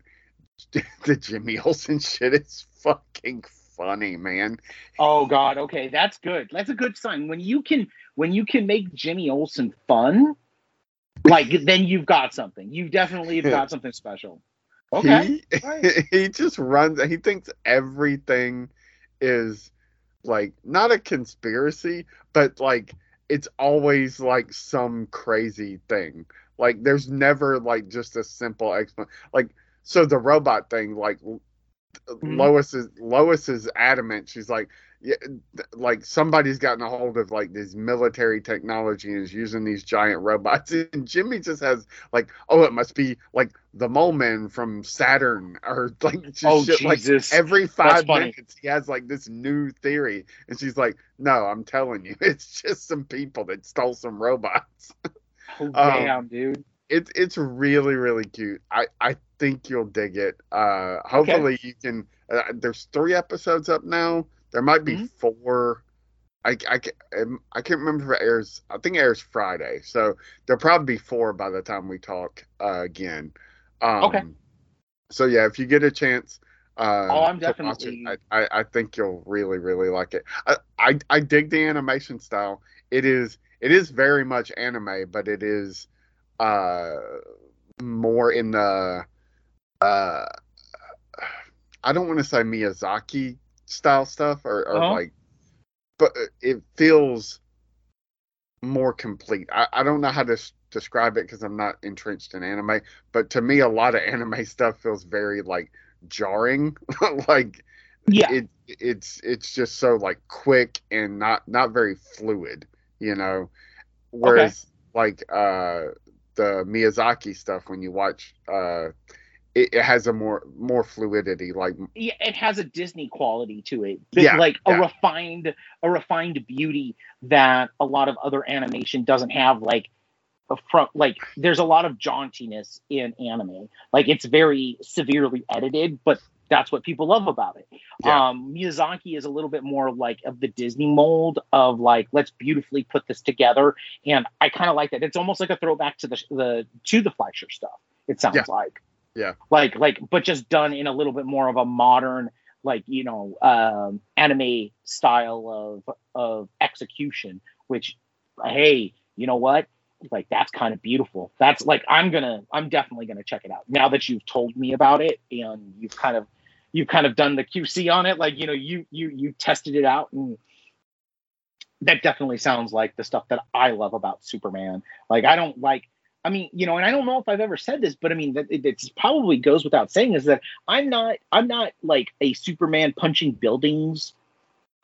the jimmy olsen shit is fucking funny man Oh God. Okay, that's good. That's a good sign. When you can, when you can make Jimmy Olsen fun, like then you've got something. You definitely have got something special. Okay. He, right. he just runs. He thinks everything is like not a conspiracy, but like it's always like some crazy thing. Like there's never like just a simple explanation. Like so the robot thing, like mm-hmm. Lois is Lois is adamant. She's like, yeah, like somebody's gotten a hold of like this military technology and is using these giant robots. And Jimmy just has like, oh, it must be like the mole man from Saturn or like just Oh shit. Like Jesus. every five minutes he has like this new theory, and she's like, no, I'm telling you, it's just some people that stole some robots. Oh, um, damn, dude. it's it's really really cute. I I think you'll dig it. Uh, hopefully you can. Uh, there's three episodes up now. There might be Mhm. four. I I um, I can't remember if it airs. I think it airs Friday, so there'll probably be four by the time we talk uh, again. Um, Okay. So yeah, if you get a chance. Uh, Oh, I'm watch it, definitely- I, I I think you'll really really like it. I, I I dig the animation style. It is it is very much anime, but it is uh more in the uh I don't want to say Miyazaki style stuff or, or Uh-huh. like but it feels more complete. I, I don't know how to s- describe it because I'm not entrenched in anime, but to me a lot of anime stuff feels very like jarring. like Yeah. it it's it's just so like quick and not not very fluid, you know. Whereas like uh the Miyazaki stuff when you watch uh it, it has a more more fluidity like yeah, it has a Disney quality to it. Yeah, like a yeah. refined, a refined beauty that a lot of other animation doesn't have. Like a front, like there's a lot of jauntiness in anime. Like it's very severely edited, but that's what people love about it. Yeah. Um, Miyazaki is a little bit more like of the Disney mold of like let's beautifully put this together, and I kind of like that. It's almost like a throwback to the the to the Fleischer stuff. It sounds Yeah. like Yeah. like like but just done in a little bit more of a modern like you know um anime style of of execution which hey you know what? Like that's kind of beautiful. That's like i'm gonna i'm definitely gonna check it out. Now that you've told me about it and you've kind of you've kind of done the qc on it like you know you you you tested it out and that definitely sounds like the stuff that i love about superman. Like i don't like I mean, you know, and I don't know if I've ever said this, but I mean, that it it's probably goes without saying is that I'm not, I'm not like a Superman punching buildings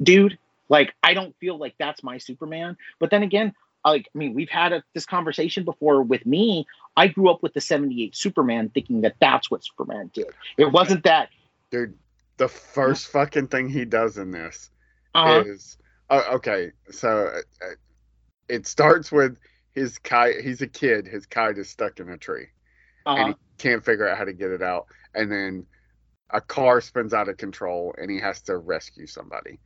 dude. Like, I don't feel like that's my Superman. But then again, like, I mean, we've had a, this conversation before with me. I grew up with the 78 Superman thinking that that's what Superman did. It wasn't that, dude the first fucking thing he does in this uh, is uh, okay so uh, uh, it starts with his kite he's a kid his kite is stuck in a tree and uh, he can't figure out how to get it out and then a car spins out of control and he has to rescue somebody.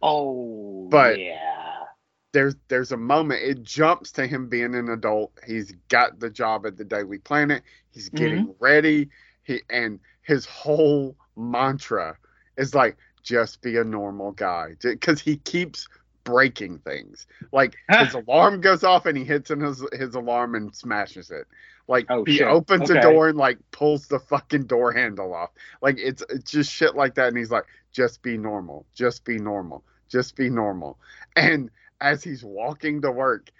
Oh, But- yeah. there's there's a moment it jumps to him being an adult. He's got the job at the daily planet. He's getting ready. He and his whole mantra is like just be a normal guy because he keeps breaking things. Like ah. his alarm goes off and he hits in his his alarm and smashes it. Like Oh, he shit. opens Okay. a door and like pulls the fucking door handle off. Like it's, it's just shit like that. And he's like just be normal. Just be normal. Just be normal. And as he's walking to work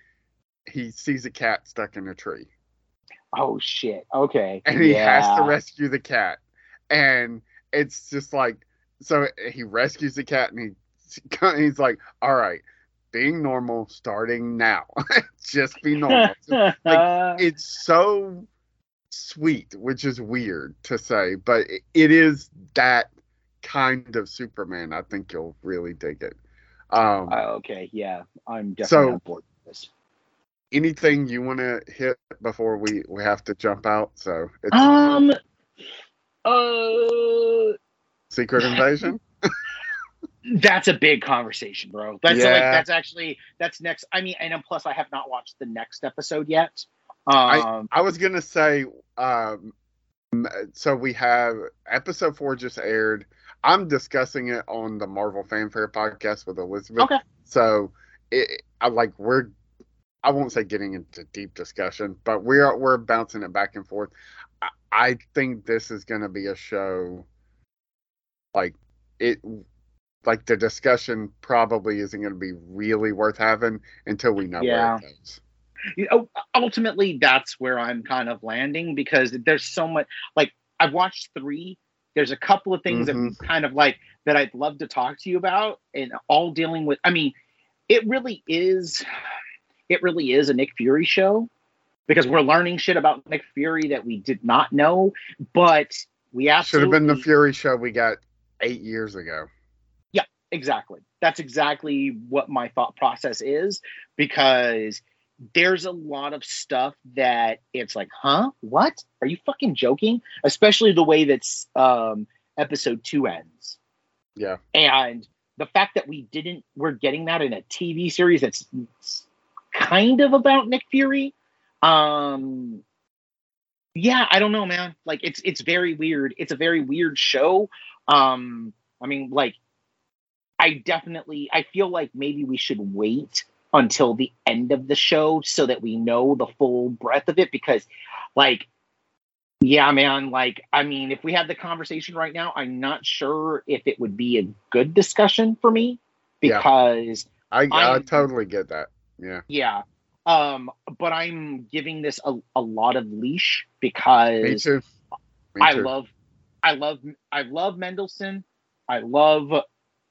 he sees a cat stuck in a tree. Oh, shit. Okay. and he has to rescue the cat. And it's just like so he rescues the cat and he he's like all right being normal starting now just be normal like, it's so sweet which is weird to say but it- is that kind of superman i think you'll really dig it um Uh, okay, yeah, I'm definitely So- on board. this. Anything you want to hit before we we have to jump out? So it's Um. Uh. Secret Invasion. That's a big conversation, bro. That's like Yeah. that's actually that's next. I mean, and plus I have not watched the next episode yet. Um. I was gonna say, um, so we have episode four just aired. I'm discussing it on the Marvel Fanfare podcast with Elizabeth. Okay. So it, I like we're, I won't say getting into deep discussion, but we are we're bouncing it back and forth. I, I think this is gonna be a show, like it, like the discussion probably isn't gonna be really worth having until we know Yeah. where it goes. you know, ultimately that's where I'm kind of landing because there's so much like I've watched three. There's a couple of things Mhm. that kind of like that I'd love to talk to you about and all dealing with I mean, it really is it really is a Nick Fury show because we're learning shit about Nick Fury that we did not know, but we Should have been the Fury show we got eight years ago. Exactly. That's exactly what my thought process is because there's a lot of stuff that it's like huh? What? Are you fucking joking? Especially the way that's um episode two ends. Yeah. and the fact that we didn't we're getting that in a tv series that's kind of about nick fury um yeah i don't know man. Like it's it's very weird. It's a very weird show. Um i mean like i definitely i feel like maybe we should wait until the end of the show so that we know the full breadth of it because like yeah man like i mean if we had the conversation right now i'm not sure if it would be a good discussion for me because I, I, I'm- totally get that. Yeah. yeah um but i'm giving this a, a lot of leash Me because too. Me I love, I love, I love Mendelsohn. I love,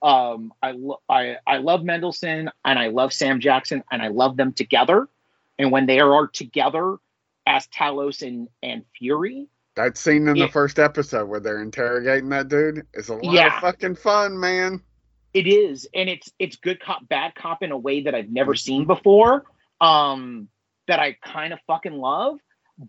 um, I, lo- I, I love Mendelsohn and I love Sam Jackson and I love them together. And when they are together as Talos and and Fury, that scene in Yeah. the first episode where they're interrogating that dude is a lot Yeah. of fucking fun, man. it is, and it's it's good cop, bad cop in a way that I've never seen before. Um, that I kind of fucking love,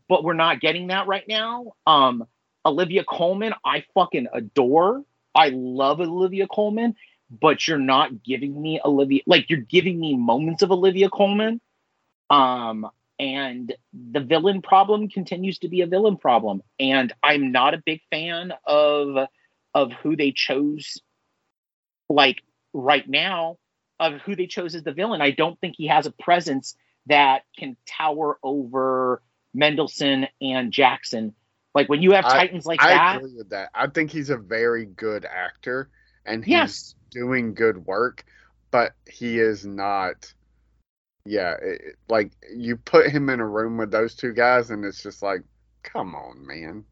but we're not getting that right now. Um, Olivia Colman, I fucking adore. I love Olivia Colman, but you're not giving me Olivia like you're giving me moments of Olivia Colman. Um, and the villain problem continues to be a villain problem, and I'm not a big fan of of who they chose. Like right now, of who they chose as the villain, I don't think he has a presence that can tower over Mendelsohn and Jackson. Like when you have I- titans like I that, agree with that. I think he's a very good actor and he's yes, doing good work, but he is not. Yeah, it, like you put him in a room with those two guys, and it's just like, come on, man.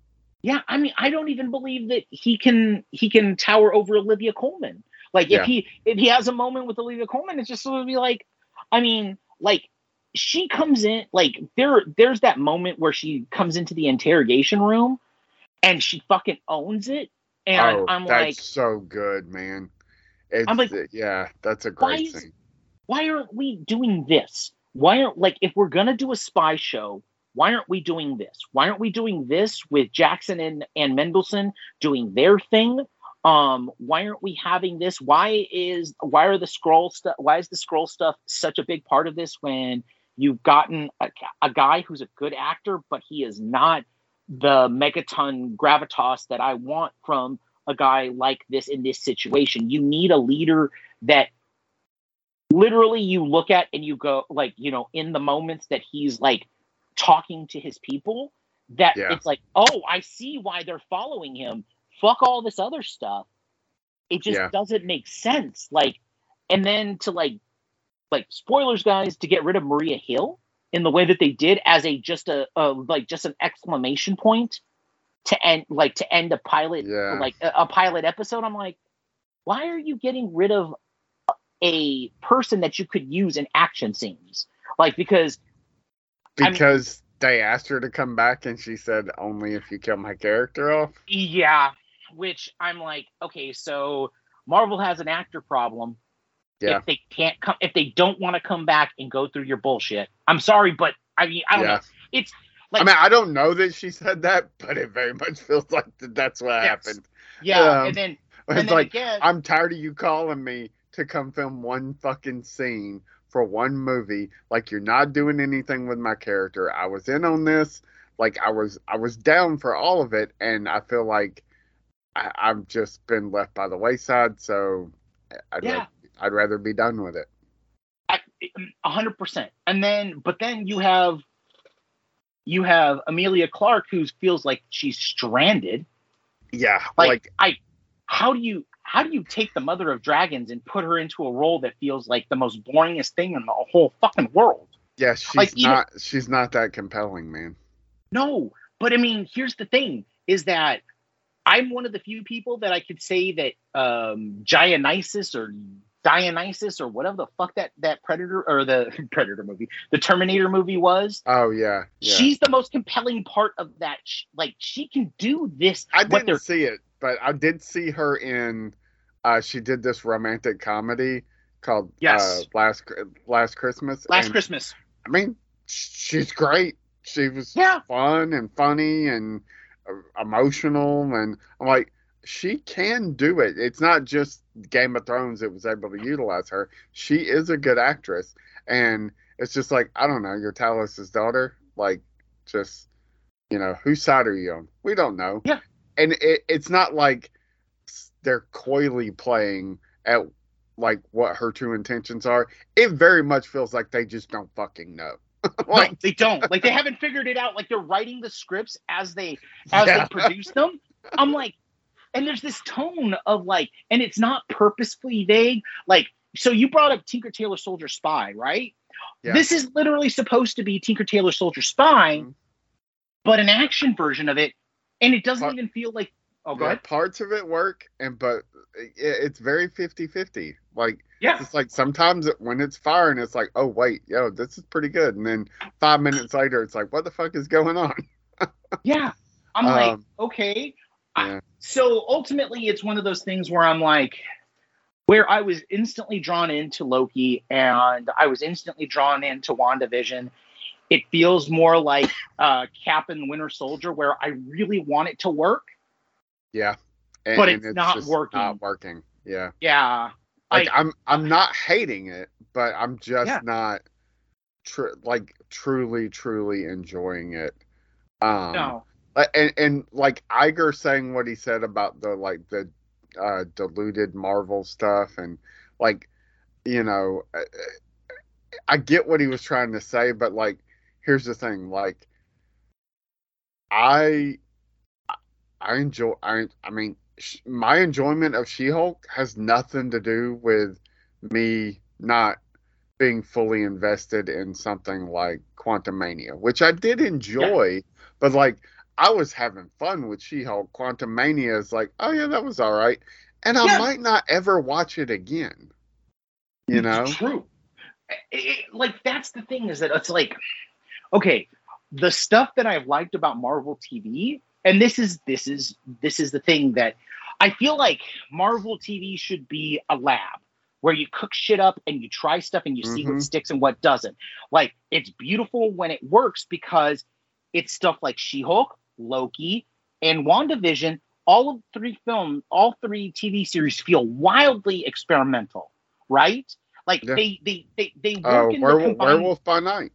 Yeah, I mean, I don't even believe that he can he can tower over Olivia Colman. Like Yeah. if he if he has a moment with Olivia Colman, it's just sort of be like, I mean, like she comes in like there there's that moment where she comes into the interrogation room and she fucking owns it. And oh, I'm that's like, so good, man. It's I'm like, yeah, that's a why great is- scene. why aren't we doing this? Why aren't like if we're gonna do a spy show, why aren't we doing this? Why aren't we doing this with Jackson and, and Mendelsohn doing their thing? Um, why aren't we having this? Why is why are the Skrull stuff why is the Skrull stuff such a big part of this when you've gotten a, a guy who's a good actor, but he is not the megaton gravitas that I want from a guy like this in this situation. You need a leader that literally you look at and you go like you know in the moments that he's like talking to his people that Yeah. it's like oh i see why they're following him fuck all this other stuff it just Yeah. doesn't make sense like and then to like like spoilers guys to get rid of maria hill in the way that they did as a just a, a like just an exclamation point to end like to end a pilot Yeah. like a, a pilot episode i'm like why are you getting rid of a person that you could use in action scenes like because I mean- Because they asked her to come back, and she said, "Only if you kill my character off." yeah which i'm like okay so marvel has an actor problem Yeah. if they can't come if they don't want to come back and go through your bullshit. I'm sorry, but I mean I don't Yeah. know. It's like I mean, I don't know that she said that, but it very much feels like that that's what Yes. happened. yeah, um, and then and It's then like again I'm tired of you calling me to come film one fucking scene for one movie. Like you're not doing anything with my character. I was in on this. Like I was, I was down for all of it, and I feel like I, I've just been left by the wayside. So I'd, Yeah. I'd rather be done with it. A hundred percent. And then, but then you have, you have Emilia Clarke who feels like she's stranded. Yeah, Like, like, I, how do you, how do you take the Mother of Dragons and put her into a role that feels like the most boringest thing in the whole fucking world? yeah, she's like, even- not, she's not that compelling, man. No, but I mean, here's the thing: is that I'm one of the few people that I could say that um, Dionysus or Dionysus or whatever the fuck that that Predator or the Predator movie, the Terminator movie was. Oh yeah, yeah. She's the most compelling part of that. sh- Like she can do this. I didn't see it, but I did see her in. Uh, she did this romantic comedy called Yes. uh, last last Christmas. last and, Christmas. I mean, she's great. She was Yeah. fun and funny and uh, emotional, and I'm like, she can do it. It's not just Game of Thrones that was able to utilize her. She is a good actress, and it's just like I don't know, you're Talos's daughter. Like, just you know, whose side are you on? We don't know. Yeah. and it, it's not like they're coyly playing at like what her true intentions are. It very much feels like they just don't fucking know. like, no, they don't. Like they haven't figured it out. Like they're writing the scripts as they as Yeah. they produce them. I'm like, and there's this tone of like, and it's not purposefully vague. Like, so you brought up Tinker Tailor Soldier Spy, right? Yeah. This is literally supposed to be Tinker Tailor Soldier Spy, Mhm. but an action version of it, and it doesn't Part- even feel like. Oh, go yeah, ahead. parts of it work, and but it, it's very 50-50. Like Yeah, it's like sometimes it, when it's firing, it's like, oh wait, yo, this is pretty good, and then five minutes later, it's like, what the fuck is going on? yeah. I'm like, Um, okay. Yeah. So ultimately, it's one of those things where I'm like, where I was instantly drawn into Loki and I was instantly drawn into WandaVision. It feels more like uh, Cap and Winter Soldier, where I really want it to work. Yeah, and, But and it's not working. Not working. Yeah, Yeah. like I- I'm I'm not hating it, but I'm just Yeah. not tr- like truly truly enjoying it. Um, No. Like, and, and like Iger saying what he said about the like the uh, diluted Marvel stuff and like you know I, I get what he was trying to say, but like here's the thing, like I I enjoy I I mean sh- my enjoyment of She-Hulk has nothing to do with me not being fully invested in something like Quantumania, which I did enjoy, but like I was having fun with She-Hulk. Quantumania is like, oh yeah, that was all right, and I Yeah. might not ever watch it again. You know? It's true. It- it- like that's the thing is that it's like, okay, the stuff that I've liked about Marvel TV, and this is this is this is the thing that I feel like Marvel TV should be a lab where you cook shit up and you try stuff and you see what Mhm. sticks and what doesn't. Like it's beautiful when it works because it's stuff like She-Hulk, Loki, and WandaVision. All of three film, all three TV series feel wildly experimental, right? Like Yeah. they they they they Uh, work in the Werewolf, combined Werewolf by Night.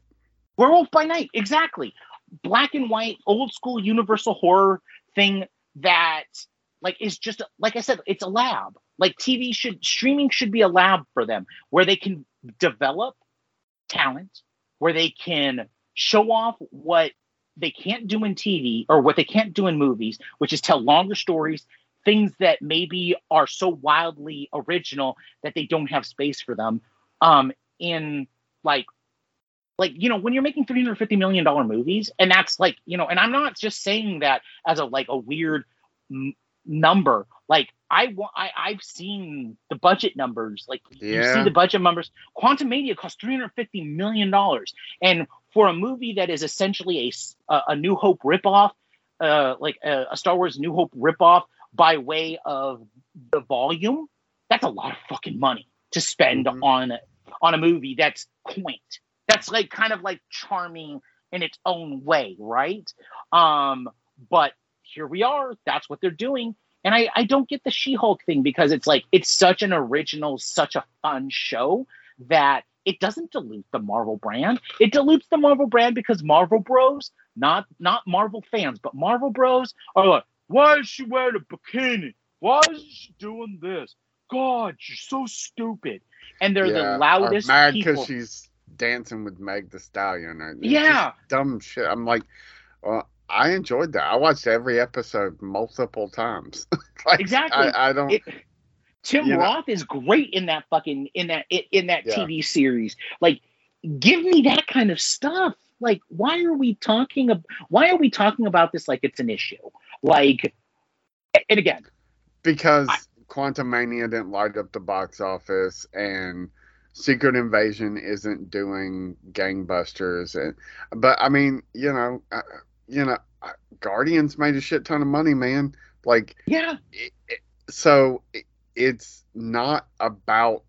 Werewolf by Night, exactly. Black and white, old school universal horror thing that like is just like I said, it's a lab. Like TV should streaming should be a lab for them where they can develop talent, where they can show off what they can't do in TV or what they can't do in movies, which is tell longer stories, things that maybe are so wildly original that they don't have space for them. Um, in like like you know when you're making 350 million dollar movies and that's like you know and i'm not just saying that as a like a weird m- number like i I, i've seen the budget numbers like you see the budget numbers quantumania cost 350 million dollars and for a movie that is essentially a a new hope ripoff uh like a, a star wars new hope ripoff by way of the volume that's a lot of fucking money to spend Mhm. on on a movie that's quaint. That's like kind of like charming in its own way, right? Um, but here we are. That's what they're doing. And I, I don't get the She-Hulk thing because it's like it's such an original, such a fun show that it doesn't dilute the Marvel brand. It dilutes the Marvel brand because Marvel Bros, not not Marvel fans, but Marvel Bros are like, why is she wearing a bikini? Why is she doing this? God, she's so stupid. And they're Yeah, the loudest mad because she's dancing with Meg the Stallion. it's Yeah. dumb shit. I'm like, well, I enjoyed that. I watched every episode multiple times. like, Exactly. I, I don't. It, Tim You know- Roth is great in that fucking in that in that Yeah. TV series. Like, give me that kind of stuff. Like, why are we talking? Ab- why are we talking about this like it's an issue? Like, and again, because I- Quantumania didn't light up the box office and Secret Invasion isn't doing gangbusters and but I mean you know uh, you know Guardians made a shit ton of money man like yeah, it, it- so it, it's not about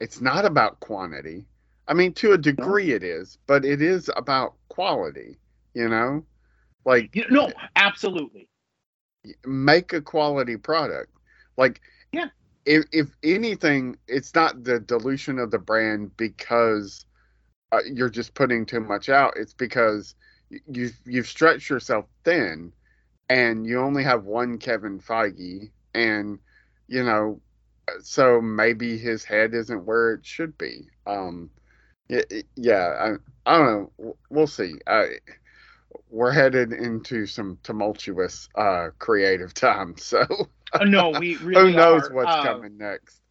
it's not about quantity I mean to a degree it is but it is about quality you know like you, no, absolutely. make a quality product. Like, Yeah. if if anything, it's not the dilution of the brand because uh, you're just putting too much out. It's because you've you've stretched yourself thin, and you only have one Kevin Feige, and you know, so maybe his head isn't where it should be. Um, yeah. I, I don't know. We'll see. I, we're headed into some tumultuous uh creative times so Uh, no, we really who knows are. what's Uh, coming next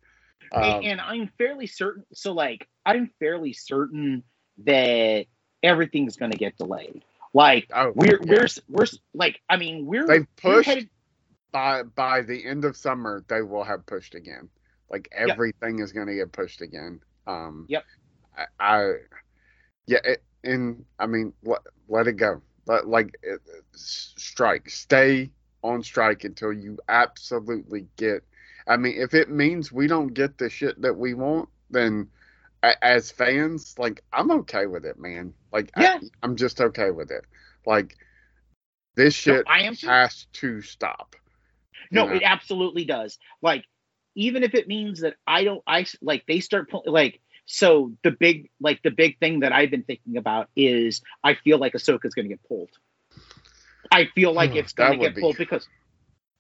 and, um, and I'm fairly certain. So, like, I'm fairly certain that everything's going to get delayed. Like, oh, we're yeah. we're we're like, I mean, we're they've we're pushed headed- by by the end of summer they will have pushed again like everything is going to get pushed again um Yep. i, I yeah it, and i mean let, let it go let, like it, strike stay on strike until you absolutely get i mean if it means we don't get the shit that we want then as fans like i'm okay with it man like Yeah. I, i'm just okay with it like this No, shit I am has to stop No, know? it absolutely does. Like, even if it means that I don't, I like they start pull- like. So the big, like the big thing that I've been thinking about is I feel like Ahsoka's going to get pulled. I feel like it's going to get be- pulled because,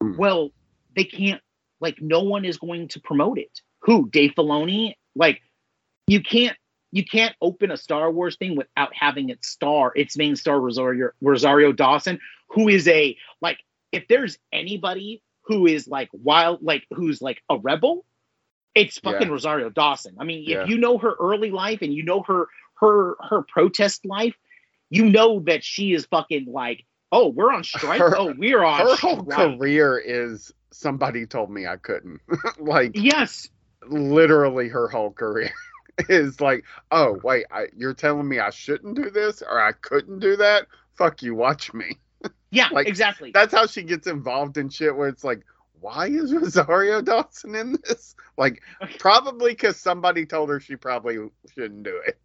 Hmm. well, they can't. Like, no one is going to promote it. Who? Dave Filoni? Like, you can't. You can't open a Star Wars thing without having its star, its main star Rosario Rosario Dawson, who is a like if there's anybody who is like wild, like who's like a rebel, it's fucking Yeah. Rosario Dawson. I mean, Yeah. if you know her early life and you know her her her protest life, you know that she is fucking like, oh, we're on strike. Her- oh, we're on her whole strike. career is somebody told me I couldn't. like Yes, literally her whole career is like, oh wait, I, you're telling me I shouldn't do this or I couldn't do that? Fuck you, watch me. yeah, Like, exactly. That's how she gets involved in shit where it's like, why is Rosario Dawson in this? Like, probably because somebody told her she probably shouldn't do it.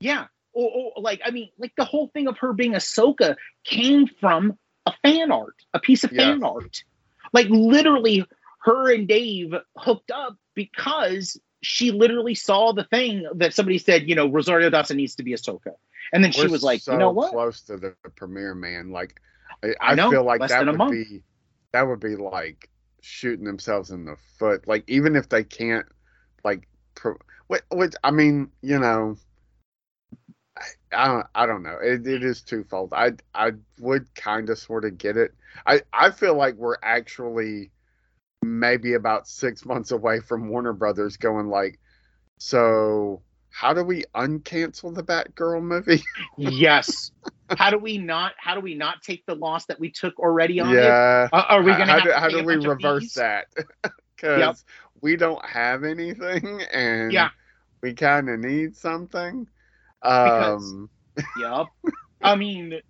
Yeah. Or, or like I mean, like the whole thing of her being Ahsoka came from a fan art, a piece of Yeah. fan art. Like literally, her and Dave hooked up because she literally saw the thing that somebody said, you know, Rosario Dawson needs to be Ahsoka, and then she We're was like, so you know what? close to the premiere, man. Like, I, I I know, feel like that would month. be that would be like shooting themselves in the foot. Like, even if they can't, like, pro, which, which I mean, you know, I, I don't, I don't know. It, it is twofold. I, I would kind of sort of get it. I, I feel like we're actually maybe about six months away from Warner Brothers going like, so how do we uncancel the Batgirl movie? Yes. how do we not? How do we not take the loss that we took already on it? yeah. Uh, are we How- gonna how do, to how do we reverse that? Because Yep. we don't have anything, and Yeah. we kind of need something. Because- Um, Yep. I mean,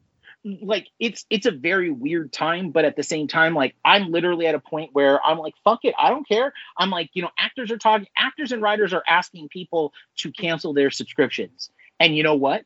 like it's it's a very weird time but at the same time like i'm literally at a point where i'm like fuck it i don't care. I'm like you know actors are talking actors and writers are asking people to cancel their subscriptions. And you know what?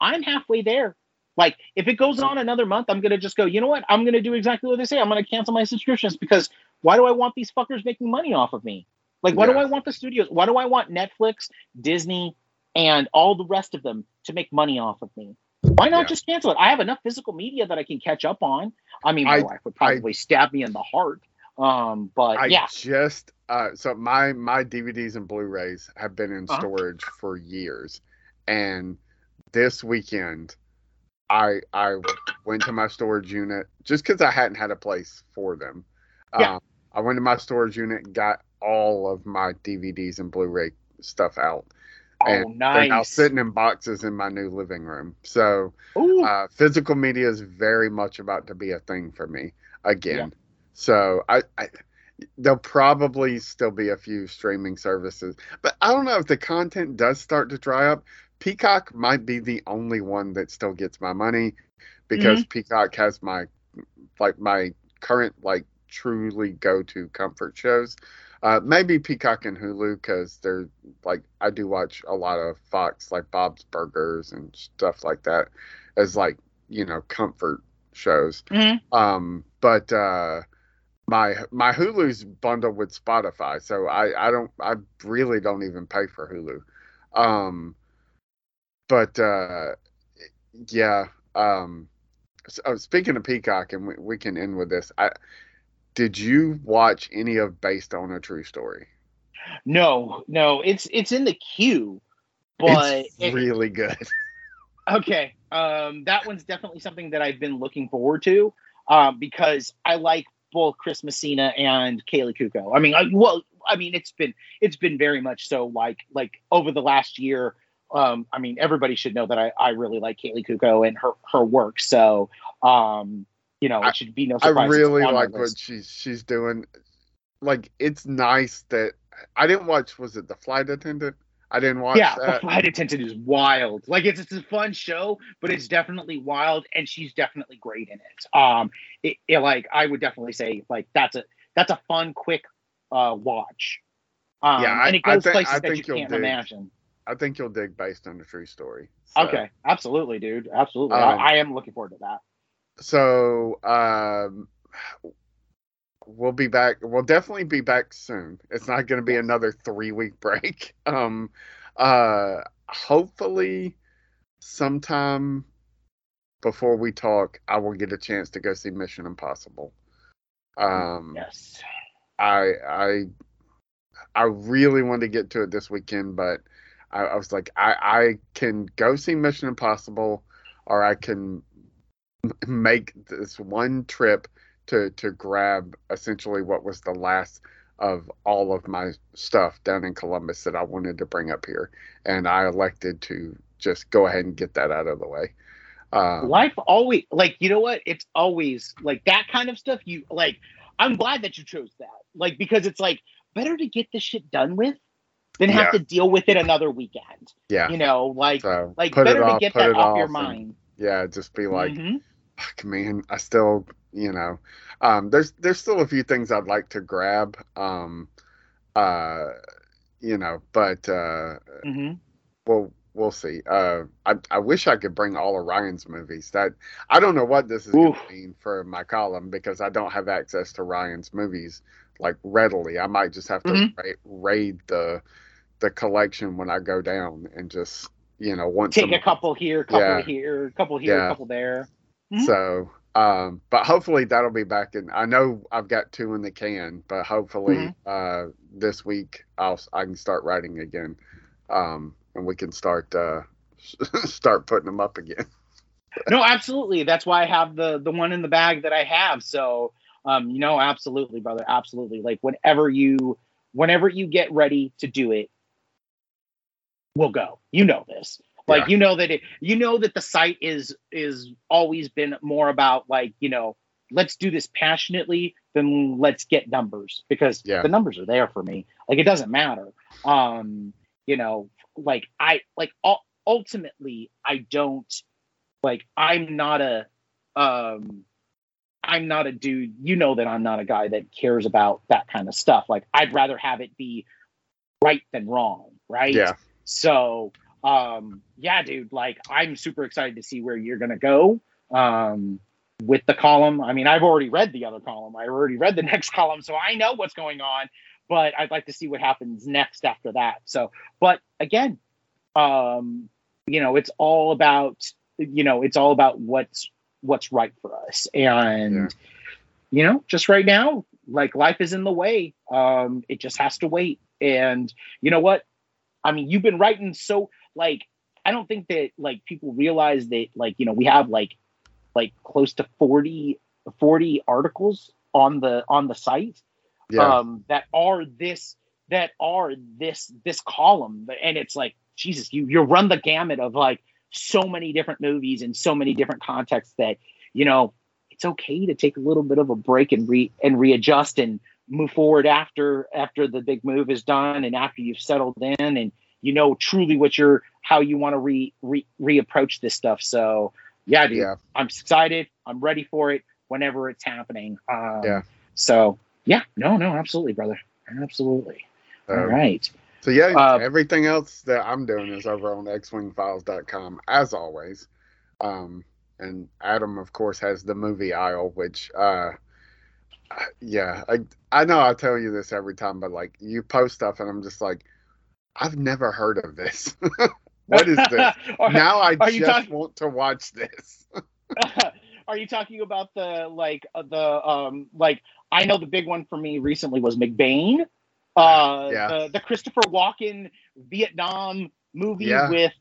I'm halfway there. Like if it goes on another month i'm gonna just go you know what? I'm gonna do exactly what they say. I'm gonna cancel my subscriptions because why do i want these fuckers making money off of me? Like why do i want the studios? Why do i want netflix disney and all the rest of them to make money off of me why not Yeah. just cancel it? I have enough physical media that I can catch up on. I mean, my I- wife would probably stab me in the heart. Um, but I yeah, just uh, so my my DVDs and Blu-rays have been in Uh-huh. storage for years, and this weekend, I I went to my storage unit just because I hadn't had a place for them. Yeah. Um, I went to my storage unit, and got all of my DVDs and Blu-ray stuff out. Oh and They're now sitting in boxes in my new living room. So uh, physical media is very much about to be a thing for me again. So I, I there'll probably still be a few streaming services, but I don't know if the content does start to dry up. Peacock might be the only one that still gets my money because Peacock has my like my current like truly go to comfort shows. Uh, maybe Peacock and Hulu because they're like I do watch a lot of Fox like Bob's Burgers and stuff like that as like you know comfort shows. Mhm. Um, but uh, my my Hulu's bundled with Spotify, so I I don't I really don't even pay for Hulu. Um, but uh, yeah. Um, so, speaking of Peacock, and we, we can end with this. I did you watch any of Based on a True Story? no, no, it's it's in the queue, but it's it- really good. okay, um, that one's definitely something that I've been looking forward to, um, because I like both Chris Messina and Kaley Cuoco. I mean, I, well, I mean, it's been it's been very much so like like over the last year. Um, I mean, everybody should know that I, I really like Kaley Cuoco and her her work. So, um, you know, I- it should be no I surprise. it's really like what she's she's doing. Like it's nice that I didn't watch. Was it the flight attendant? I didn't watch yeah, the flight attendant is wild. Like it's it's a fun show, but it's definitely wild, and she's definitely great in it. Um, it, it like I would definitely say like that's a that's a fun, quick uh watch. Um, Yeah, I- and it I goes think- places I that you can't dig. imagine. I think you'll dig based on the true story. So- Okay, absolutely, dude, absolutely. Um, I, I am looking forward to that. So um, we'll be back. We'll definitely be back soon. It's not going to be another three week break. Um, uh, hopefully, sometime before we talk, I will get a chance to go see Mission Impossible. Um, Yes. I I I really wanted to get to it this weekend, but I, I was like, I I can go see Mission Impossible, or I can make this one trip to to grab essentially what was the last of all of my stuff down in Columbus that I wanted to bring up here, and I elected to just go ahead and get that out of the way. Um, Life always like you know what? It's always like that kind of stuff. You like. I'm glad that you chose that. Like because it's like better to get this shit done with than have Yeah. to deal with it another weekend. yeah, You know, like so like better to get that it off your and, mind. yeah, just be like. Mhm. Fuck man i still you know um there's there's still a few things i'd like to grab um uh you know but uh Mhm. we'll we'll see uh i i wish i could bring all of ryan's movies that i don't know what this is Oof. to mean for my column because i don't have access to ryan's movies like readily i might just have to Mhm. ra- raid the the collection when i go down and just you know once Take a month. couple here, couple Yeah. here, couple here, Yeah. couple there. Mhm. So, um, but hopefully that'll be back in. I know I've got two in the can, but hopefully Mhm. uh, this week I'll I can start writing again, um, and we can start uh, start putting them up again. No, absolutely. That's why I have the the one in the bag that I have. So, um, you know, absolutely, brother, absolutely. Like whenever you whenever you get ready to do it, we'll go. You know this. Like Yeah. you know that it you know that the site is is always been more about like, you know, let's do this passionately than let's get numbers because Yeah. the numbers are there for me. Like it doesn't matter. Um, you know, like I like ultimately I don't like I'm not a um I'm not a dude, you know that I'm not a guy that cares about that kind of stuff. Like I'd rather have it be right than wrong, right? Yeah. So um yeah, dude, like I'm super excited to see where you're gonna go. Um with the column. I mean, I've already read the other column. I already read the next column, so I know what's going on, but I'd like to see what happens next after that. So, but again, um, you know, it's all about you know, it's all about what's what's right for us. And Yeah. you know, just right now, like life is in the way. Um, it just has to wait. And you know what? I mean, you've been writing so like I don't think that like people realize that like, you know, we have like like close to 40 40 articles on the on the site Yeah. um that are this that are this this column and it's like jesus you you run the gamut of like so many different movies and so many different contexts that you know it's okay to take a little bit of a break and re and readjust and move forward after after the big move is done and after you've settled in and you know truly what you're how you want to re, re reapproach this stuff so yeah dude yeah. i'm excited i'm ready for it whenever it's happening um, Yeah. so yeah no no absolutely brother absolutely all Um, right So yeah, Uh, everything else that I'm doing is over on xwingfiles.com as always. Um, and Adam, of course, has the movie aisle, which, uh, yeah, I I know I tell you this every time, but like you post stuff, and I'm just like, I've never heard of this. what is this? are, now I just talking- want to watch this. are you talking about the like uh, the um like I know the big one for me recently was McBain, uh, Yeah. the the Christopher Walken Vietnam movie Yeah. with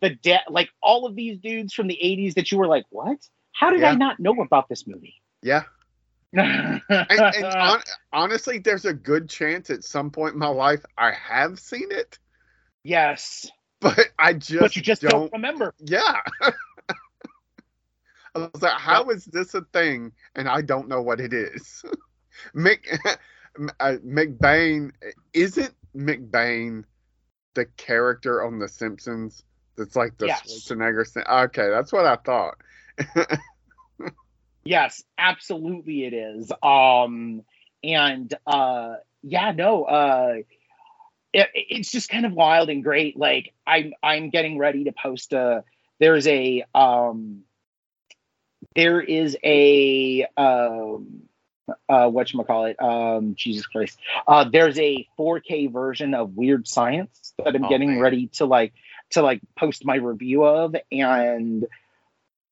the debt, like all of these dudes from the '80s that you were like, what? How did I not know about this movie? Yeah, and, and hon- honestly, there's a good chance at some point in my life I have seen it, yes, but I just but you just don't, don't remember. Yeah. I was like, how is this a thing? And I don't know what it is. Mick, uh, McBain, isn't McBain the character on The Simpsons that's like the Yes. Schwarzenegger? Okay, that's what I thought. Yes, absolutely it is. Um and uh yeah, no, uh it, it's just kind of wild and great. Like I'm I'm getting ready to post a there's a um there is a um uh whatchamacallit um Jesus Christ. Uh there's a 4K version of Weird Science that I'm Oh, getting man. ready to like to like post my review of and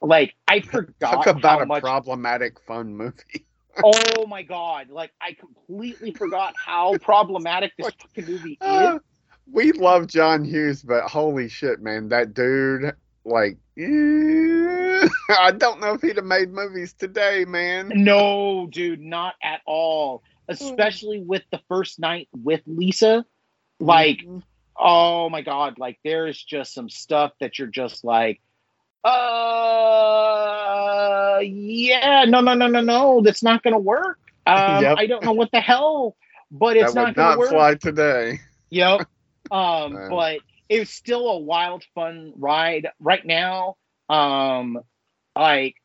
like I forgot Talk about how a much problematic fun movie. oh my god like i completely forgot how problematic this fucking movie is Uh, we love John Hughes, but holy shit, man, that dude, like, eh, I don't know if he'd have made movies today, man. no dude not at all especially with the first night with lisa like Mhm. oh my god like there's just some stuff that you're just like uh yeah no no no no no that's not gonna work um Yep. i don't know what the hell but it's not gonna not work fly today. Yep. Um, Man. but it was still a wild, fun ride. Right now, um, like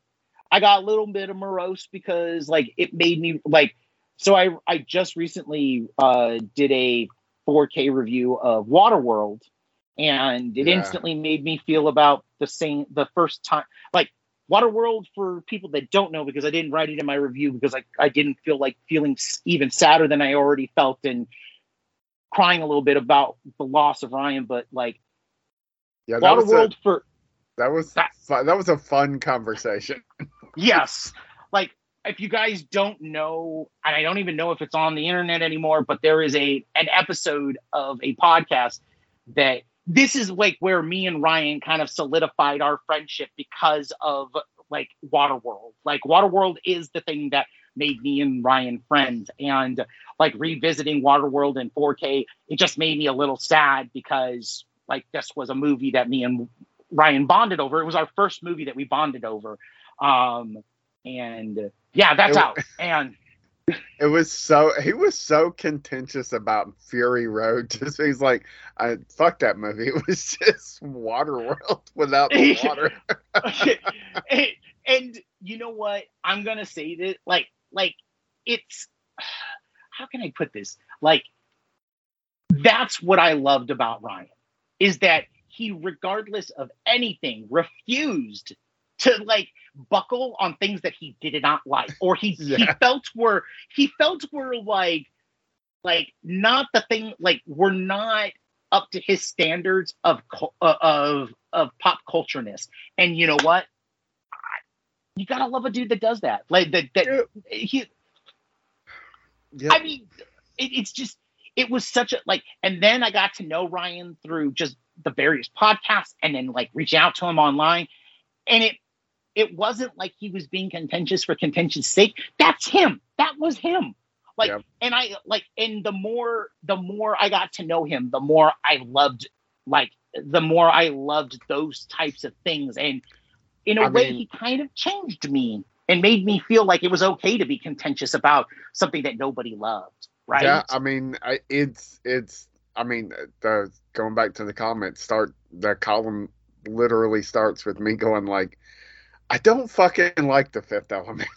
I got a little bit of morose because like it made me like. So I I just recently uh did a 4K review of Waterworld, and it Yeah. instantly made me feel about the same the first time like. Waterworld, for people that don't know, because I didn't write it in my review because I, I didn't feel like feeling even sadder than I already felt and crying a little bit about the loss of Ryan, but like Yeah, that was a, Waterworld for that was That- fu- that was a fun conversation. yes, like if you guys don't know, and I don't even know if it's on the internet anymore, but there is a an episode of a podcast that this is like where me and Ryan kind of solidified our friendship because of like Waterworld. Like Waterworld is the thing that made me and Ryan friends. And like revisiting Waterworld in 4K, it just made me a little sad because like this was a movie that me and Ryan bonded over. It was our first movie that we bonded over. Um and yeah, that's out. And It was so he was so contentious about Fury Road. Just he's like, I fuck that movie. It was just Waterworld without the water. it, and you know what? I'm gonna say that like like it's how can I put this? Like that's what I loved about Ryan is that he, regardless of anything, refused to like buckle on things that he did not like. Or he he Yeah. felt were he felt were like like not the thing like we're not up to his standards of uh, of of pop cultureness. And you know what? You gotta love a dude that does that. Like that that he Yeah. I mean, it, it's just it was such a like, and then I got to know Ryan through just the various podcasts, and then like reaching out to him online, and it it wasn't like he was being contentious for contentious sake. That's him. That was him. Like, Yep. and I like, and the more the more I got to know him, the more I loved like the more I loved those types of things, and in a I way, mean- he kind of changed me and made me feel like it was okay to be contentious about something that nobody loved. Right? Yeah, I mean, I, it's it's. I mean, the going back to the comments, start the column literally starts with me going like, I don't fucking like the Fifth Element,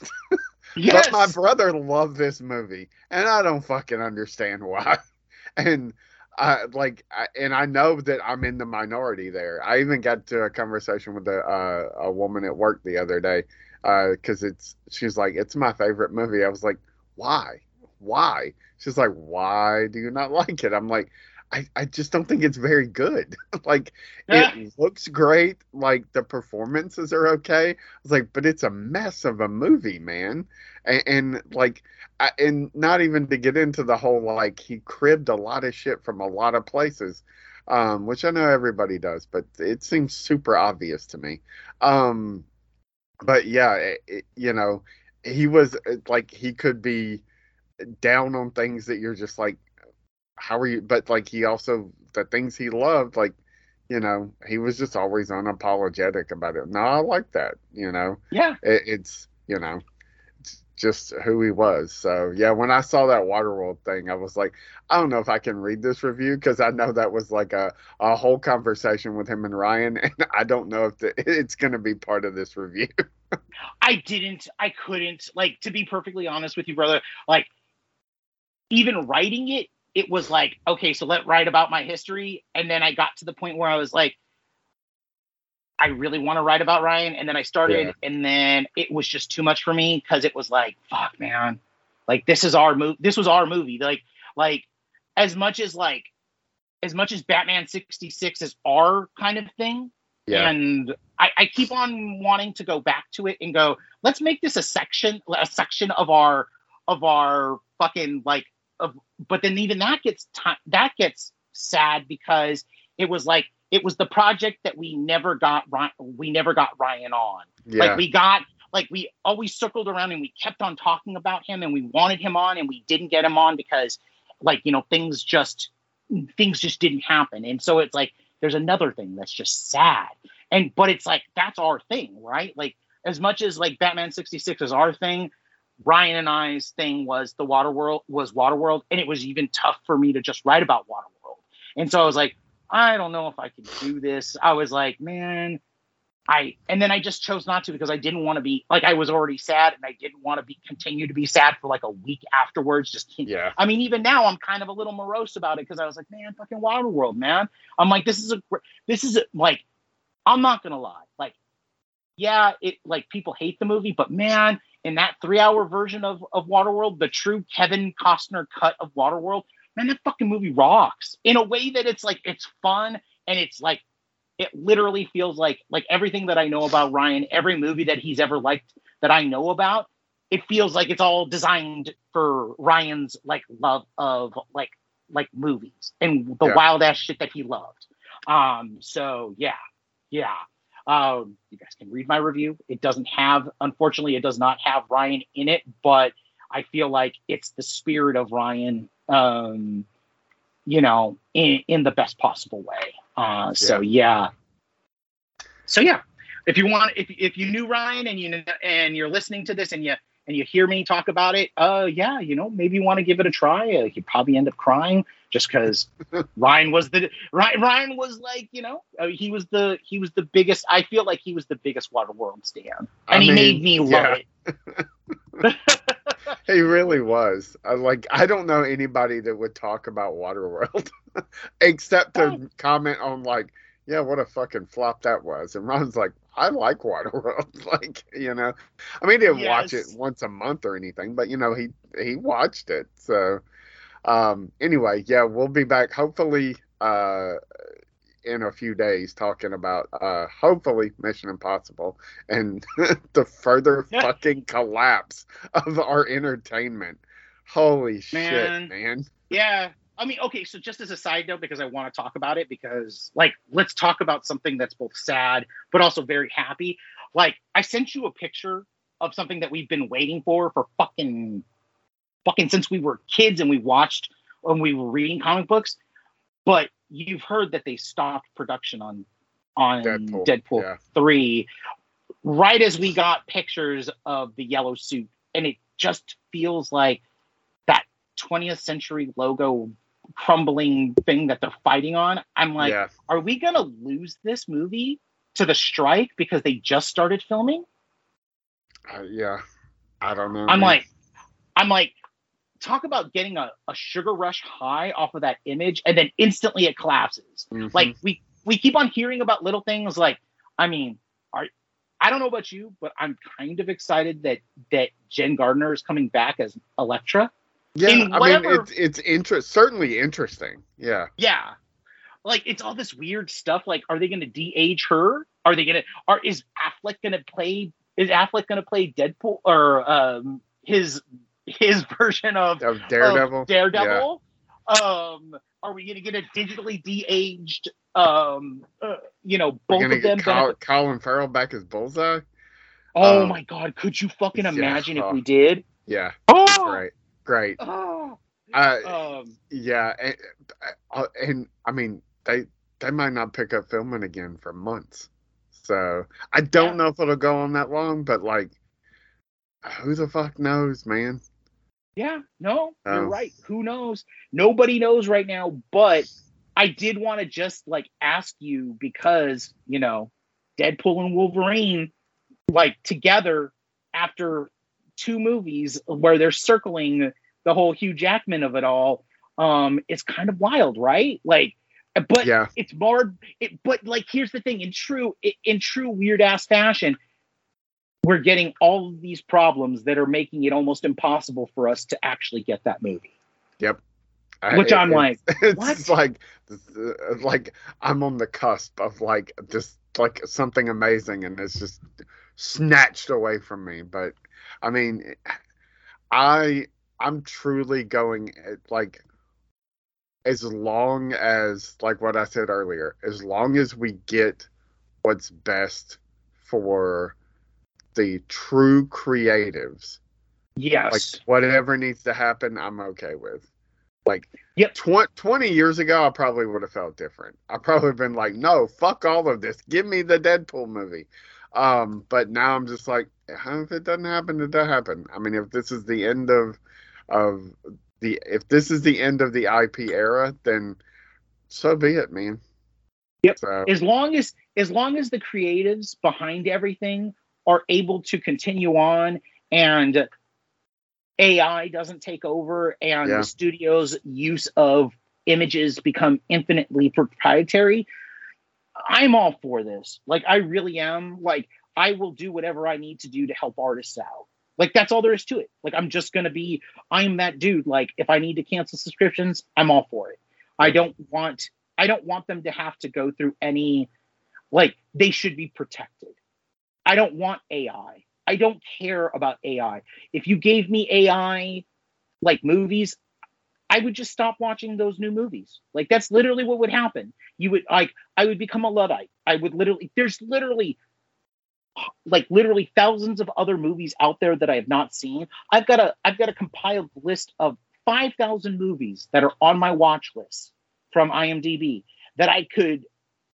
yes. but my brother loved this movie, and I don't fucking understand why. And I like, I, and I know that I'm in the minority there. I even got to a conversation with a uh, a woman at work the other day because it's she's like, it's my favorite movie. I was like, why? Why? She's like, why do you not like it? I'm like, I, I just don't think it's very good. like, Yeah. it looks great. Like, the performances are okay. I was like, but it's a mess of a movie, man. And, and like, I, and not even to get into the whole, like, he cribbed a lot of shit from a lot of places, um, which I know everybody does, but it seems super obvious to me. Um, but yeah, it, it- you know, he was uh, like, he could be down on things that you're just like, how are you? But like he also the things he loved, like you know, he was just always unapologetic about it. No, I like that. You know, yeah. it, it's you know, it's just who he was. So yeah, when I saw that Waterworld thing, I was like, I don't know if I can read this review because I know that was like a a whole conversation with him and Ryan, and I don't know if the, it's going to be part of this review. I didn't, I couldn't, like, to be perfectly honest with you, brother, like, even writing it, it was like, okay, so let write about my history. And then I got to the point where I was like, I really want to write about Ryan. And then I started, Yeah. and then it was just too much for me because it was like, fuck, man. Like, this is our movie. This was our movie. Like, like, as much as, like, as much as Batman 66 is our kind of thing, Yeah, and I, I keep on wanting to go back to it and go let's make this a section a section of our of our fucking like of but then even that gets that gets sad because it was like it was the project that we never got Ryan, we never got Ryan on. Yeah, like we got like we always circled around and we kept on talking about him and we wanted him on and we didn't get him on because like you know things just things just didn't happen. And so it's like there's another thing that's just sad. And but it's like that's our thing right? Like as much as like batman 66 is our thing ryan and i's thing was the water world was waterworld and it was even tough for me to just write about waterworld and so i was like i don't know if i can do this i was like man I and then I just chose not to because I didn't want to be like I was already sad and I didn't want to be continue to be sad for like a week afterwards. Just yeah, I mean, even now I'm kind of a little morose about it because I was like, man, fucking Waterworld, man. I'm like, this is a this is a, like, I'm not gonna lie, like, yeah, it like people hate the movie, but man, in that three hour version of of Waterworld, the true Kevin Costner cut of Waterworld, man, that fucking movie rocks in a way that it's like it's fun and it's like it literally feels like like everything that I know about Ryan, every movie that he's ever liked that I know about, it feels like it's all designed for Ryan's like love of like like movies and the Yeah. wild ass shit that he loved. Um so yeah. Yeah. Um you guys can read my review. It doesn't have unfortunately it does not have Ryan in it, but I feel like it's the spirit of Ryan um you know in in the best possible way. Uh so yeah. So yeah, if you want if if you knew Ryan and you and you're listening to this and you and you hear me talk about it, uh yeah, you know, maybe you want to give it a try. Uh, you probably end up crying, just because Ryan was the Ryan, Ryan was like you know uh, he was the he was the biggest. I feel like he was the biggest Waterworld stan, and I he mean, made me love yeah. it. He really was. I like I don't know anybody that would talk about Waterworld except to Oh. comment on like, yeah, what a fucking flop that was. And Ron's like, I like Waterworld. like, you know. I mean he didn't watch it once a month or anything, but you know, he he watched it. So um anyway, yeah, we'll be back hopefully uh in a few days talking about uh hopefully Mission Impossible and the further fucking collapse of our entertainment. Holy Man. shit, man. Yeah. I mean, okay, so just as a side note, because I want to talk about it, because like, let's talk about something that's both sad but also very happy. Like, I sent you a picture of something that we've been waiting for for fucking, fucking since we were kids and we watched when we were reading comic books. But you've heard that they stopped production on on Deadpool. Deadpool, Yeah. three, right as we got pictures of the yellow suit, and it just feels like that 20th century logo crumbling thing that they're fighting on. I'm like, yeah. are we gonna lose this movie to the strike because they just started filming? Uh, yeah. I don't know. I'm man. like, I'm like, talk about getting a, a sugar rush high off of that image and then instantly it collapses. Mhm. Like we we keep on hearing about little things like, I mean, are I don't know about you, but I'm kind of excited that that Jen Garner is coming back as Elektra. yeah, in I mean it's it's interest certainly interesting. Yeah. Yeah. Like it's all this weird stuff. Like, are they gonna de-age her? Are they gonna are is Affleck gonna play is Affleck gonna play Deadpool or um his his version of, Of Daredevil. of Daredevil? Um are we gonna get a digitally de-aged um uh, you know both of them Col- Colin Farrell back as Bullseye. Oh um, my god, could you fucking yeah, imagine if oh. we did? Yeah. Oh, Great. Great. oh. Uh, Um Yeah, and, uh, and I mean they they might not pick up filming again for months. So I don't Yeah. know if it'll go on that long, but like, who the fuck knows, man? Yeah, no, you're Oh. right. Who knows? Nobody knows right now, but I did want to just like ask you because, you know, Deadpool and Wolverine like together after two movies where they're circling the whole Hugh Jackman of it all um it's kind of wild, right? Like but Yeah, it's more it but like here's the thing in true in true weird ass fashion we're getting all of these problems that are making it almost impossible for us to actually get that movie I- which it- i'm like it's what? like uh, like I'm on the cusp of like just like something amazing, and it's just snatched away from me. But I mean, I I'm truly going like as long as like what I said earlier, as long as we get what's best for the true creatives. Yes. like whatever needs to happen i'm okay with. Like Yep. tw- 20 years ago i probably would have felt different. I probably been like no fuck all of this. Give me the deadpool movie. Um but now i'm just like "Huh, if it doesn't happen it doesn't happen. I mean if this is the end of of the if this is the end of the ip era then so be it man. Yep. so as long as as long as the creatives behind everything are able to continue on and AI doesn't take over and Yeah. the studio's use of images become infinitely proprietary, I'm all for this. Like I really am. Like I will do whatever I need to do to help artists out. Like that's all there is to it. Like I'm just gonna be I'm that dude. Like if I need to cancel subscriptions, I'm all for it. I don't want I don't want them to have to go through any like they should be protected. I don't want AI. I don't care about AI. If you gave me AI like movies, I would just stop watching those new movies. Like that's literally what would happen. You would like I would become a luddite. I would literally there's literally like literally thousands of other movies out there that I have not seen. I've got a I've got a compiled list of 5,000 movies that are on my watch list from IMDb that I could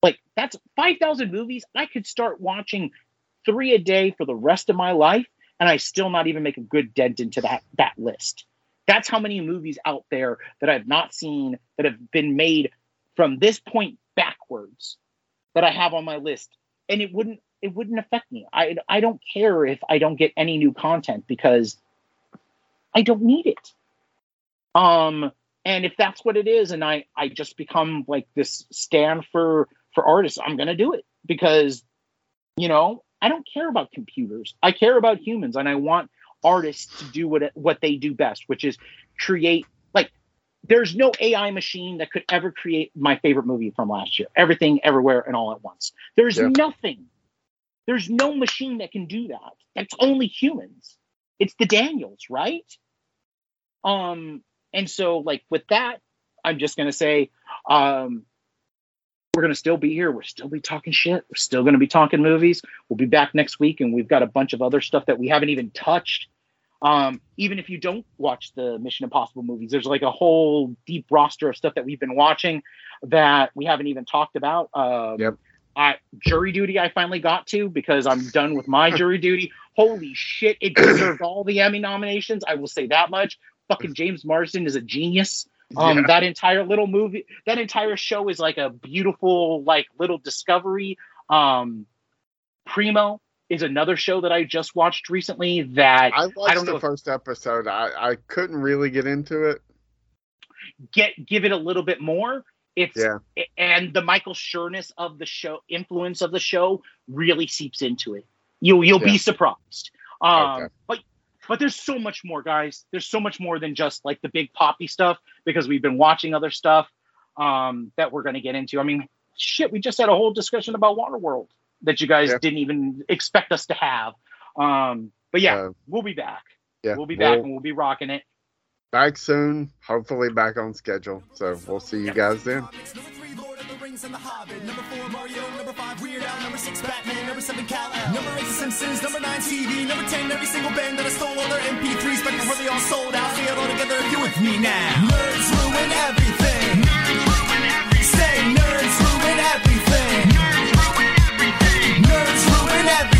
like that's 5,000 movies I could start watching 3 a day for the rest of my life and I still not even make a good dent into that that list. That's how many movies out there that I've not seen that have been made from this point backwards that I have on my list. And it wouldn't it wouldn't affect me. I I don't care if I don't get any new content because I don't need it. Um and if that's what it is and I I just become like this stand for for artists, I'm to do it because you know, I don't care about computers. I care about humans and I want artists to do what what they do best, which is create like there's no AI machine that could ever create my favorite movie from last year. Everything everywhere and all at once. There's yeah. nothing. There's no machine that can do that. That's only humans. It's the Daniels, right? Um and so like with that, I'm just going to say um we're going to still be here. We're still be talking shit. We're still going to be talking movies. We'll be back next week, and we've got a bunch of other stuff that we haven't even touched. Um, even if you don't watch the Mission Impossible movies, there's like a whole deep roster of stuff that we've been watching that we haven't even talked about. Um, yep. I, jury duty, I finally got to because I'm done with my jury duty. Holy shit, it deserved all the Emmy nominations. I will say that much. Fucking James Marsden is a genius. Um, yeah. that entire little movie, that entire show is like a beautiful, like little discovery. Um, Primo is another show that I just watched recently. That I watched I don't the know first if, episode. I I couldn't really get into it. Get give it a little bit more. It's yeah. and the Michael Schur-ness of the show, influence of the show, really seeps into it. You'll you'll yeah. be surprised. Um, okay. but but there's so much more, guys. There's so much more than just like the big poppy stuff because we've been watching other stuff um, that we're going to get into. I mean, shit, we just had a whole discussion about Waterworld that you guys didn't even expect us to have. Um, but yeah, uh, we'll be back. Yeah, we'll be back we'll, and we'll be rocking it. Back soon, hopefully back on schedule. So we'll see you guys then. Rings and The Hobbit. Number four, Mario. Number five, Weird Al. Number six, Batman. Number seven, Cal. Number eight, The Simpsons. Number nine, TV. Number ten, every single band that I stole all their MP3s back before they all sold out. Say it all together if you with me now. Nerds ruin everything. Nerds ruin everything. Say nerds ruin everything. Nerds ruin everything. Nerds ruin everything.